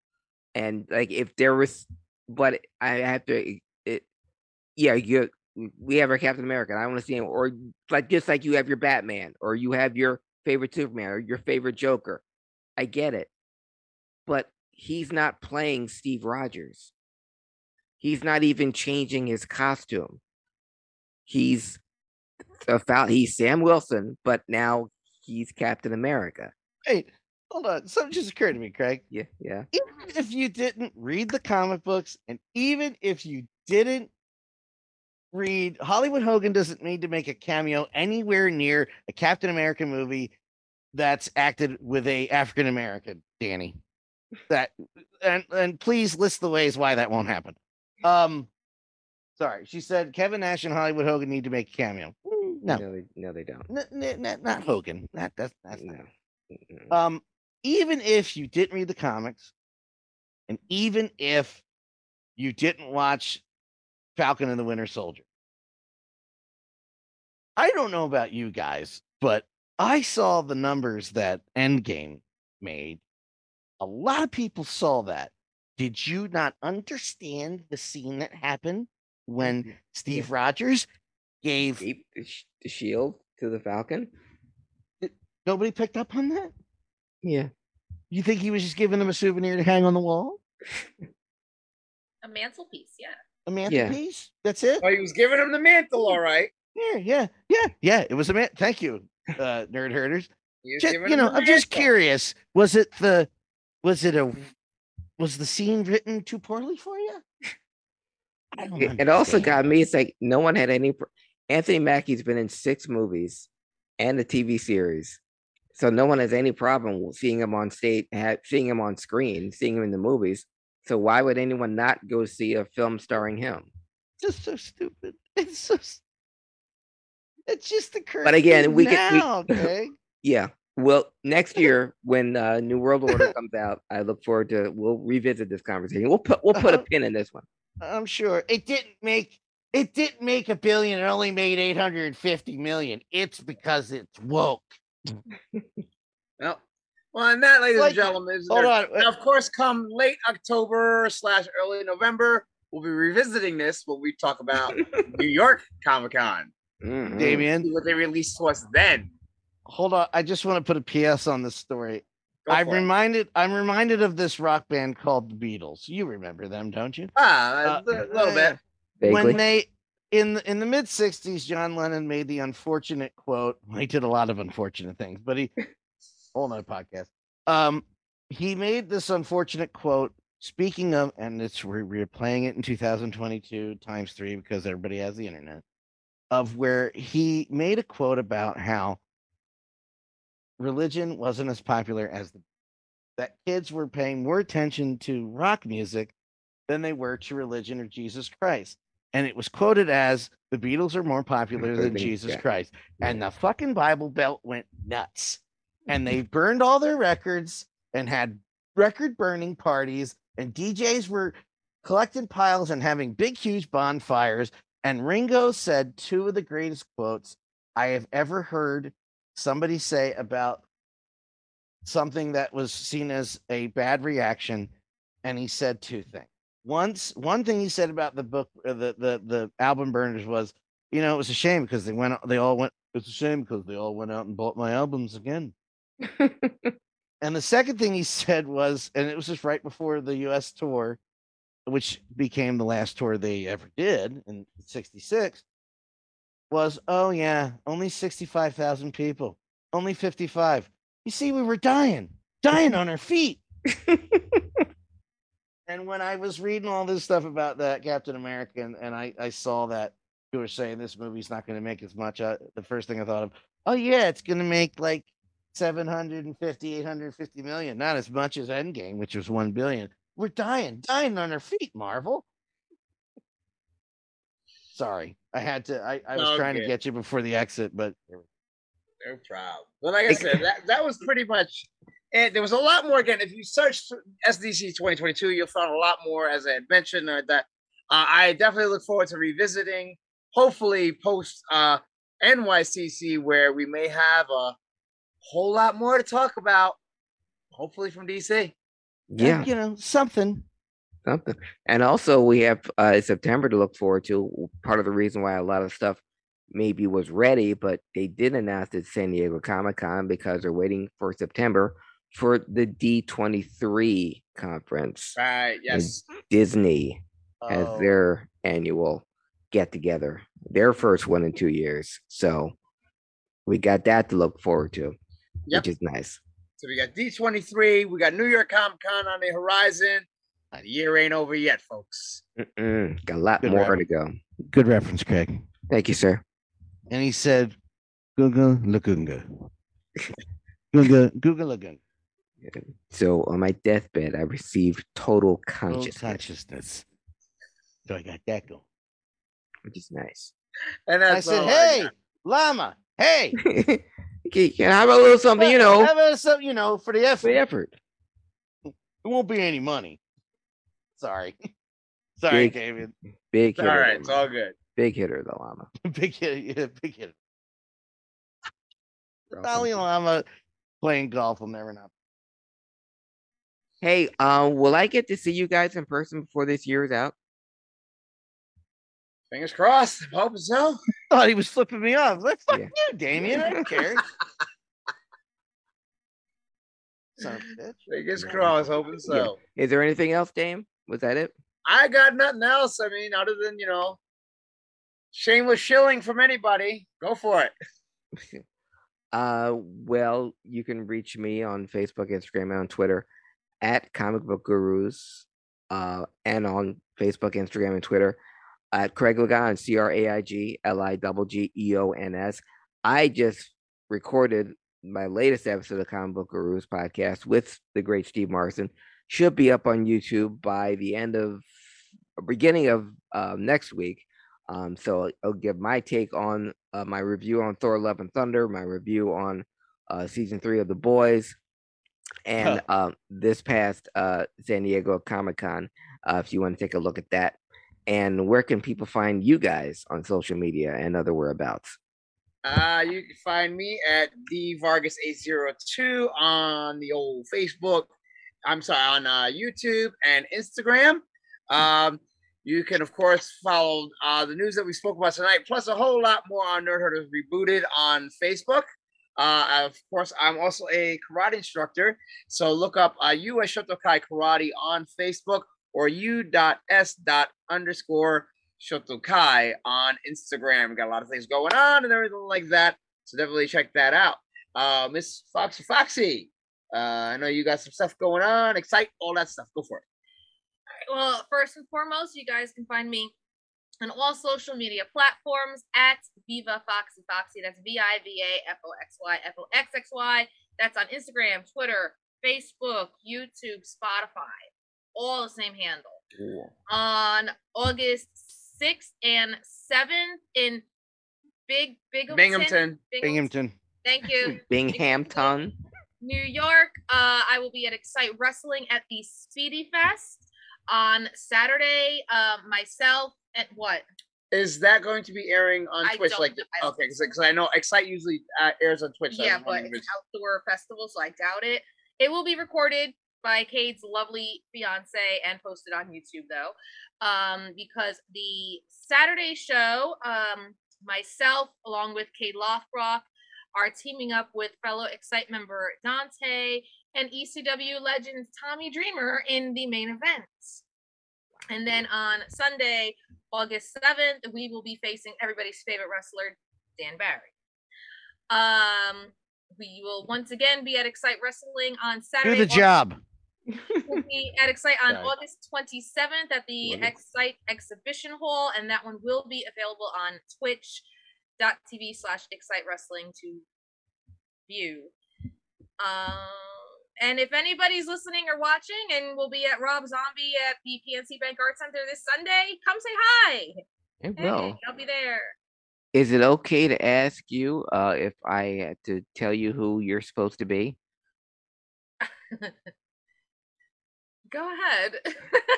and like if there was, but I have to. It, yeah, you. We have our Captain America. and I want to see him, or like just like you have your Batman, or you have your favorite Superman, or your favorite Joker. I get it, but he's not playing Steve Rogers. He's not even changing his costume. He's a foul. He's Sam Wilson, but now he's Captain America. Wait, hold on. Something just occurred to me, Craig. Yeah, yeah. even if you didn't read the comic books and even if you didn't read Hollywood Hogan doesn't need to make a cameo anywhere near a Captain America movie that's acted with a African American Danny. That and and please list the ways why that won't happen. Um Sorry, she said Kevin Nash and Hollywood Hogan need to make a cameo. Mm, No, No, they, no, they don't. n- n- n- not Hogan. Not that's that's not. No. Mm-mm. Um, even if you didn't read the comics, and even if you didn't watch Falcon and the Winter Soldier, I don't know about you guys, but I saw the numbers that Endgame made. A lot of people saw that. Did you not understand the scene that happened when Steve Rogers gave? Gave the, shield to the Falcon. Nobody picked up on that. Yeah. You think he was just giving him a souvenir to hang on the wall? A mantelpiece, yeah. A Yeah. mantelpiece? That's it? Oh, he was giving him the mantle, all right. Yeah, yeah, yeah, yeah. It was a man. Thank you, uh, nerd herders. Just, you know, I'm just curious. Was it the, was it a, was the scene written too poorly for you? It, it also got me. It's like no one had any. Anthony Mackie's been in six movies and a TV series, so no one has any problem seeing him on stage, ha- seeing him on screen, seeing him in the movies. So why would anyone not go see a film starring him? just so stupid. [laughs] It's so. s- It's just the current. But again, we can- we- [laughs] Yeah. Well, next [laughs] year when uh, New World Order comes out, I look forward to. We'll revisit this conversation. We'll put we'll put a Uh-huh. pin in this one. I'm sure it didn't make it didn't make a billion. It only made 850 million. It's because it's woke. Well, well, and that, ladies Like- and gentlemen, is Hold there- on. Now, of course, come late October slash early November, we'll be revisiting this when we talk about New [laughs] York Comic Con. Mhm. Damien, what they released to us then. hold on. I just want to put a PS on this story. Go I'm it. reminded. I'm reminded of this rock band called the Beatles. You remember them, don't you? ah, Uh, a little bit. Vaguely. When they in the, in the mid '60s, John Lennon made the unfortunate quote. well, He did a lot of unfortunate things, but he [laughs] whole nother podcast. Um, he made this unfortunate quote. Speaking of, and it's we're, we're playing it in 2022 times three because everybody has the internet. Of where he made a quote about how religion wasn't as popular as the that kids were paying more attention to rock music than they were to religion or Jesus Christ. And it was quoted as the Beatles are more popular than Jesus yeah. Christ. And the fucking Bible Belt went nuts. And they [laughs] burned all their records and had record burning parties. And DJs were collecting piles and having big, huge bonfires. And Ringo said two of the greatest quotes I have ever heard somebody say about something that was seen as a bad reaction. And he said two things. Once, one thing he said about the book, uh, the the the album burners was, you know, it was a shame because they went, they all went. It's a shame because they all went out and bought my albums again. [laughs] and the second thing he [laughs] said was, and it was just right before the U.S. tour, which became the last tour they ever did in '66, was, oh yeah, only sixty-five thousand people, only fifty-five. You see, we were dying, dying on our feet. [laughs] and when I was reading all this stuff about that Captain America, and, and I, I saw that you were saying this movie's not going to make as much, uh, the first thing I thought of, oh yeah, it's going to make like 750, 850 million, not as much as Endgame, which was 1 billion. We're dying, dying on our feet, Marvel. Sorry, I had to, I, I was trying to get you before the exit, but No problem. But like I said, [laughs] that, that was pretty much it. There was a lot more. Again, if you search for SDC 2022, you'll find a lot more, as I had mentioned. Uh, that uh, I definitely look forward to revisiting, hopefully post uh, NYCC, where we may have a whole lot more to talk about, hopefully from DC. yeah. you know, something. Something. And also, we have uh, September to look forward to. Part of the reason why a lot of stuff maybe was ready, but they did announce it at San Diego Comic Con because they're waiting for September for the D23 conference. Right. Yes. Disney as Oh, their annual get together, their first one in two years. So we got that to look forward to, Yep. which is nice. So we got D23. We got New York Comic Con on the horizon. Uh, the year ain't over yet, folks. Mm-mm, got a lot Good more rap. to go. good reference, Craig. Thank you, sir. And he said, Google Lagunga. Gunga, Google Lagunga. So on my deathbed, I received total Full consciousness. consciousness. So I got that going. which is nice. And I said, "Hey, got. llama, hey, [laughs] can, can I have a little something, you know, have a, some, you know, for the for effort. the effort. It won't be any money. Sorry, [laughs] sorry, Big- David. Big hitter. all right. It's all good. Big hitter, the llama. [laughs] big hit, yeah, big hit. The Girl, Dalai thank you. Lama playing golf will never not. Hey, um, will I get to see you guys in person before this year is out? Fingers crossed. I'm hoping so. [laughs] Thought he was flipping me off. Like, fuck Yeah. you, Damien. I don't care. Son of a bitch. Fingers crossed. Hoping so. Is there anything else, Dame? Was that it? I got nothing else. I mean, other than you know, shameless shilling from anybody. Go for it. [laughs] Uh, well, you can reach me on Facebook, Instagram, and on Twitter at Comic Book Gurus, uh, and on Facebook, Instagram, and Twitter at Craig Lagon, C R A I G L I G G E O N S. I just recorded my latest episode of Comic Book Gurus podcast with the great Steve Marson. Should be up on YouTube by the end of beginning of uh, next week. Um, so I'll give my take on uh, my review on Thor: Love and Thunder, my review on uh, season three of The Boys, and um, this past uh, San Diego Comic Con. Uh, if you want to take a look at that, and where can people find you guys on social media and other whereabouts? Uh, you can find me at the Vargas eight zero two on the old Facebook. I'm sorry on uh, YouTube and Instagram. Um, you can of course follow uh, the news that we spoke about tonight, plus a whole lot more on Nerd Herders Rebooted on Facebook. Uh, of course, I'm also a karate instructor, so look up uh, US Shotokai Karate on Facebook or u.s. underscore Shotokai on Instagram. We got a lot of things going on and everything like that. So definitely check that out. Uh, Miss Foxy Foxy, uh, I know you got some stuff going on. Excite all that stuff. Go for it. Well, first and foremost, you guys can find me on all social media platforms at Viva Foxy Foxy. That's V I V A F O X Y F O X X Y. That's on Instagram, Twitter, Facebook, YouTube, Spotify. All the same handle. On August 6th and 7th in Big Binghamton. Binghamton. Binghamton. Thank you. [laughs] Binghamton. New York. Uh, I will be at Excite Wrestling at the Speedy Fest on Saturday. Um, myself and what? Is that going to be airing on I Twitch? Like, know. Okay, because I know Excite usually uh, airs on Twitch. so yeah, but it's outdoor festival, so I doubt it. It will be recorded by Cade's lovely fiance and posted on YouTube though, um, because the Saturday show, um, myself along with Cade Lothbrock are teaming up with fellow Excite member Dante and ECW legend Tommy Dreamer in the main event. And then on Sunday, August 7th, we will be facing everybody's favorite wrestler, Dan Barry. Um, we will once again be at Excite Wrestling on Saturday. Do the job. We'll be at Excite on Sorry. August 27th at the Excite Exhibition Hall, and that one will be available on twitch.tv slash Excite Wrestling to view. Um, and if anybody's listening or watching and will be at Rob Zombie at the PNC Bank Art Center this Sunday, come say hi. It Hey, will. I'll be there. Is it okay to ask you uh, if I had to tell you who you're supposed to be? [laughs] Go ahead.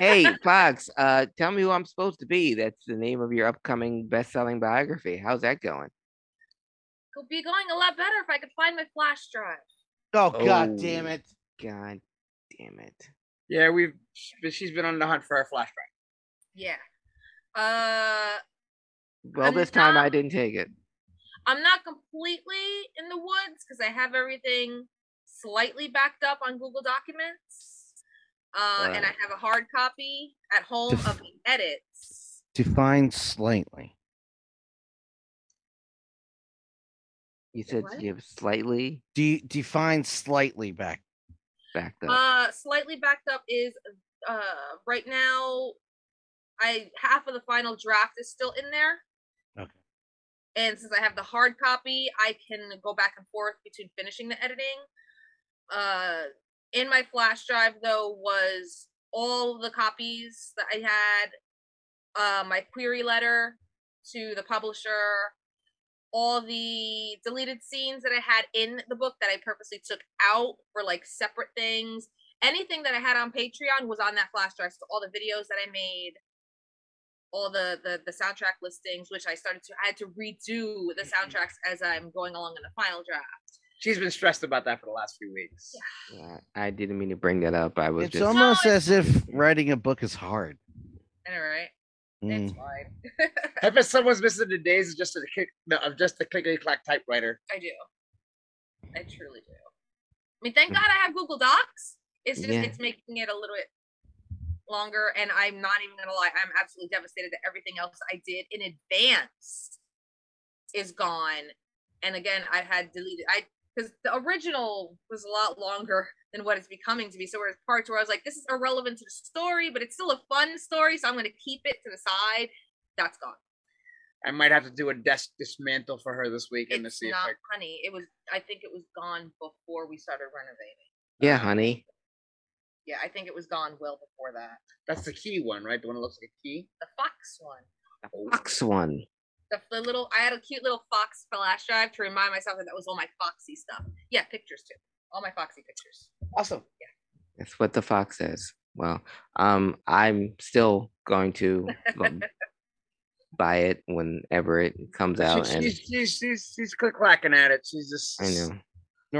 Hey, [laughs] Fox, uh, tell me who I'm supposed to be. That's the name of your upcoming best-selling biography. How's that going? It'll be going a lot better if I could find my flash drive. Oh, god Oh. damn it. God damn it. Yeah, we've she's been on the hunt for a flashback. Yeah. Uh Well, I'm this time I didn't take it. I'm not completely in the woods because I have everything slightly backed up on Google Documents. Uh, and I have a hard copy at home of the edits. Define slightly. You said What? you have slightly De- define slightly back. backed up. Uh, slightly backed up is uh right now. I half of the final draft is still in there. Okay. And since I have the hard copy, I can go back and forth between finishing the editing. Uh, in my flash drive though was all the copies that I had, uh, my query letter, to the publisher all the deleted scenes that I had in the book that I purposely took out for like separate things. Anything that I had on Patreon was on that flash drive. So all the videos that I made, all the the, the soundtrack listings, which I started to I had to redo the soundtracks as I'm going along in the final draft. She's been stressed about that for the last few weeks. Yeah, I didn't mean to bring that up. I was It's just almost No, as if writing a book is hard. All right, Mm. it's fine. [laughs] I bet someone's missing the days of just a kick no, of just a clickety clack typewriter. I do. I truly do. I mean, thank God I have Google Docs. It's just Yeah. it's making it a little bit longer, and I'm not even gonna lie. I'm absolutely devastated that everything else I did in advance is gone. And again, I had deleted. I because the original was a lot longer than what it's becoming to be. So there's parts where I was like, this is irrelevant to the story, but it's still a fun story, so I'm gonna keep it to the side. That's gone. I might have to do a desk dismantle for her this weekend to It's see not, if honey. It was. I think it was gone before we started renovating. yeah, honey. Yeah, I think it was gone well before that. That's the key one, right? The one that looks like a key. The Fox one. The Fox one. The, the little. I had a cute little Fox flash drive to remind myself that that was all my Foxy stuff. Yeah, pictures too. All my Foxy pictures. Awesome. Yeah. That's what the fox says. Well, um, I'm still going to [laughs] buy it whenever it comes out, She, and she's, she's, she's, she's click clacking at it. She's just. I know.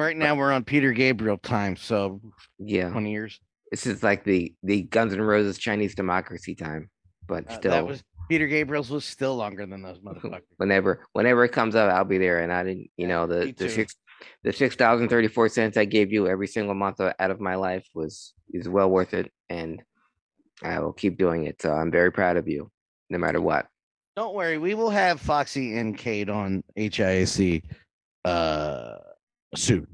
Right now we're on Peter Gabriel time, so Yeah, 20 years. this is like the the Guns N' Roses Chinese democracy time, but Uh, still, that was Peter Gabriel's was still longer than those [laughs] motherfuckers. whenever whenever it comes up, I'll be there. And I didn't, you know, the the six the six thousand thirty four cents I gave you every single month out of my life was is well worth it, and I will keep doing it. So I'm very proud of you, no matter what. Don't worry, we will have Foxy and Kate on HIAC uh soon.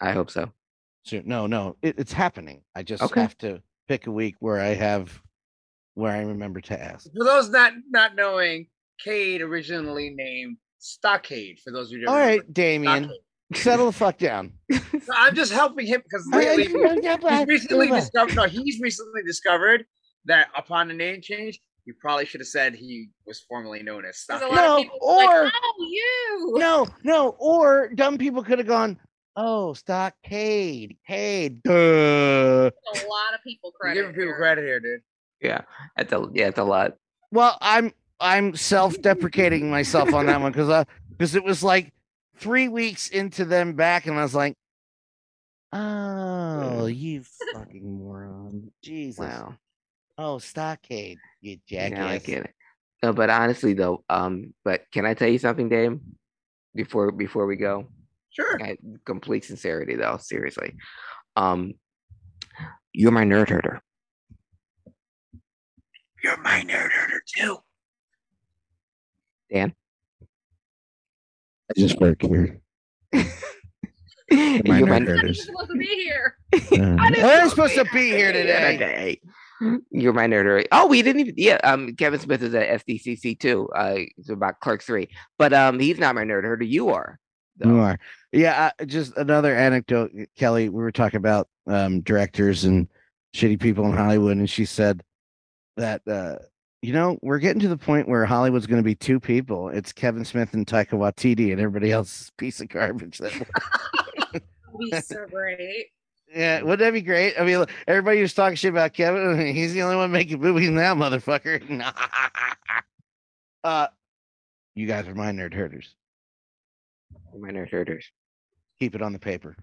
I hope so. Soon. No, no, it, it's happening. I just Okay. have to pick a week where I have where I remember to ask. For those not not knowing, Cade originally named Stockade. For those of you who All don't right, remember. Damien, Stockade. settle the fuck down. [laughs] So I'm just helping him because lately he's recently discovered. No, he's recently discovered that upon the name change, he probably should have said he was formerly known as Stockade. No, of people who are or- like, oh, you. No, no, or dumb people could have gone, oh, stockade, Cade, duh. A lot of people You're credit. giving people here. credit here, dude. Yeah, that's a yeah, it's a lot. Well, I'm I'm self-deprecating myself on that one because uh because it was like three weeks into them back, and I was like, oh, you fucking moron, Jesus. Wow. Oh, stockade, you Now I jackass. get it. No, but honestly though, um, but can I tell you something, Dame? Before before we go, Sure. I, complete sincerity though, seriously. Um, you're my nerd herder. You're my nerd herder too. Dan, I just work here. [laughs] you're My my nerd You're herders. supposed to be here. [laughs] I'm supposed to be here today. today. You're my nerd herder. Oh, we didn't even. Yeah, um, Kevin Smith is at SDCC too. Uh, it's about Clerks three, but um, he's not my nerd herder. You are. though. You are. Yeah, uh, just another anecdote, Kelly. We were talking about um, directors and shitty people in Hollywood, and she said that uh, you know we're getting to the point where Hollywood's going to be two people. It's Kevin Smith and Taika Waititi, and everybody else is a piece of garbage. That [laughs] We [laughs] so great. yeah, wouldn't that be great? I mean, everybody was talking shit about Kevin. and [laughs] He's the only one making movies now, motherfucker. uh, you guys are my nerd herders. My nerd herders. Keep it on the paper.